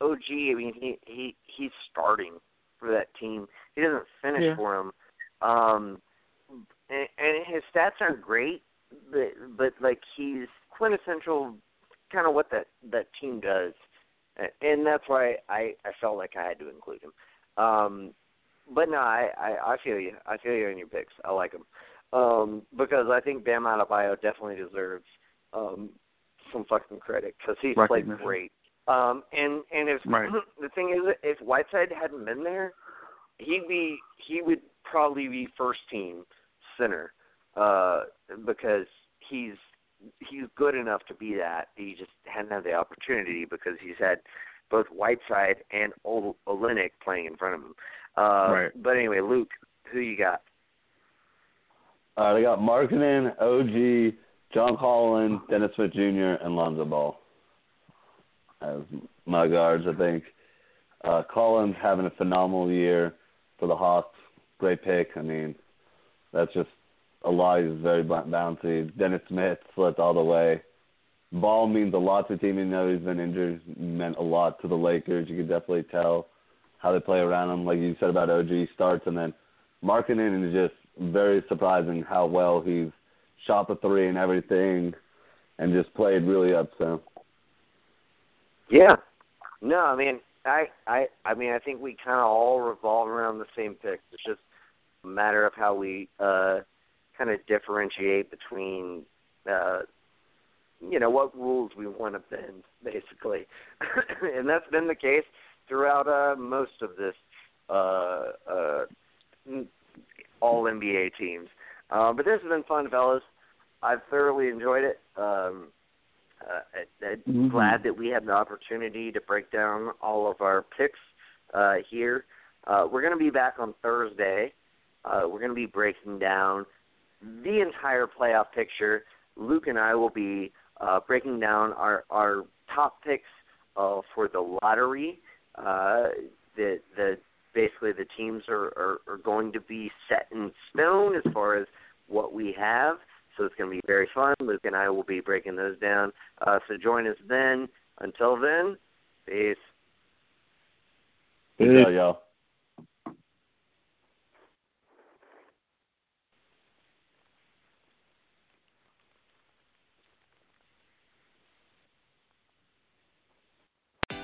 OG, I mean he he he's starting for that team. He doesn't finish Yeah. for him. Um and, and his stats aren't great, but but like he's quintessential kind of what that that team does. And that's why I I felt like I had to include him. Um, but no, I, I I feel you. I feel you in your picks. I like them um, because I think Bam Adebayo definitely deserves um, some fucking credit because he's played great. Um, and and if Right. [CLEARS THROAT] the thing is, if Whiteside hadn't been there, he'd be he would probably be first team center uh, because he's he's good enough to be that. He just hadn't had the opportunity because he's had both Whiteside and Ol- Olynyk playing in front of him. Uh, Right. But anyway, Luke, who you got? All right, I got Markkanen, OG, John Collins, Dennis Smith Jr., and Lonzo Ball as my guards. I think uh, Collins having a phenomenal year for the Hawks. Great pick. I mean, that's just a lot. He's very bouncy. Dennis Smith slipped all the way. Ball means a lot to the team. Even though he's been injured, meant a lot to the Lakers. You can definitely tell how they play around him. Like you said about OG starts, and then Markkanen is just very surprising how well he's shot the three and everything, and just played really up. So Yeah, No, I mean, I, I, I mean, I think we kind of all revolve around the same picks. It's just a matter of how we uh, kind of differentiate between, uh, you know, what rules we want to bend, basically, [LAUGHS] and that's been the case throughout uh, most of this uh, uh, all NBA teams. Uh, but this has been fun, fellas. I've thoroughly enjoyed it. Um, uh, I, I'm mm-hmm. glad that we had the opportunity to break down all of our picks uh, here. Uh, we're going to be back on Thursday. Uh, we're going to be breaking down the entire playoff picture. Luke and I will be uh, breaking down our, our top picks uh, for the lottery. Uh, the the basically the teams are, are, are going to be set in stone as far as what we have. So it's going to be very fun. Luke and I will be breaking those down. Uh, so join us then. Until then, peace. Peace out, y'all.